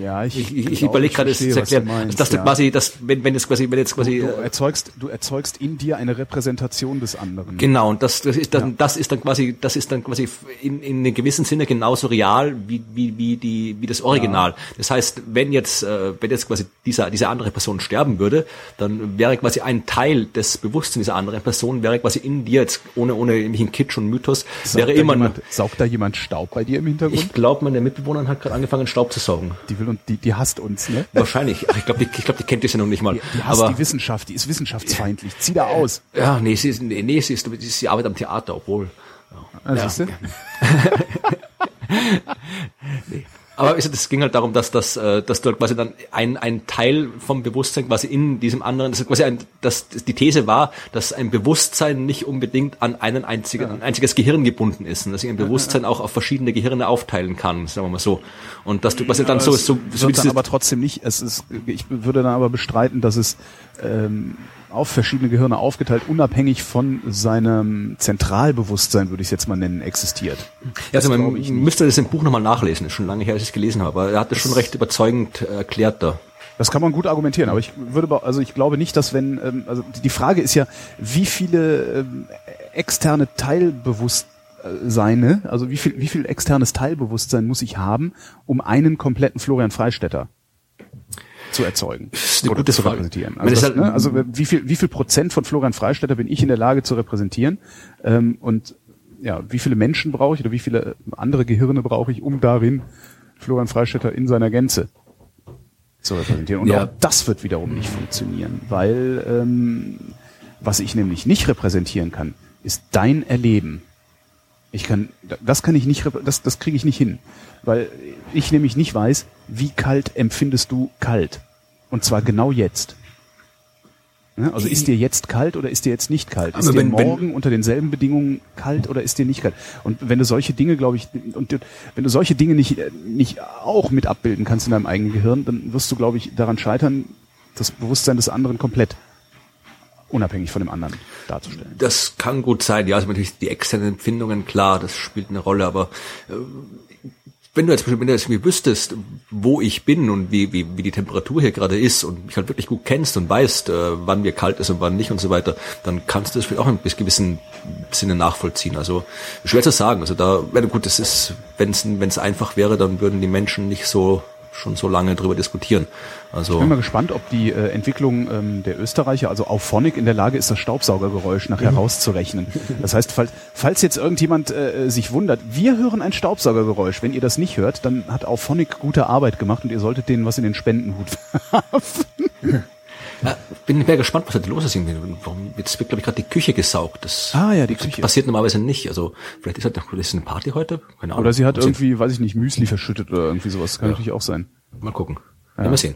ja, ich, ich, ich, überlege gerade, es zu erklären, meinst, dass du ja. quasi, dass wenn, wenn es quasi, wenn jetzt quasi du, du, erzeugst, du erzeugst in dir eine Repräsentation des anderen. Genau, und das, das ist dann, ja. das ist dann quasi, das ist dann quasi in, in einem gewissen Sinne genauso real wie wie wie die wie das Original. Ja. Das heißt, wenn jetzt äh, wenn jetzt quasi dieser diese andere Person sterben würde, dann wäre quasi ein Teil des Bewusstseins dieser anderen Person wäre quasi in dir jetzt ohne ohne irgendwelchen Kitsch und Mythos saugt wäre immer jemand, saugt da jemand Staub bei dir im Hintergrund? Ich glaube, meine Mitbewohnerin hat gerade angefangen Staub zu saugen. Die die will und die, die hasst uns, ne? Wahrscheinlich. Ich glaube, die, ich glaub, die kennt ja noch nicht mal. Die, die hasst aber, die Wissenschaft, die ist wissenschaftsfeindlich. Zieh da aus. Ja, nee, sie ist, nee, nee sie ist, sie arbeitet am Theater, obwohl. Ja. Ah, ja. <laughs> nee. Aber es ging halt darum, dass, dass, äh, dass du halt quasi dann ein, ein Teil vom Bewusstsein quasi in diesem anderen, das ist quasi ein, dass die These war, dass ein Bewusstsein nicht unbedingt an einen einzigen, ein einziges Gehirn gebunden ist und dass ich ein Bewusstsein auch auf verschiedene Gehirne aufteilen kann, sagen wir mal so. Und dass du quasi dann so, so, so, so dann aber trotzdem nicht, es ist, ich würde dann aber bestreiten, dass es, ähm, auf verschiedene Gehirne aufgeteilt, unabhängig von seinem Zentralbewusstsein, würde ich es jetzt mal nennen, existiert. Ja, also man müsste das im Buch nochmal nachlesen, ist schon lange her, als ich es gelesen habe, aber er hat das schon recht überzeugend erklärt da. Das kann man gut argumentieren, aber ich würde, also ich glaube nicht, dass wenn, ähm, also die Frage ist ja, wie viele ähm, externe Teilbewusstseine, also wie viel, wie viel externes Teilbewusstsein muss ich haben, um einen kompletten Florian Freistetter zu erzeugen oder gute zu Frage. repräsentieren. Also, das, halt, ne, also wie viel, wie viel Prozent von Florian Freistetter bin ich in der Lage zu repräsentieren? Ähm, und ja, wie viele Menschen brauche ich oder wie viele andere Gehirne brauche ich, um darin Florian Freistetter in seiner Gänze zu repräsentieren? Und ja. auch das wird wiederum nicht funktionieren, weil ähm, was ich nämlich nicht repräsentieren kann, ist dein Erleben. Ich kann, das kann ich nicht, das, das kriege ich nicht hin, weil ich nämlich nicht weiß, wie kalt empfindest du kalt. Und zwar genau jetzt. Also ist dir jetzt kalt oder ist dir jetzt nicht kalt? Ist dir wenn, morgen wenn, unter denselben Bedingungen kalt oder ist dir nicht kalt? Und wenn du solche Dinge, glaube ich, und wenn du solche Dinge nicht, nicht auch mit abbilden kannst in deinem eigenen Gehirn, dann wirst du, glaube ich, daran scheitern, das Bewusstsein des anderen komplett unabhängig von dem anderen darzustellen. Das kann gut sein, ja, also natürlich die externen Empfindungen, klar, das spielt eine Rolle, aber äh, wenn du jetzt, wenn du jetzt irgendwie wüsstest, wo ich bin und wie, wie, wie die Temperatur hier gerade ist und mich halt wirklich gut kennst und weißt, äh, wann mir kalt ist und wann nicht und so weiter, dann kannst du das vielleicht auch in gewissen Sinne nachvollziehen. Also schwer zu sagen. Also da, wenn gut, das ist, wenn es wenn es einfach wäre, dann würden die Menschen nicht so schon so lange drüber diskutieren. Also ich bin mal gespannt, ob die äh, Entwicklung ähm, der Österreicher, also auf Phonic, in der Lage ist, das Staubsaugergeräusch nachher mhm. rauszurechnen. Das heißt, falls, falls jetzt irgendjemand äh, sich wundert, wir hören ein Staubsaugergeräusch. Wenn ihr das nicht hört, dann hat auf Phonic gute Arbeit gemacht und ihr solltet denen was in den Spendenhut <laughs> werfen. Ja, bin mehr gespannt, was da los ist. Warum jetzt wird, glaube ich, gerade die Küche gesaugt. Das ah ja, die Küche. passiert normalerweise nicht. Also vielleicht ist halt ist eine Party heute. Keine Ahnung. Oder sie hat irgendwie, weiß ich nicht, Müsli verschüttet oder irgendwie sowas. Kann ja. natürlich auch sein. Mal gucken. Ja. Mal sehen.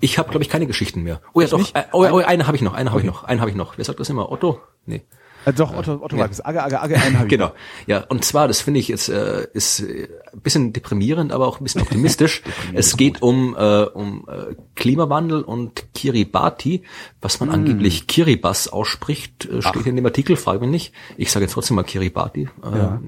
Ich habe, glaube ich, keine Geschichten mehr. Oh ja, doch. Äh, oh, oh, eine habe ich noch. Eine habe ich noch. Eine habe ich noch. Wer sagt das immer? Otto? Nee. Äh, doch, Otto, Otto ja. Agge, Agge, Agge, ich Genau. Ja, und zwar, das finde ich jetzt, äh, ist äh, ein bisschen deprimierend, aber auch ein bisschen <laughs> optimistisch. es geht um, äh, um äh, Klimawandel und Kiribati, was man mm. angeblich Kiribas ausspricht, äh, steht Ach. in dem Artikel, frage mich nicht. Ich sage jetzt trotzdem mal Kiribati. Äh, ja.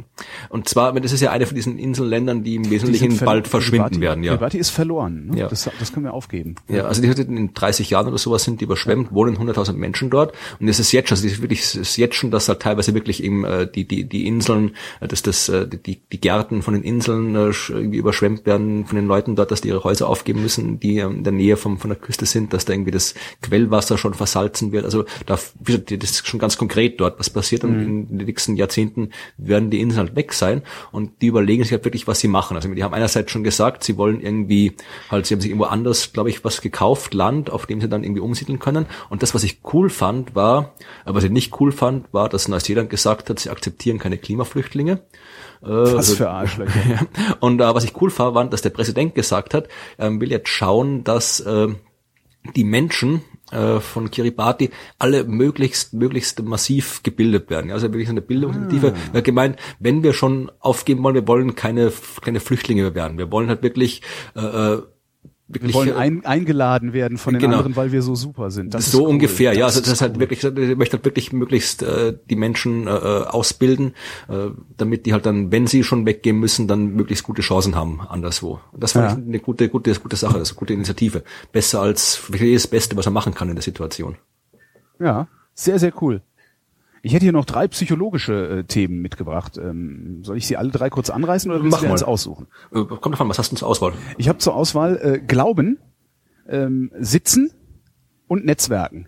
Und zwar, das ist ja eine von diesen Inselländern, die im Wesentlichen bald verschwinden Kiribati, werden. Ja. Kiribati ist verloren. Ne? Ja. Das, das können wir aufgeben. Ja, also die in 30 Jahren oder sowas sind die überschwemmt, wohnen 100.000 Menschen dort und es ist jetzt schon, also ist wirklich, es ist jetzt schon, dass halt teilweise wirklich eben äh, die die die Inseln, äh, dass das äh, die die Gärten von den Inseln äh, irgendwie überschwemmt werden von den Leuten dort, dass die ihre Häuser aufgeben müssen, die in der Nähe vom von der Küste sind, dass da irgendwie das Quellwasser schon versalzen wird. Also da das ist schon ganz konkret dort, was passiert und mhm. in den nächsten Jahrzehnten werden die Inseln halt weg sein und die überlegen sich halt wirklich, was sie machen. Also die haben einerseits schon gesagt, sie wollen irgendwie halt, sie haben sich irgendwo anders, glaube ich, was gekauft, Land, auf dem sie dann irgendwie umsiedeln können. Und das, was ich cool fand, war, äh, was ich nicht cool fand, war, dass Neuseeland gesagt hat, sie akzeptieren keine Klimaflüchtlinge. Äh, was also, für Arschlöcher. <laughs> Und äh, was ich cool fand, war, dass der Präsident gesagt hat, er will jetzt schauen, dass äh, die Menschen äh, von Kiribati alle möglichst möglichst massiv gebildet werden. Also wirklich eine Bildungsinitiative. Ah. Er hat gemeint, wenn wir schon aufgeben wollen, wir wollen keine keine Flüchtlinge mehr werden. Wir wollen halt wirklich äh, äh wirklich, wir wollen ein, eingeladen werden von den genau. anderen, weil wir so super sind. Das so cool. ungefähr, das ja. Also das ist halt cool. wirklich, ich möchte halt wirklich möglichst äh, die Menschen äh, ausbilden, äh, damit die halt dann, wenn sie schon weggehen müssen, dann möglichst gute Chancen haben anderswo. Das finde ja. ich eine gute, gute, gute Sache, das ist eine gute Initiative. Besser als wirklich das Beste, was er machen kann in der Situation. Ja, sehr, sehr cool. Ich hätte hier noch drei psychologische äh, Themen mitgebracht. Ähm, soll ich sie alle drei kurz anreißen oder willst Mach du eins aussuchen? Äh, kommt davon, was hast du zur Auswahl? Ich habe zur Auswahl äh, Glauben, ähm, Sitzen und Netzwerken.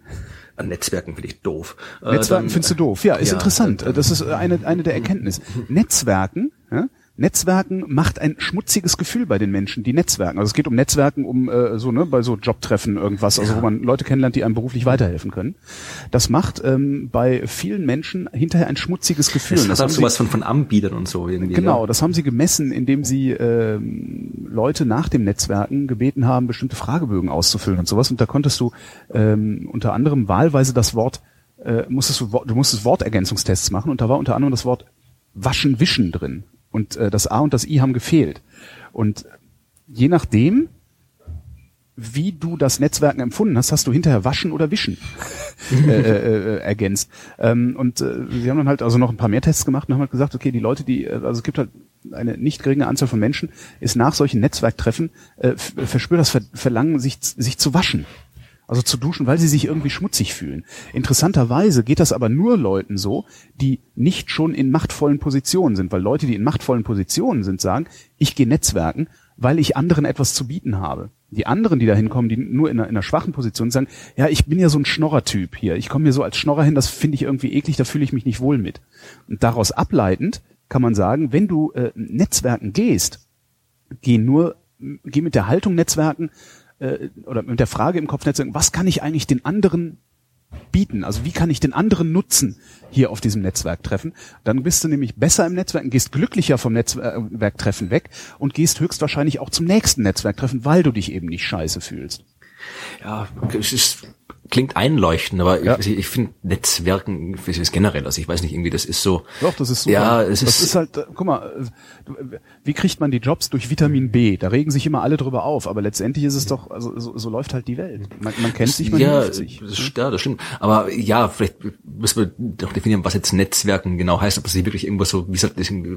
An Netzwerken finde ich doof. Äh, Netzwerken dann, findest du doof. Ja, ist ja, interessant. Dann, das ist eine, eine der Erkenntnisse. <laughs> Netzwerken ja, Netzwerken macht ein schmutziges Gefühl bei den Menschen, die Netzwerken. Also es geht um Netzwerken, um äh, so ne bei so Jobtreffen irgendwas, also ja. wo man Leute kennenlernt, die einem beruflich weiterhelfen können. Das macht ähm, bei vielen Menschen hinterher ein schmutziges Gefühl. Das, das hat sowas von von Anbietern und so irgendwie. Genau, ja. das haben sie gemessen, indem sie ähm, Leute nach dem Netzwerken gebeten haben, bestimmte Fragebögen auszufüllen und sowas. Und da konntest du ähm, unter anderem wahlweise das Wort äh, musstest du, du musstest Wortergänzungstests machen und da war unter anderem das Wort Waschen, Wischen drin. Und äh, das A und das I haben gefehlt. Und je nachdem, wie du das Netzwerken empfunden hast, hast du hinterher Waschen oder Wischen äh, äh, äh, ergänzt. Ähm, und äh, sie haben dann halt also noch ein paar mehr Tests gemacht und haben halt gesagt, okay, die Leute, die, äh, also es gibt halt eine nicht geringe Anzahl von Menschen, ist nach solchen Netzwerktreffen äh, verspürt das Verlangen, sich, sich zu waschen. Also zu duschen, weil sie sich irgendwie schmutzig fühlen. Interessanterweise geht das aber nur Leuten so, die nicht schon in machtvollen Positionen sind, weil Leute, die in machtvollen Positionen sind, sagen, ich gehe Netzwerken, weil ich anderen etwas zu bieten habe. Die anderen, die da hinkommen, die nur in einer, in einer schwachen Position sagen, ja, ich bin ja so ein Schnorrer-Typ hier. Ich komme mir so als Schnorrer hin, das finde ich irgendwie eklig, da fühle ich mich nicht wohl mit. Und daraus ableitend kann man sagen, wenn du äh, Netzwerken gehst, geh nur, geh mit der Haltung Netzwerken, äh, oder mit der Frage im Kopfnetz, was kann ich eigentlich den anderen bieten? Also wie kann ich den anderen nutzen hier auf diesem Netzwerktreffen? Dann bist du nämlich besser im Netzwerk, gehst glücklicher vom Netzwerktreffen weg und gehst höchstwahrscheinlich auch zum nächsten Netzwerktreffen, weil du dich eben nicht scheiße fühlst. Ja, es ist klingt einleuchtend, aber Ja. ich, ich finde Netzwerken ist generell, also ich weiß nicht, irgendwie das ist so. Doch, das ist super. Ja, es das ist, ist halt, äh, guck mal, wie kriegt man die Jobs durch Vitamin B? Da regen sich immer alle drüber auf, aber letztendlich ist es doch, also so, so läuft halt die Welt. Man, man kennt sich, man ja, hilft sich. das, ja, das stimmt. Aber ja, vielleicht müssen wir doch definieren, was jetzt Netzwerken genau heißt, ob das wirklich irgendwo so, wie es halt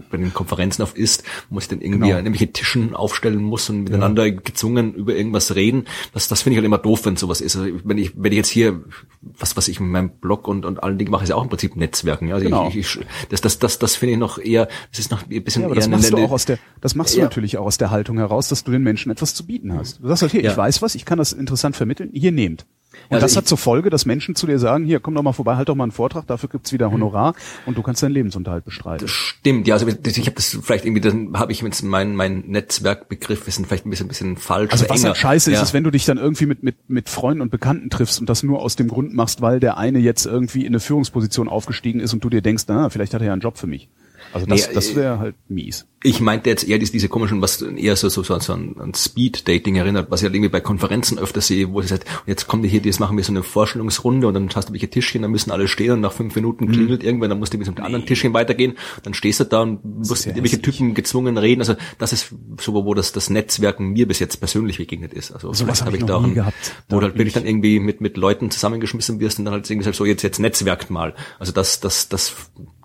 bei den Konferenzen oft ist, wo man sich dann irgendwie Genau. an irgendwelche Tischen aufstellen muss und miteinander gezwungen über irgendwas reden. Das, das finde ich halt immer doof, wenn sowas ist. Also wenn ich, wenn ich jetzt hier, was, was ich mit meinem Blog und, und allen Dingen mache, ist ja auch im Prinzip Netzwerken. Ja? Also Genau. ich, ich, das, das, das, das finde ich noch eher, das ist noch ein bisschen Ja, aber eher das machst du eine- auch aus der, das machst du Ja. natürlich auch aus der Haltung heraus, dass du den Menschen etwas zu bieten hast. Du sagst halt, hier, Ja. ich weiß was, ich kann das interessant vermitteln, hier nehmt. Und Also das hat zur Folge, dass Menschen zu dir sagen, hier, komm doch mal vorbei, halt doch mal einen Vortrag, dafür gibt's wieder Honorar und du kannst deinen Lebensunterhalt bestreiten. Das stimmt, ja, also ich habe das vielleicht irgendwie, dann habe ich jetzt mein mein Netzwerkbegriff ist vielleicht ein bisschen ein bisschen falsch. Also was enger. halt scheiße ist, ja. ist, wenn du dich dann irgendwie mit, mit, mit Freunden und Bekannten triffst und das nur aus dem Grund machst, weil der eine jetzt irgendwie in eine Führungsposition aufgestiegen ist und du dir denkst, na, vielleicht hat er ja einen Job für mich. Also das, Nee, das äh, wäre halt mies. Ich meinte jetzt eher diese, komischen, was eher so, so, so, so an, Speed-Dating erinnert, was ich halt irgendwie bei Konferenzen öfter sehe, wo es sagt, jetzt kommt ihr hier, jetzt machen wir so eine Vorstellungsrunde und dann hast du welche Tischchen, dann müssen alle stehen und nach fünf Minuten Mhm. klingelt irgendwann, dann musst du mit dem anderen Tischchen weitergehen, dann stehst du da und musst mit irgendwelchen. Typen gezwungen reden. Also das ist so, wo das, das Netzwerken mir bis jetzt persönlich begegnet ist. Also Sowas vielleicht hab ich da auch- gehabt. Wo Da du halt bin wirklich ich- dann irgendwie mit, mit Leuten zusammengeschmissen wirst und dann halt irgendwie sagst, so jetzt, jetzt netzwerkt mal. Also das, das, das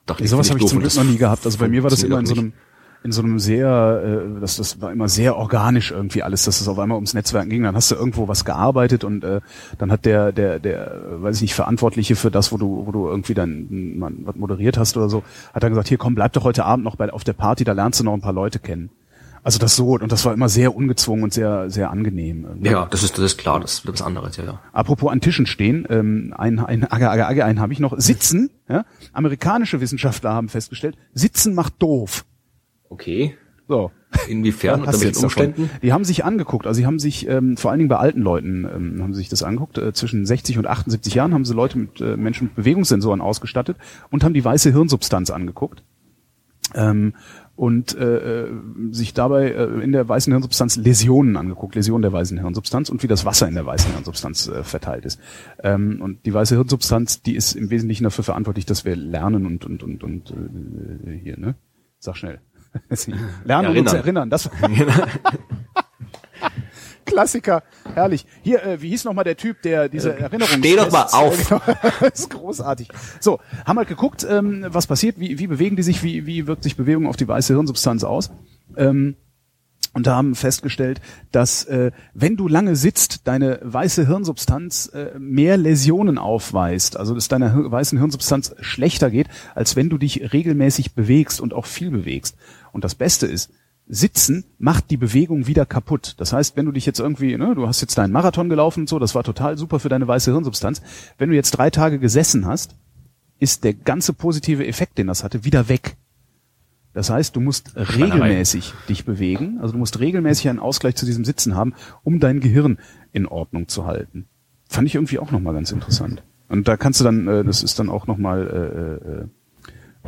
dachte Ja, sowas habe ich zum Glück noch nie gehabt. Also bei mir war das immer in so einem in so einem sehr, äh, das, das war immer sehr organisch irgendwie alles, dass es auf einmal ums Netzwerken ging. Dann hast du irgendwo was gearbeitet und äh, dann hat der, der, der, weiß ich nicht, Verantwortliche für das, wo du, wo du irgendwie dann mal was moderiert hast oder so, hat dann gesagt, hier komm, bleib doch heute Abend noch bei auf der Party, da lernst du noch ein paar Leute kennen. Also das so, und das war immer sehr ungezwungen und sehr, sehr angenehm. irgendwie. Ja, das ist, das ist klar, das ist was anderes, ja, ja. Apropos an Tischen stehen, ähm, ein, ein Agge, Agge, Agge, einen habe ich noch. Sitzen, ja? amerikanische Wissenschaftler haben festgestellt, Sitzen macht doof. Okay. So. Inwiefern, <laughs> Hast unter welchen jetzt davon. Umständen? Die haben sich angeguckt, also sie haben sich ähm, vor allen Dingen bei alten Leuten ähm, haben sie sich das angeguckt. Äh, zwischen 60 und 78 Jahren haben sie Leute mit äh, Menschen mit Bewegungssensoren ausgestattet und haben die weiße Hirnsubstanz angeguckt. Ähm, und äh, äh, sich dabei äh, in der weißen Hirnsubstanz Läsionen angeguckt, Läsionen der weißen Hirnsubstanz und wie das Wasser in der weißen Hirnsubstanz äh, verteilt ist. Ähm, und die weiße Hirnsubstanz, die ist im Wesentlichen dafür verantwortlich, dass wir lernen und und und und äh, hier, ne? Sag schnell. <laughs> lernen und uns erinnern. Das <laughs> <laughs> Klassiker, herrlich. Hier, äh, wie hieß noch mal der Typ, der diese Erinnerung? steh doch mal auf. das <laughs> ist großartig. So, haben halt geguckt, ähm, was passiert, wie, wie bewegen die sich, wie, wie wirkt sich Bewegung auf die weiße Hirnsubstanz aus. Ähm, und da haben festgestellt, dass äh, wenn du lange sitzt, deine weiße Hirnsubstanz äh, mehr Läsionen aufweist, also dass deiner Hir weißen Hirnsubstanz schlechter geht, als wenn du dich regelmäßig bewegst und auch viel bewegst. Und das Beste ist, Sitzen macht die Bewegung wieder kaputt. Das heißt, wenn du dich jetzt irgendwie, ne, du hast jetzt deinen Marathon gelaufen und so, das war total super für deine weiße Hirnsubstanz. Wenn du jetzt drei Tage gesessen hast, ist der ganze positive Effekt, den das hatte, wieder weg. Das heißt, du musst regelmäßig dich bewegen, also du musst regelmäßig einen Ausgleich zu diesem Sitzen haben, um dein Gehirn in Ordnung zu halten. Fand ich irgendwie auch nochmal ganz interessant. Und da kannst du dann, äh, das ist dann auch nochmal äh, äh,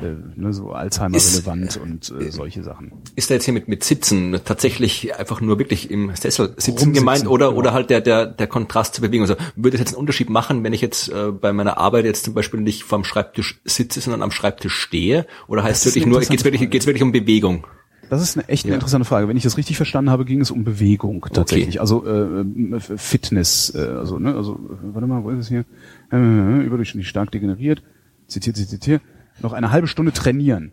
äh, ne, so Alzheimer-relevant und äh, solche Sachen. Ist da jetzt hier mit, mit Sitzen tatsächlich einfach nur wirklich im Sessel sitzen Rumsitzen, gemeint oder, genau. oder halt der, der, der Kontrast zur Bewegung? Also würde es jetzt einen Unterschied machen, wenn ich jetzt äh, bei meiner Arbeit jetzt zum Beispiel nicht vorm Schreibtisch sitze, sondern am Schreibtisch stehe? Oder heißt Das es wirklich nur, geht's wirklich, Frage. geht's wirklich um Bewegung? Das ist eine echt eine Ja. interessante Frage. Wenn ich das richtig verstanden habe, ging es um Bewegung tatsächlich. Also äh, äh, Fitness, äh, also ne, also äh, warte mal, wo ist es hier? Äh, überdurchschnittlich stark degeneriert. Zitiert, zitiert, zitiert. Noch eine halbe Stunde trainieren.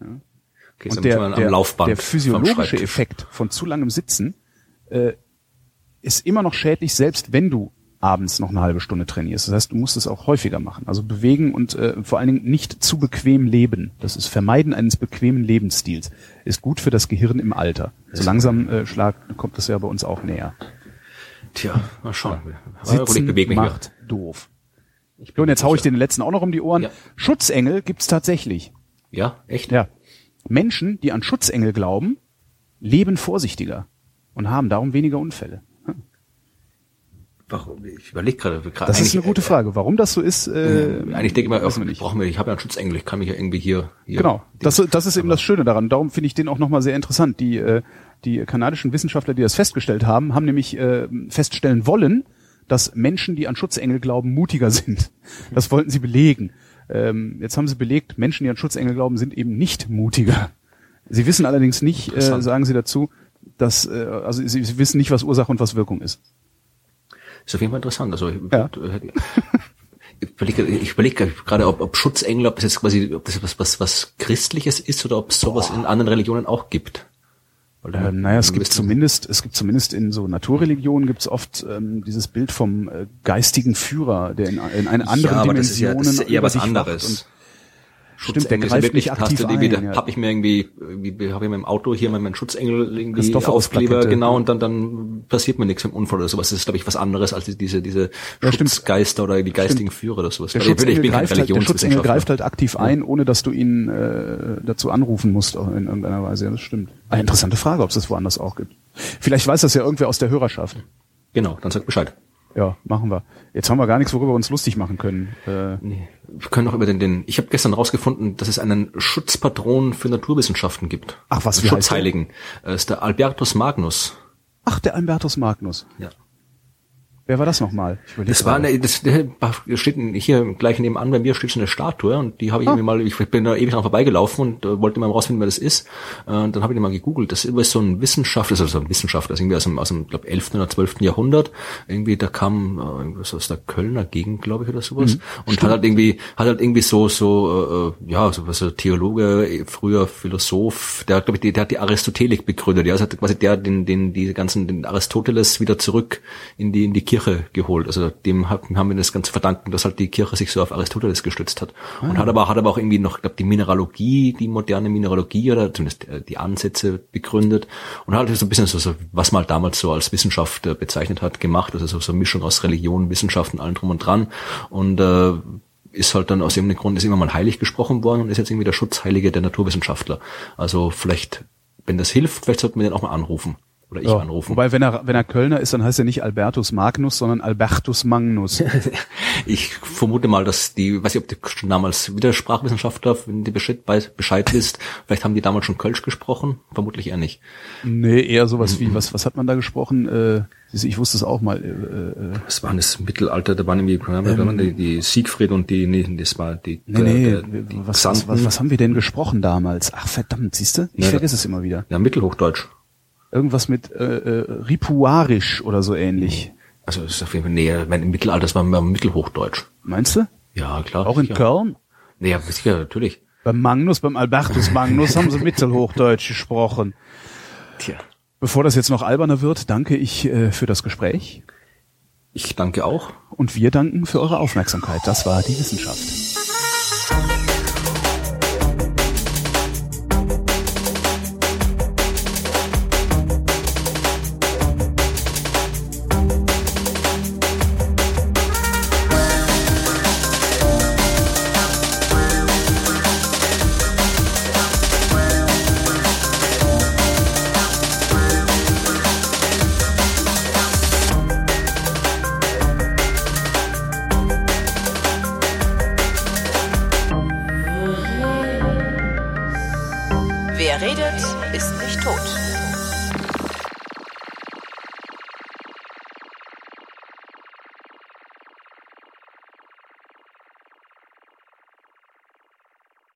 Okay, Und der, der, der physiologische. Effekt von zu langem Sitzen äh, ist immer noch schädlich, selbst wenn du abends noch eine halbe Stunde trainierst. Das heißt, du musst es auch häufiger machen. Also bewegen und äh, vor allen Dingen nicht zu bequem leben. Das ist Vermeiden eines bequemen Lebensstils. Ist gut für das Gehirn im Alter. So langsam äh, schlag, kommt das ja bei uns auch näher. Tja, mal schauen. Sitzen macht doof. So, und jetzt hau ich den letzten auch noch um die Ohren. Ja. Schutzengel gibt's tatsächlich. Ja, echt? Ja. Menschen, die an Schutzengel glauben, leben vorsichtiger und haben darum weniger Unfälle. Warum? Ich überlege gerade. gerade Das ist eine gute Frage. Warum das so ist, äh, Eigentlich denke ich mal, wir ich brauche mir, ich habe ja einen Schutzengel, ich kann mich ja irgendwie hier, hier Genau. Das, das ist eben das Schöne daran. Darum finde ich den auch nochmal sehr interessant. Die, äh, die kanadischen Wissenschaftler, die das festgestellt haben, haben nämlich äh, feststellen wollen, dass Menschen, die an Schutzengel glauben, mutiger <laughs> sind. Das wollten sie belegen. Ähm, jetzt haben sie belegt, Menschen, die an Schutzengel glauben, sind eben nicht mutiger. Sie wissen allerdings nicht, äh, sagen sie dazu, dass, äh, also sie, sie wissen nicht, was Ursache und was Wirkung ist. Ist auf jeden Fall interessant. Also ja. ich überlege, ich überlege gerade, ob, ob Schutzengel, ob das jetzt quasi, ob das was, was, was Christliches ist oder ob es sowas Boah. in anderen Religionen auch gibt. Äh, naja, es gibt zumindest, es gibt zumindest in so Naturreligionen gibt es oft ähm, dieses Bild vom äh, geistigen Führer, der in, in eine andere ja, Dimension. Das ist ja, das ist eher was anderes. Stimmt, der greift nicht aktiv ein. Da ja. habe ich mir irgendwie, irgendwie habe ich mit dem Auto hier meinen Schutzengel irgendwie Aufkleber, genau, und dann dann passiert mir nichts im Unfall oder sowas. Das ist, glaube ich, was anderes als diese diese ja, Schutzgeister oder die geistigen stimmt. Führer oder sowas. Der, Schutzengel, ich bin greift halt, der Schutzengel greift halt aktiv ein, ohne dass du ihn äh, dazu anrufen musst in irgendeiner Weise. Ja, das stimmt. Eine interessante Frage, ob es das woanders auch gibt. Vielleicht weiß das ja irgendwer aus der Hörerschaft. Genau, dann sag Bescheid. Ja, machen wir. Jetzt haben wir gar nichts, worüber wir uns lustig machen können. Äh, nee. Wir können noch über den, den ich habe gestern rausgefunden, dass es einen Schutzpatron für Naturwissenschaften gibt. Ach, was für Schutzheiligen. Das ist der Albertus Magnus. Ach, der Albertus Magnus. Ja. Wer war das nochmal? Das war eine, das, das steht hier gleich nebenan bei mir steht schon eine Statue und die habe ich ah. irgendwie mal, ich bin da ewig dran vorbeigelaufen und äh, wollte mal rausfinden, wer das ist. Äh, und dann habe ich den mal gegoogelt. Das ist so ein Wissenschaftler, also ein Wissenschaftler, also irgendwie aus dem, aus dem glaub, 11. oder 12. Jahrhundert. Irgendwie, da kam äh, irgendwas aus der Kölner Gegend, glaube ich, oder sowas. Mhm. Und Stimmt. hat halt irgendwie, hat halt irgendwie so, so, äh, ja, so was, so Theologe, früher Philosoph, der hat, glaube ich, der hat die Aristotelik begründet. Ja, also hat quasi der den, den, die ganzen, den Aristoteles wieder zurück in die, in die Kirche Kirche geholt. Also dem haben wir das Ganze verdanken, dass halt die Kirche sich so auf Aristoteles gestützt hat. Ah. Und hat aber, hat aber auch irgendwie noch, glaube die Mineralogie, die moderne Mineralogie oder zumindest äh, die Ansätze begründet und hat halt so ein bisschen so, so was man halt damals so als Wissenschaft äh, bezeichnet hat, gemacht. Also so, so eine Mischung aus Religion, Wissenschaft und allem drum und dran. Und äh, ist halt dann aus irgendeinem Grund ist immer mal heilig gesprochen worden und ist jetzt irgendwie der Schutzheilige der Naturwissenschaftler. Also vielleicht, wenn das hilft, vielleicht sollten wir den auch mal anrufen. Oder ich ja, anrufen. Wobei, wenn er, wenn er Kölner ist, dann heißt er nicht Albertus Magnus, sondern Albertus Magnus. <laughs> ich vermute mal, dass die, weiß ich, ob die schon damals wieder Sprachwissenschaftler, wenn die Bescheid, Bescheid wisst, vielleicht haben die damals schon Kölsch gesprochen, vermutlich eher nicht. Nee, eher sowas wie, was, was hat man da gesprochen? Äh, ich wusste es auch mal. Äh, äh, was war das Mittelalter? Da waren irgendwie ähm, die, die Siegfried und die, nee, das war die, nee, nee, der, die was, was, was, was haben wir denn gesprochen damals? Ach verdammt, siehst du? Ich ja, vergesse es immer wieder. Ja, Mittelhochdeutsch irgendwas mit äh, äh, ripuarisch oder so ähnlich. Also das ist auf jeden Fall näher. Ich meine, Im Mittelalter das war mehr Mittelhochdeutsch. Meinst du? Ja, klar. Auch in sicher. Köln? Nee, ja, sicher, natürlich. Beim Magnus, beim Albertus Magnus haben sie Mittelhochdeutsch gesprochen. Tja. Bevor das jetzt noch alberner wird, danke ich äh, für das Gespräch. Ich danke auch. Und wir danken für eure Aufmerksamkeit. Das war die Wissenschaft.